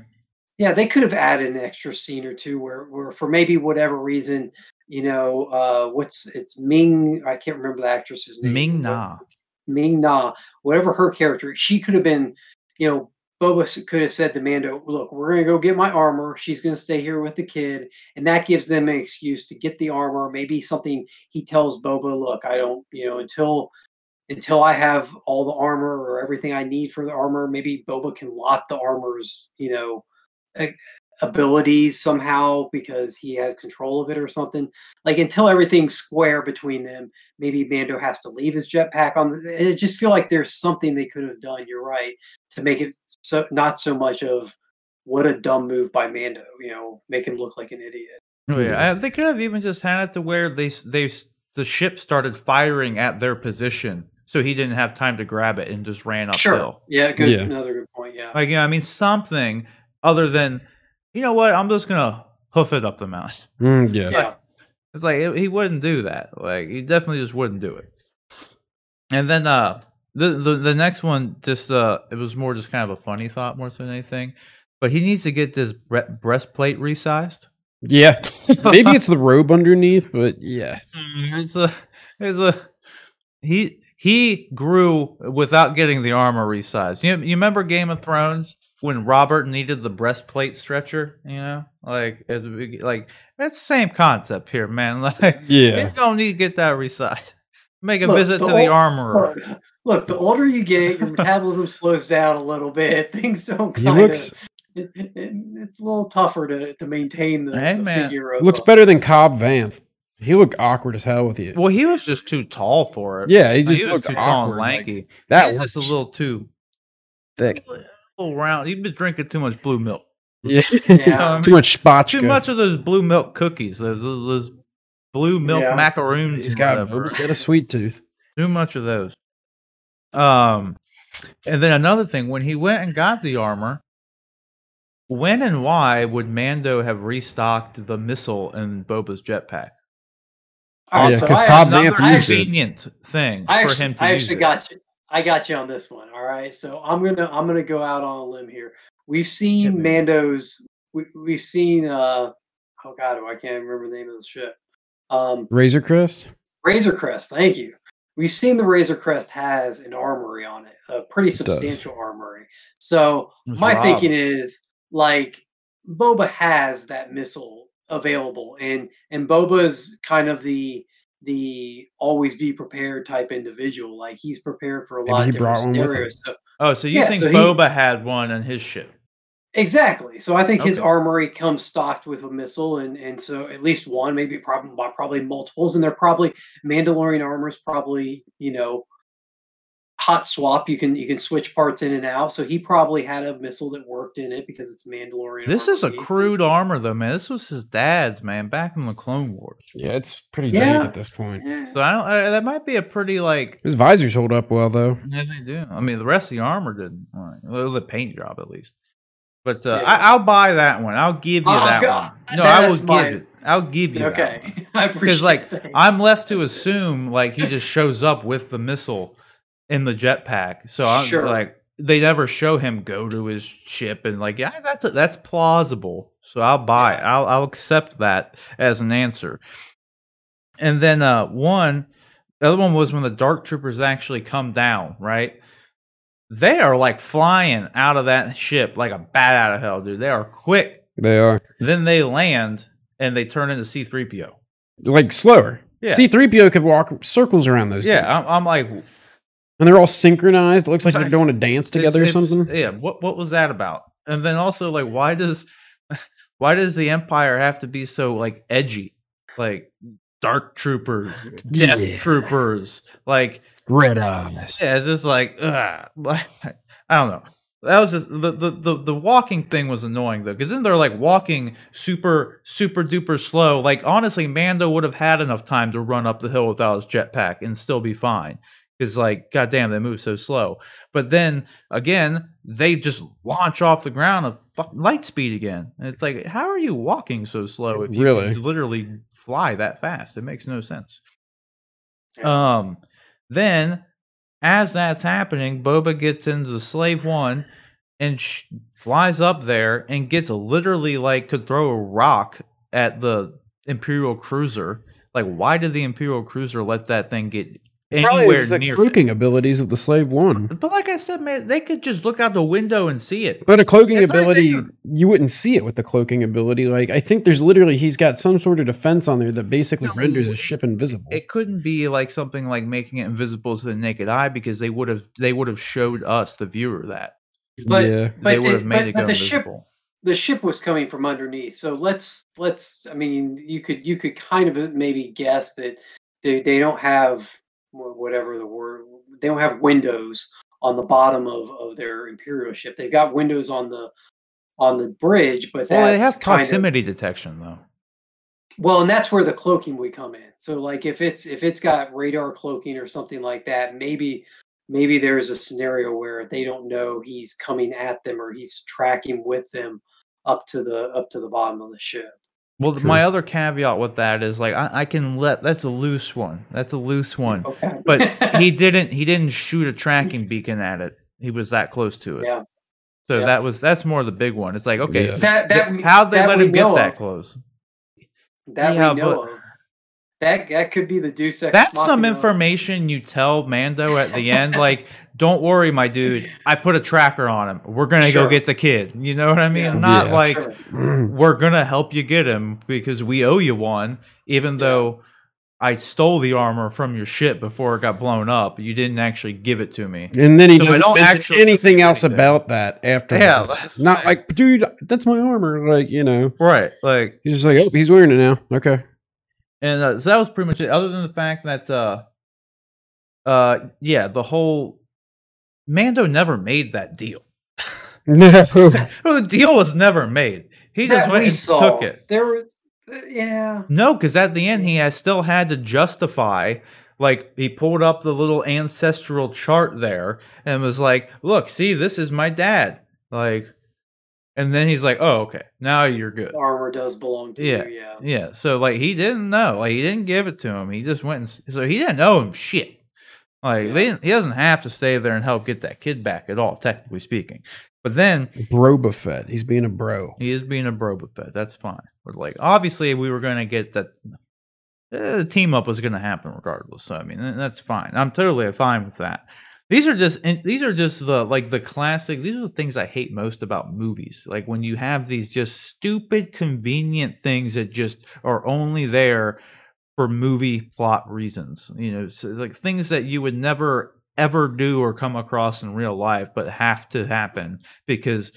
yeah, they could have added an extra scene or two where where for maybe whatever reason, you know, uh, what's it's Ming. I can't remember the actress's name. Ming Na. Ming Na, whatever her character, she could have been, you know, Boba could have said to Mando, "Look, we're gonna go get my armor. She's gonna stay here with the kid," and that gives them an excuse to get the armor. Maybe something he tells Boba, "Look, I don't, you know, until until I have all the armor or everything I need for the armor, maybe Boba can lock the armor's, you know, a- abilities somehow because he has control of it or something. Like until everything's square between them, maybe Mando has to leave his jetpack on. The, I just feel like there's something they could have done. You're right to make it so not so much of what a dumb move by Mando. You know, make him look like an idiot. Oh, yeah. Yeah. I- They could have even just had it to where they they the ship started firing at their position, so he didn't have time to grab it and just ran uphill. Sure. Yeah. Good. Yeah. Another good point. Yeah. Like, yeah, I mean something other than, you know what? I'm just gonna hoof it up the mountain. Mm, yeah. yeah. It's like it- he wouldn't do that. Like he definitely just wouldn't do it. And then uh the the, the next one just uh it was more just kind of a funny thought more than anything. But he needs to get this bre- breastplate resized. Yeah. Maybe it's the robe underneath, but yeah. Mm, It's a it's a he he grew without getting the armor resized. You you remember Game of Thrones when Robert needed the breastplate stretcher? You know, like at the like that's the same concept here, man. Like Yeah. you don't need to get that resized. Make a Look, visit the to the armorer. Look, look, the older you get, your metabolism slows down a little bit. Things don't He looks. It, it- it's a little tougher to, to maintain the, Hey, the man. figure of looks a- better than Cobb Vanth. He looked awkward as hell with you. Well, he was just too tall for it. Yeah, he Like, just was looked too tall and awkward. like, lanky. that was just a little too thick. a little round. He's been drinking too much blue milk. Yeah. Yeah. Too much spotchka. Too much of those blue milk cookies. Those, those blue milk Yeah. macaroons. He's and got, whatever. Boba's got a sweet tooth. Too much of those. Um, and then another thing, when he went and got the armor, when and why would Mando have restocked the missile in Boba's jetpack? All right, Yeah, so 'cause I Cobb actually- Vanth I used it. Convenient thing I for actually, him to I use actually it. got you. I got you on this one. All right, so I'm gonna I'm gonna go out on a limb here. We've seen me. Mando's. We, we've seen. uh Oh God, I can't remember the name of the ship. Um, Razor Crest? Razor Crest. Thank you. We've seen the Razor Crest has an armory on it, a pretty substantial armory. So my robbed. thinking is like Boba has that missile available, and and Boba's kind of the the always be prepared type individual. Like he's prepared for a Maybe lot he of different brought one with him. scenarios. So Oh, so you Yeah, think so he- Boba had one on his ship? Exactly. So I think his armory comes stocked with a missile, and and so at least one, maybe probably probably multiples, and they're probably Mandalorian armor is probably you know hot swap. You can you can switch parts in and out. So he probably had a missile that worked in it because it's Mandalorian. This is a crude armor, though, man. This was his dad's, man, back in the Clone Wars. Yeah, it's pretty Yeah. dated at this point. Yeah. So I don't. I, that might be a pretty like. His visors hold up well though. Yeah, they do. I mean, the rest of the armor didn't. All right. Well, the paint job at least. But uh, Yeah. I, I'll buy that one. I'll give you Oh, that God. one. No, I will That's give mine. it. I'll give you that. Okay, I appreciate because like that. I'm left to assume like he just shows up with the missile in the jetpack. So I'm Sure. like they never show him go to his ship and like yeah that's a, that's plausible. So I'll buy it. I'll I'll accept that as an answer. And then uh one the other one was when the dark troopers actually come down, right? They are like flying out of that ship like a bat out of hell, dude. They are quick. They are Then they land and they turn into C3PO. like slower. Yeah. C3PO could walk circles around those. Yeah, dudes. I'm, I'm like, and they're all synchronized. It looks like they're doing a dance together or it's- it's- something. Yeah, what what was that about? And then also like, why does why does the Empire have to be so like edgy, like dark troopers, death Yeah. troopers, like Red uh, eyes. yeah, it's just like ugh, like I don't know. That was just the the the, the walking thing was annoying though, because then they're like walking super super duper slow. Like honestly, Mando would have had enough time to run up the hill without his jetpack and still be fine. Because like, goddamn, they move so slow. But then again, they just launch off the ground at fucking light speed again. And it's like, how are you walking so slow if you Really? literally fly that fast? It makes no sense. Um, then as that's happening, Boba gets into the Slave One and sh- flies up there and gets literally like could throw a rock at the Imperial cruiser. Like, why did the Imperial cruiser let that thing get Probably anywhere it was the near? it? cloaking abilities of the slave one. But like I said, man, they could just look out the window and see it. But a cloaking It's right ability, there. you wouldn't see it with the cloaking ability. Like I think there's literally he's got some sort of defense on there that basically No, renders his ship invisible. It couldn't be like something like making it invisible to the naked eye because they would have they would have showed us the viewer that But- yeah, But they would the- have made but- it but go the ship- invisible. the ship was coming from underneath. So let's let's. I mean, you could you could kind of maybe guess that they they don't have wha- whatever the word. They don't have windows on the bottom of of their imperial ship. They've got windows on the on the bridge, but that's Well, they have kind of- proximity detection though. well, and that's where the cloaking would come in. So like if it's if it's got radar cloaking or something like that, maybe maybe there's a scenario where they don't know he's coming at them or he's tracking with them up to the up to the bottom of the ship. Well, True. my other caveat with that is like I, I can let that's a loose one. That's a loose one. Okay. But he didn't he didn't shoot a tracking beacon at it. He was that close to it. Yeah. So Yeah. that was that's more the big one. It's like okay, Yeah. that that how'd they that let him get know that close? that Yeah, we know but- of. That that could be the Deus Ex That's some information you tell Mando at the end. like, don't worry, my dude. I put a tracker on him. We're gonna Sure. go get the kid. You know what I mean? Yeah. Not Yeah. like Sure. we're gonna help you get him because we owe you one, even Yeah. though I stole the armor from your ship before it got blown up. You didn't actually give it to me. and then he So doesn't don't mention actually anything else anything. about that after. Yeah, this. not right. like, dude, that's my armor. Like you know, Right. Like he's just like, oh, he's wearing it now. Okay, and uh, so that was pretty much it, other than the fact that uh uh yeah, the whole Mando never made that deal. no, Well, the deal was never made. He just That went we and saw. took it. There was uh, yeah. No, because at the end he has still had to justify. Like he pulled up the little ancestral chart there and was like, "Look, see, this is my dad." Like, and then he's like, "Oh, okay, now you're good." Armor does belong to Yeah. you, yeah. Yeah. So like he didn't know. Like he didn't give it to him. He just went and so he didn't owe him shit. Like they Yeah. didn't, he doesn't have to stay there and help get that kid back at all, technically speaking. But then Broba Fett. He's being a bro. he is being a Boba Fett. That's fine. But like, obviously, we were going to get that. Uh, the team up was going to happen regardless. So I mean, that's fine. I'm totally fine with that. These are just and these are just the like the classic. These are the things I hate most about movies. Like when you have these just stupid, convenient things that just are only there for movie plot reasons. You know, so it's like things that you would never ever do or come across in real life, but have to happen because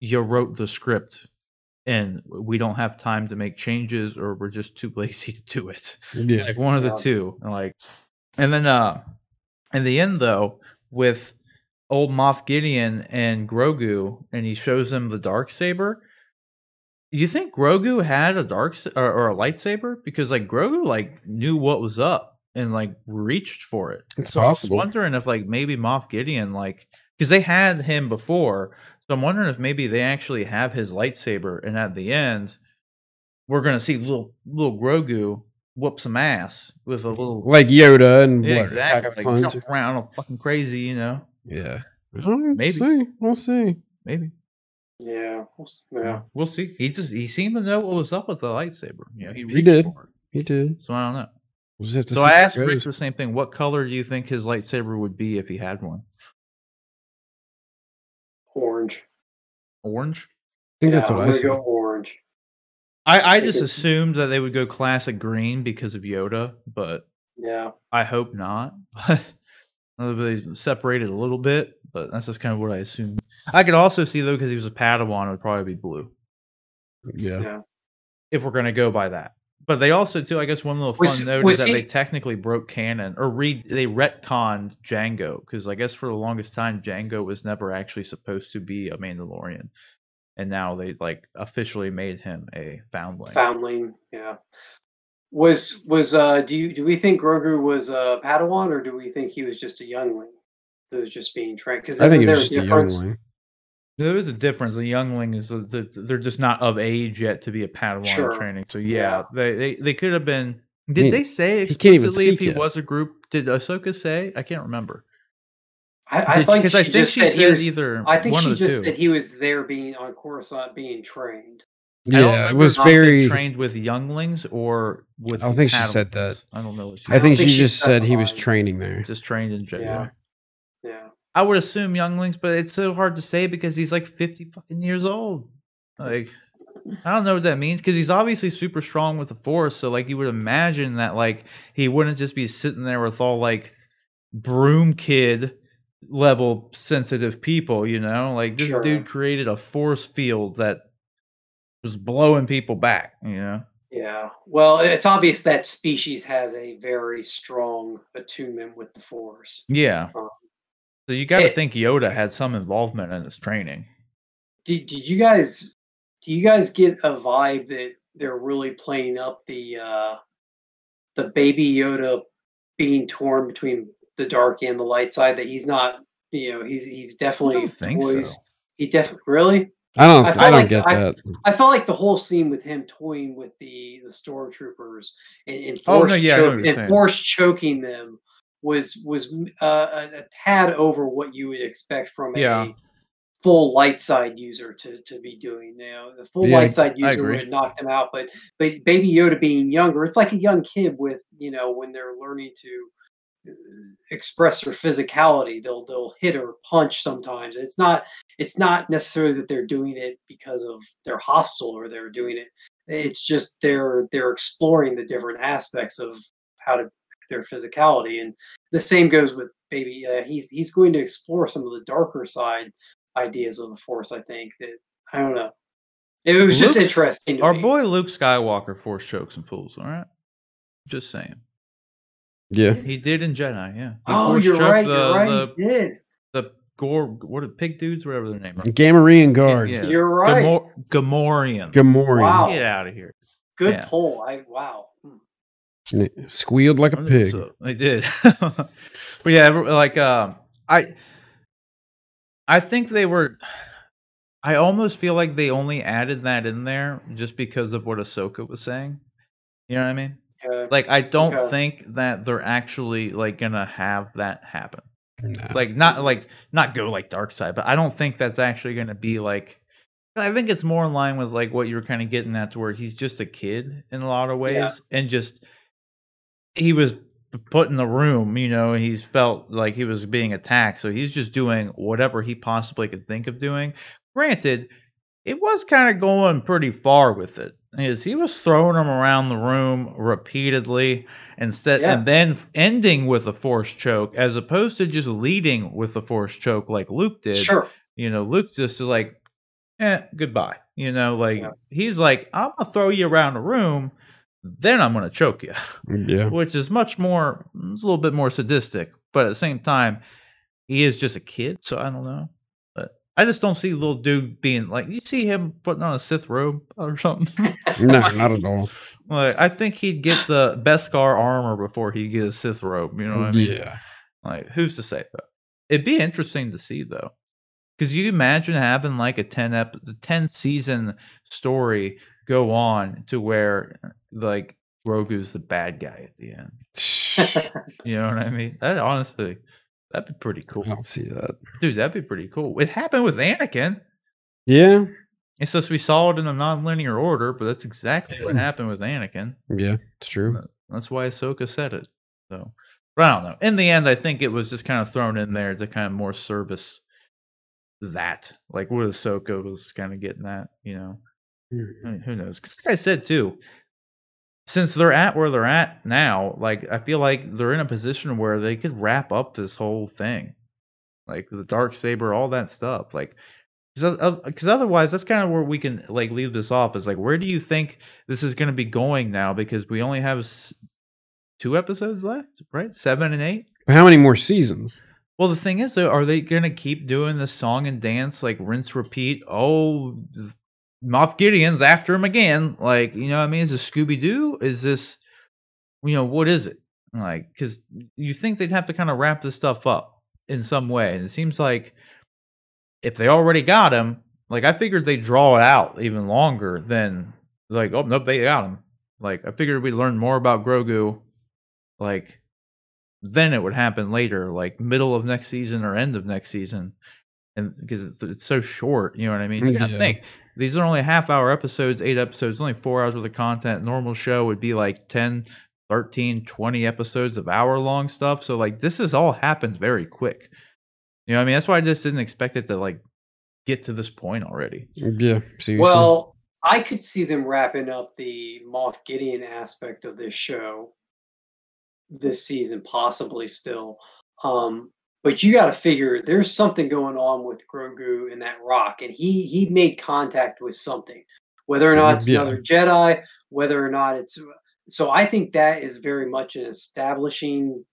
you wrote the script and we don't have time to make changes or we're just too lazy to do it. Yeah. Like one of the Yeah. two. and Like and then uh in the end though, with old Moff Gideon and Grogu and he shows him the dark saber. You think Grogu had a dark or, or a lightsaber because like Grogu like knew what was up and like reached for it. It's so I was wondering if like maybe Moff Gideon like because they had him before, so I'm wondering if maybe they actually have his lightsaber and at the end we're gonna see little little Grogu whoop some ass with a little Like Yoda and yeah, what, exactly Attack of like Clones? jump around all fucking crazy, you know. Yeah. Maybe. Maybe. We'll see. We'll see. Maybe. Yeah. Yeah. We'll see. He just he seemed to know what was up with the lightsaber. You know, he, He did. He did. So I don't know. We'll just have to So I asked Rick the same thing. What color do you think his lightsaber would be if he had one? Orange. Orange. I think that's what I'm I gonna said. go orange. I, I just assumed that they would go classic green because of Yoda, but Yeah. I hope not. they separated a little bit, but that's just kind of what I assumed. I could also see though, because he was a Padawan, it would probably be blue Yeah. Yeah. if we're gonna go by that. But they also too, I guess, one little fun Was- note was is that they technically broke canon or read they retconned Jango because I guess for the longest time Jango was never actually supposed to be a Mandalorian, and now they like officially made him a foundling. Foundling. Yeah. Was was uh do you do we think Grogu was a Padawan or do we think he was just a youngling that was just being trained? Because I think it there was just a difference? youngling. There is a difference. The youngling is the, the, they're just not of age yet to be a Padawan Sure. training. So yeah, Yeah. they, they they could have been. Did mean, they say he explicitly if he yet. was a group? Did Ahsoka say? I can't remember. I, I think Because she I think she said said he was, either. I think one she of the just two. said he was there being on Coruscant being trained. Yeah, it was if she said very. trained with younglings or with. I don't think she said that. I don't know. What she I don't think think she she just said he was training there. just trained in Jedi. Yeah. Yeah. I would assume younglings, but it's so hard to say because he's like fifty fucking years old. Like, I don't know what that means because he's obviously super strong with the Force. So, like, you would imagine that like he wouldn't just be sitting there with all like broom kid level sensitive people. You know, like this Sure. dude created a force field that was blowing people back. You know, Yeah. Well, it's obvious that species has a very strong attunement with the Force. yeah. Um, So you got to think Yoda had some involvement in his training. Did Did you guys Do you guys get a vibe that they're really playing up the uh the baby Yoda being torn between the dark and the light side? That he's not. You know, he's he's definitely think so. He definitely really. I don't. I I, don't like get I- that. I felt like the whole scene with him toying with the the stormtroopers and, and Oh, no, force yeah, I know choke- what you're and force choking them was was uh, a, a tad over what you would expect from Yeah. a full light side user to to be doing now. The full Yeah, light side user would have knocked him out, but but baby Yoda being younger, it's like a young kid with you know when they're learning to express their physicality they'll they'll hit or punch sometimes it's not it's not necessarily that they're doing it because of they're hostile or they're doing it it's just they're they're exploring the different aspects of how to their physicality and the same goes with baby uh, he's he's going to explore some of the darker side ideas of the force i think that i don't know it was just interesting to Our me. boy Luke Skywalker force chokes and fools. All right, just saying. Yeah. He did in Jedi. Yeah. He oh you're right The, you're right The, he did the gore. What are pig dudes? Whatever their name. Are. Gamorrean guard. Yeah. you're right Gamor- Gamorrean. Gamorrean. Wow. Get out of here. good yeah. pull i wow Hmm. And it Squealed like a pig. So, they did. but yeah, like um, I, I think they were. I almost feel like they only added that in there just because of what Ahsoka was saying. You know what I mean? Yeah. Like, I don't Okay. think that they're actually like gonna have that happen. Nah. Like, not like not go like dark side, but I don't think that's actually gonna be like. I think it's more in line with like what you were kind of getting at, to where he's just a kid in a lot of ways, Yeah. and just he was put in the room. You know, he's felt like he was being attacked, so he's just doing whatever he possibly could think of doing. Granted, it was kind of going pretty far with it. Is he was throwing them around the room repeatedly instead, Yeah. and then ending with a force choke, as opposed to just leading with a force choke like Luke did. sure You know, Luke just is like eh, goodbye. You know, like Yeah. he's like, I'm gonna throw you around the room, then I'm gonna choke you, Yeah. which is much more, it's a little bit more sadistic, but at the same time, he is just a kid, so I don't know. But I just don't see little dude being like, you see him putting on a Sith robe or something. No, not at all. like, I think he'd get the Beskar armor before he get a Sith robe. You know what I mean? Yeah. Like, who's to say though? It'd be interesting to see though, because you imagine having like a ten ep, the ten season story go on to where like Grogu's the bad guy at the end. You know what I mean? That honestly, that'd be pretty cool, I don't see that. dude. That'd be pretty cool. It happened with Anakin. Yeah. It's just we saw it in a non-linear order, but that's exactly what happened with Anakin. Yeah. It's true. That's why Ahsoka said it. So, but I don't know. In the end, I think it was just kind of thrown in there to kind of more service that, like what Ahsoka was kind of getting at, you know. Hmm. I mean, who knows? Because like I said too, since they're at where they're at now, like I feel like they're in a position where they could wrap up this whole thing, like the dark saber, all that stuff. Like, because otherwise, that's kind of where we can like leave this off. Is like, where do you think this is going to be going now? Because we only have s- two episodes left, right? Seven and eight. How many more seasons? Well, the thing is, though, are they gonna keep doing the song and dance like rinse repeat? Oh, Moff Gideon's after him again. Like, you know, what I mean, is this Scooby Doo? Is this, you know, what is it? Like, because you think they'd have to kind of wrap this stuff up in some way, and it seems like if they already got him, like I figured they would draw it out even longer than like, oh nope, they got him. Like I figured we'd learn more about Grogu, like then it would happen later, like middle of next season or end of next season. And because it's, so short, you know what I mean? You gotta Yeah. think these are only half hour episodes, eight episodes, only four hours worth of content. Normal show would be like 10, 13, 20 episodes of hour long stuff. So, like, this has all happened very quick. You know what I mean? That's why I just didn't expect it to, like, get to this point already. Yeah. Seriously. Well, I could see them wrapping up the Moff Gideon aspect of this show this season, possibly still. Um, but you got to figure there's something going on with Grogu and that rock, and he he made contact with something, whether or not it's Yeah. another Jedi, whether or not it's. So I think that is very much an establishing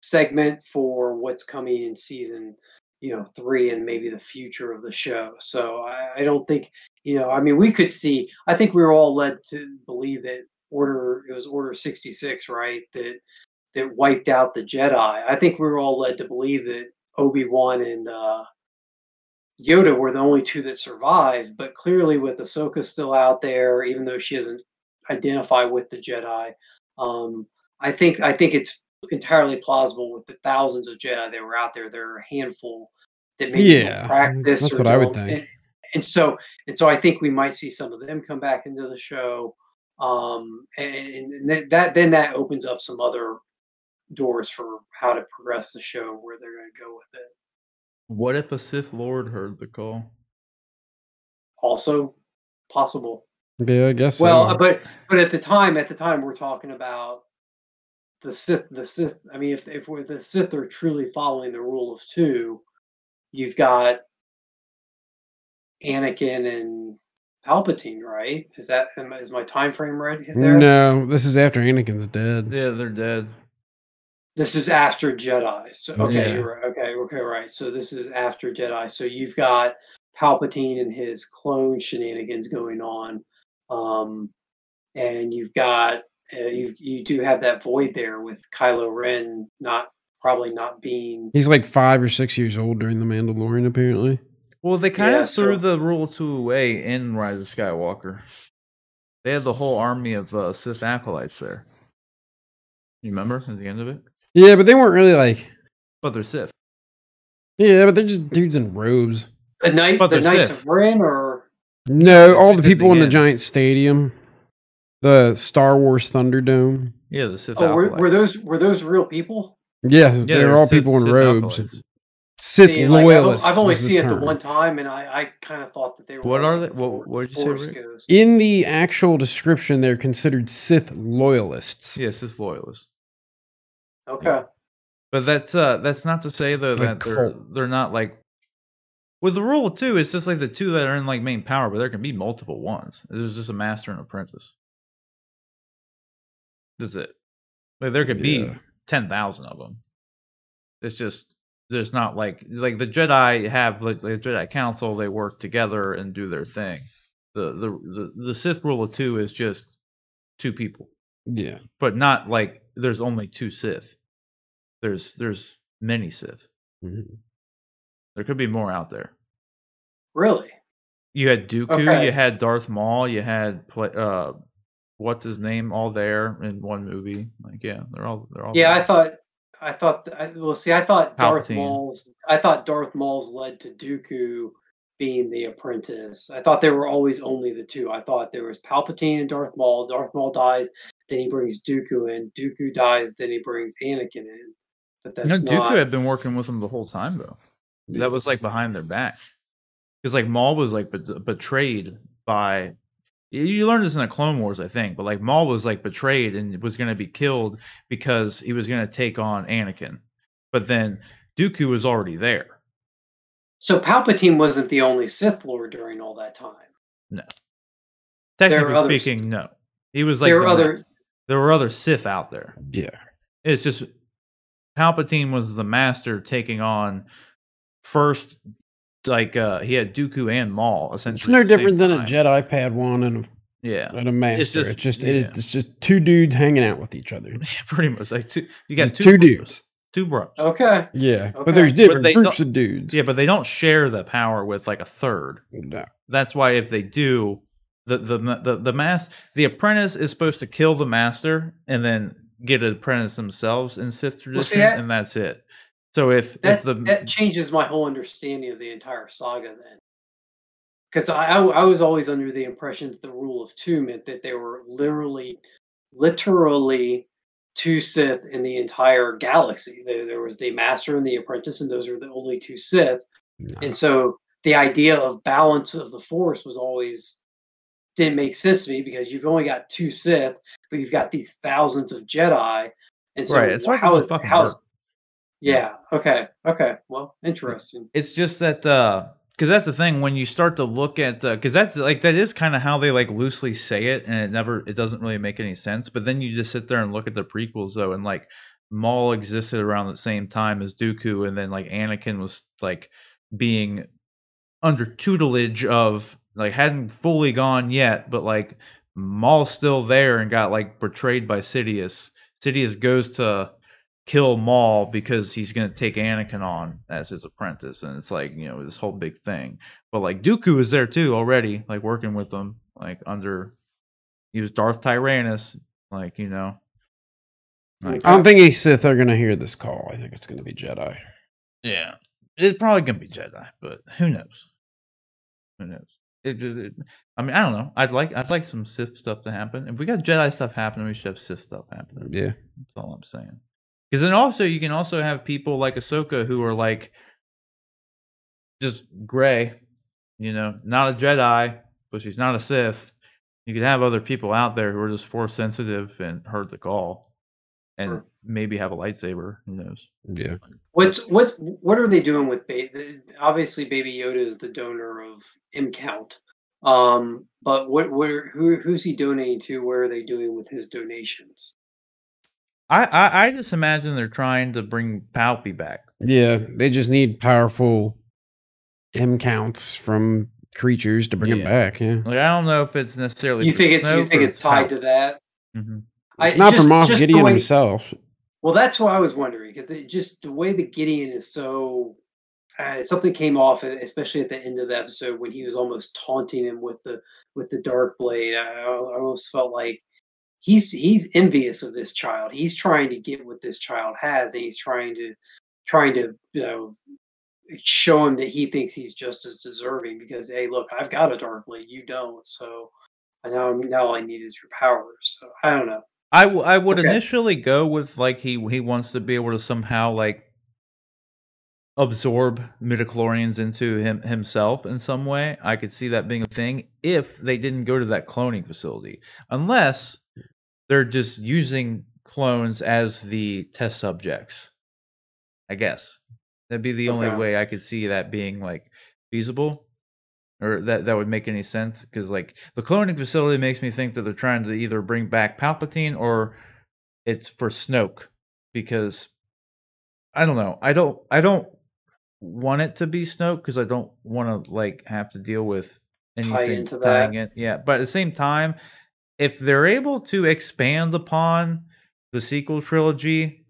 segment for what's coming in season, you know, three and maybe the future of the show. So I, I don't think you know, I mean, we could see. I think we were all led to believe that order it was Order sixty six, right? That that wiped out the Jedi. I think we were all led to believe that Obi Wan and uh, Yoda were the only two that survived. But clearly, with Ahsoka still out there, even though she doesn't identify with the Jedi, um, I think I think it's entirely plausible with the thousands of Jedi that were out there. There are a handful that maybe Yeah, practice. that's or what I would think. And, and so and so I think we might see some of them come back into the show. Um, and, and that then that opens up some other doors for how to progress the show where they're going to go with it. What if a Sith Lord heard the call? Also possible. yeah, I guess. Well, so. uh, but but at the time, at the time, we're talking about the Sith. The Sith. I mean, if if we're, the Sith are truly following the rule of two, you've got Anakin and Palpatine, right? Is that am I- is my time frame right there? no, this is after Anakin's dead. Yeah, they're dead. This is after Jedi. So okay, Yeah. you're right. Okay, okay, right. So this is after Jedi. So you've got Palpatine and his clone shenanigans going on, um, and you've got uh, you you do have that void there with Kylo Ren not probably not being He's like five or six years old during the Mandalorian, apparently. Well, they kind Yeah, of threw so- the rule two away in Rise of Skywalker. They had the whole army of uh, Sith acolytes there. You remember at the end of it? Yeah, but they weren't really like. But they're Sith. Yeah, but they're just dudes in robes. the night But the they're Knights Sith. of Ren or No, all the people the in the giant stadium, the Star Wars Thunderdome. Yeah, the Sith oh were, were those were those real people? Yeah, Yeah, they're all Sith- people in Sith robes. acolytes. Sith See, like, I've, loyalists. I've only was the seen it the one time, and I, I kind of thought that they were. What all are they? What- what did you say, Force Rick? Ghosts. In the actual description, they're considered Sith loyalists. Yeah, Sith loyalists. Okay. But that's uh that's not to say though that they're they're not like With the rule of two, it's just like the two that are in like main power, but there can be multiple ones. There's just a master and apprentice. That's it. Like there could be Yeah. ten thousand of them. It's just there's not like like the Jedi have like the Jedi Council. They work together and do their thing. The the the, the Sith rule of two is just two people, Yeah. but not like there's only two Sith. There's there's many Sith. Mhm. There could be more out there. Really? You had Dooku, Okay. you had Darth Maul, you had uh, what's his name, all there in one movie. Like, yeah, they're all they're all. Yeah, I thought I thought well see I thought Darth Palpatine. Maul's I thought Darth Maul's led to Dooku being the apprentice. I thought there were always only the two. I thought there was Palpatine and Darth Maul. Darth Maul dies, then he brings Dooku in. Dooku dies, then he brings Anakin in. But no, that's Dooku not. had been working with them the whole time though. That was like behind their back, because like Maul was like bet- betrayed by. You- learned this in the Clone Wars, I think, but like Maul was like betrayed and was going to be killed because he was going to take on Anakin, but then Dooku was already there. So Palpatine wasn't the only Sith Lord during all that time. No. Technically others. speaking, no, he was like there ma- other there were other Sith out there. Yeah. It's just Palpatine was the master taking on first, like uh he had Dooku and Maul essentially. It's no at the different than a time. Jedi Padawan and a, Yeah, and a master. It's just- just, it's just, yeah. it's just two dudes hanging out with each other. yeah, pretty much like two. You got two, two dudes. two brothers. Okay. Yeah, Okay. but there's different they groups of dudes. Yeah, but they don't share the power with like a third. No. That's why if they do, the the the the mass the apprentice is supposed to kill the master and then get an apprentice themselves in Sith tradition, Well, see, that- and that's it. So if That, if the that changes my whole understanding of the entire saga then. Because I, I, I was always under the impression that the rule of two meant that there were literally, literally two Sith in the entire galaxy. There, there was the Master and the Apprentice, and those are the only two Sith. no. And so the idea of balance of the Force was always didn't make sense to me because you've only got two Sith, but you've got these thousands of Jedi. And so Right, it's it how fucking work. yeah. Okay. Okay. Well, interesting. it's just that uh because that's the thing when you start to look at because that's like that is kind of how they like loosely say it and it never it doesn't really make any sense but then you just sit there and look at the prequels though and like Maul existed around the same time as Dooku and then like Anakin was like being under tutelage of like hadn't fully gone yet but like Maul's still there and got like betrayed by Sidious Sidious goes to kill Maul because he's gonna take Anakin on as his apprentice, and it's like you know this whole big thing. But like Dooku is there too already, like working with them, like under he was Darth Tyrannus, like you know. Like, I don't think any Sith are gonna hear this call. I think it's gonna be Jedi. yeah, it's probably gonna be Jedi, but who knows? Who knows? It, it, I mean, I don't know. I'd like I'd like some Sith stuff to happen. If we got Jedi stuff happening, we should have Sith stuff happening. Yeah. That's all I'm saying. Because then also you can also have people like Ahsoka who are like just gray, you know, not a Jedi, but she's not a Sith. You could have other people out there who are just force sensitive and heard the call, and. Maybe have a lightsaber. Who knows? Yeah. What's what what are they doing with ba- the- obviously Baby Yoda is the donor of M Count. Um, but what where who who's he donating to? Where are they doing with his donations? I I, I just imagine they're trying to bring Palpy back. Yeah. They just need powerful M counts from creatures to bring Yeah. them back. Yeah. Like I don't know if it's necessarily You think it's you think it's tied Palp- to that? Mhm. It's not just- for Moff Gideon way- himself. Well, that's what I was wondering because it just the way the Gideon is so. Uh, something came off, especially at the end of the episode when he was almost taunting him with the with the dark blade. I, I almost felt like he's he's envious of this child. He's trying to get what this child has, and he's trying to trying to you know show him that he thinks he's just as deserving. Because hey, look, I've got a dark blade, you don't. So now now all I need is your powers. So I don't know. I, w- I would Okay. initially go with like he he wants to be able to somehow like absorb midichlorians into him himself in some way. I could see that being a thing if they didn't go to that cloning facility. Unless they're just using clones as the test subjects. I guess. That'd be the only way I could see that being like feasible or that that would make any sense because like the cloning facility makes me think that they're trying to either bring back Palpatine or it's for Snoke because I don't know. I don't I don't want it to be Snoke because I don't want to like have to deal with anything into tying it. Yeah, but at the same time, if they're able to expand upon the sequel trilogy,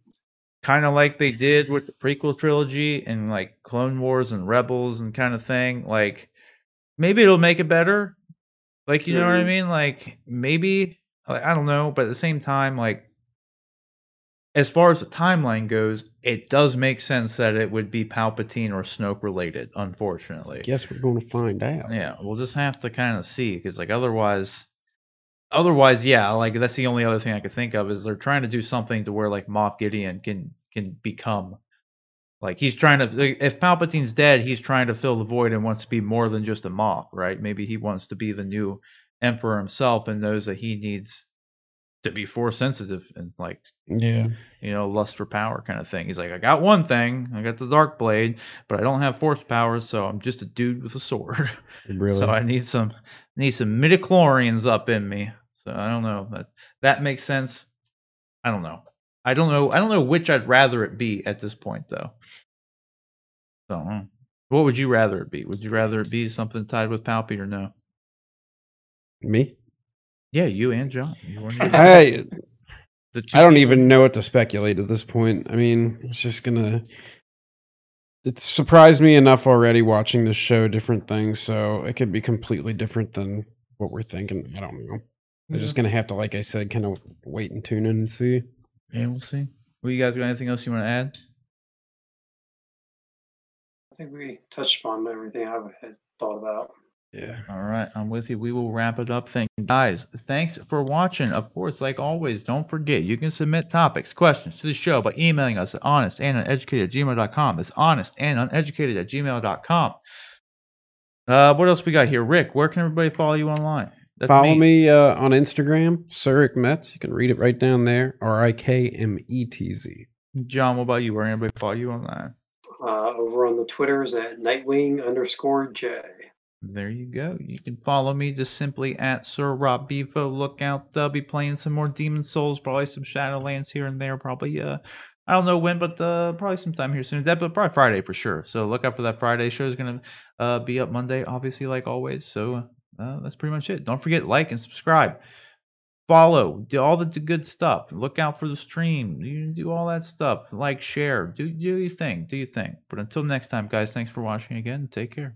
kind of like they did with the prequel trilogy and like Clone Wars and Rebels and kind of thing, like maybe it'll make it better. Like you know what I Mhm. mean? Like maybe like, I don't know, but at the same time, like as far as the timeline goes, it does make sense that it would be Palpatine or Snoke related. Unfortunately, Guess we're going to find out. yeah, we'll just have to kind of see because like otherwise, otherwise, yeah, like that's the only other thing I could think of is they're trying to do something to where like Moff Gideon can can become like he's trying to like, if Palpatine's dead, he's trying to fill the void and wants to be more than just a Moff, right? Maybe he wants to be the new Emperor himself and knows that he needs to be force sensitive and like Yeah. you know, lust for power kind of thing. He's like, I got one thing, I got the dark blade, but I don't have force powers, so I'm just a dude with a sword. Really. so I need some need some midichlorians up in me. So I don't know. That that makes sense. I don't know. I don't know. I don't know which I'd rather it be at this point though. So mm. what would you rather it be? Would you rather it be something tied with Palpy or no? Me? Yeah, you and John. You I the two I don't even know what to speculate at this point. I mean, it's just gonna. It surprised me enough already watching this show, different things. So it could be completely different than what we're thinking. I don't know. We're just gonna have to, like I said, kind of wait and tune in and see. Yeah, we'll see. Well, you guys got anything else you want to add? I think we touched upon everything I had thought about. Yeah. All right, I'm with you. We will wrap it up. Thank you, guys. Thanks for watching. Of course, like always, don't forget you can submit topics, questions to the show by emailing us at honest and uneducated at gmail.com. That's honest and uneducated at gmail.com. Uh, what else we got here? Rick, where can everybody follow you online? That's Follow me, uh, on Instagram, Surik Metz. You can read it right down there. R I K M E T Z. John, what about you? Where can everybody follow you online? Uh, over on the Twitters at Nightwing underscore J. There you go. You can follow me just simply at Sir Rob Bevo. Look out, I'll be playing some more Demon's Souls, probably some Shadowlands here and there. Probably, uh, I don't know when, but uh, probably sometime here soon. That, but probably Friday for sure. So look out for that Friday show. is gonna uh, be up Monday, obviously, like always. So uh, that's pretty much it. Don't forget like and subscribe, follow, do all the good stuff. Look out for the stream. You do all that stuff. Like, share, do do your thing, do your thing. But until next time, guys, thanks for watching again. Take care.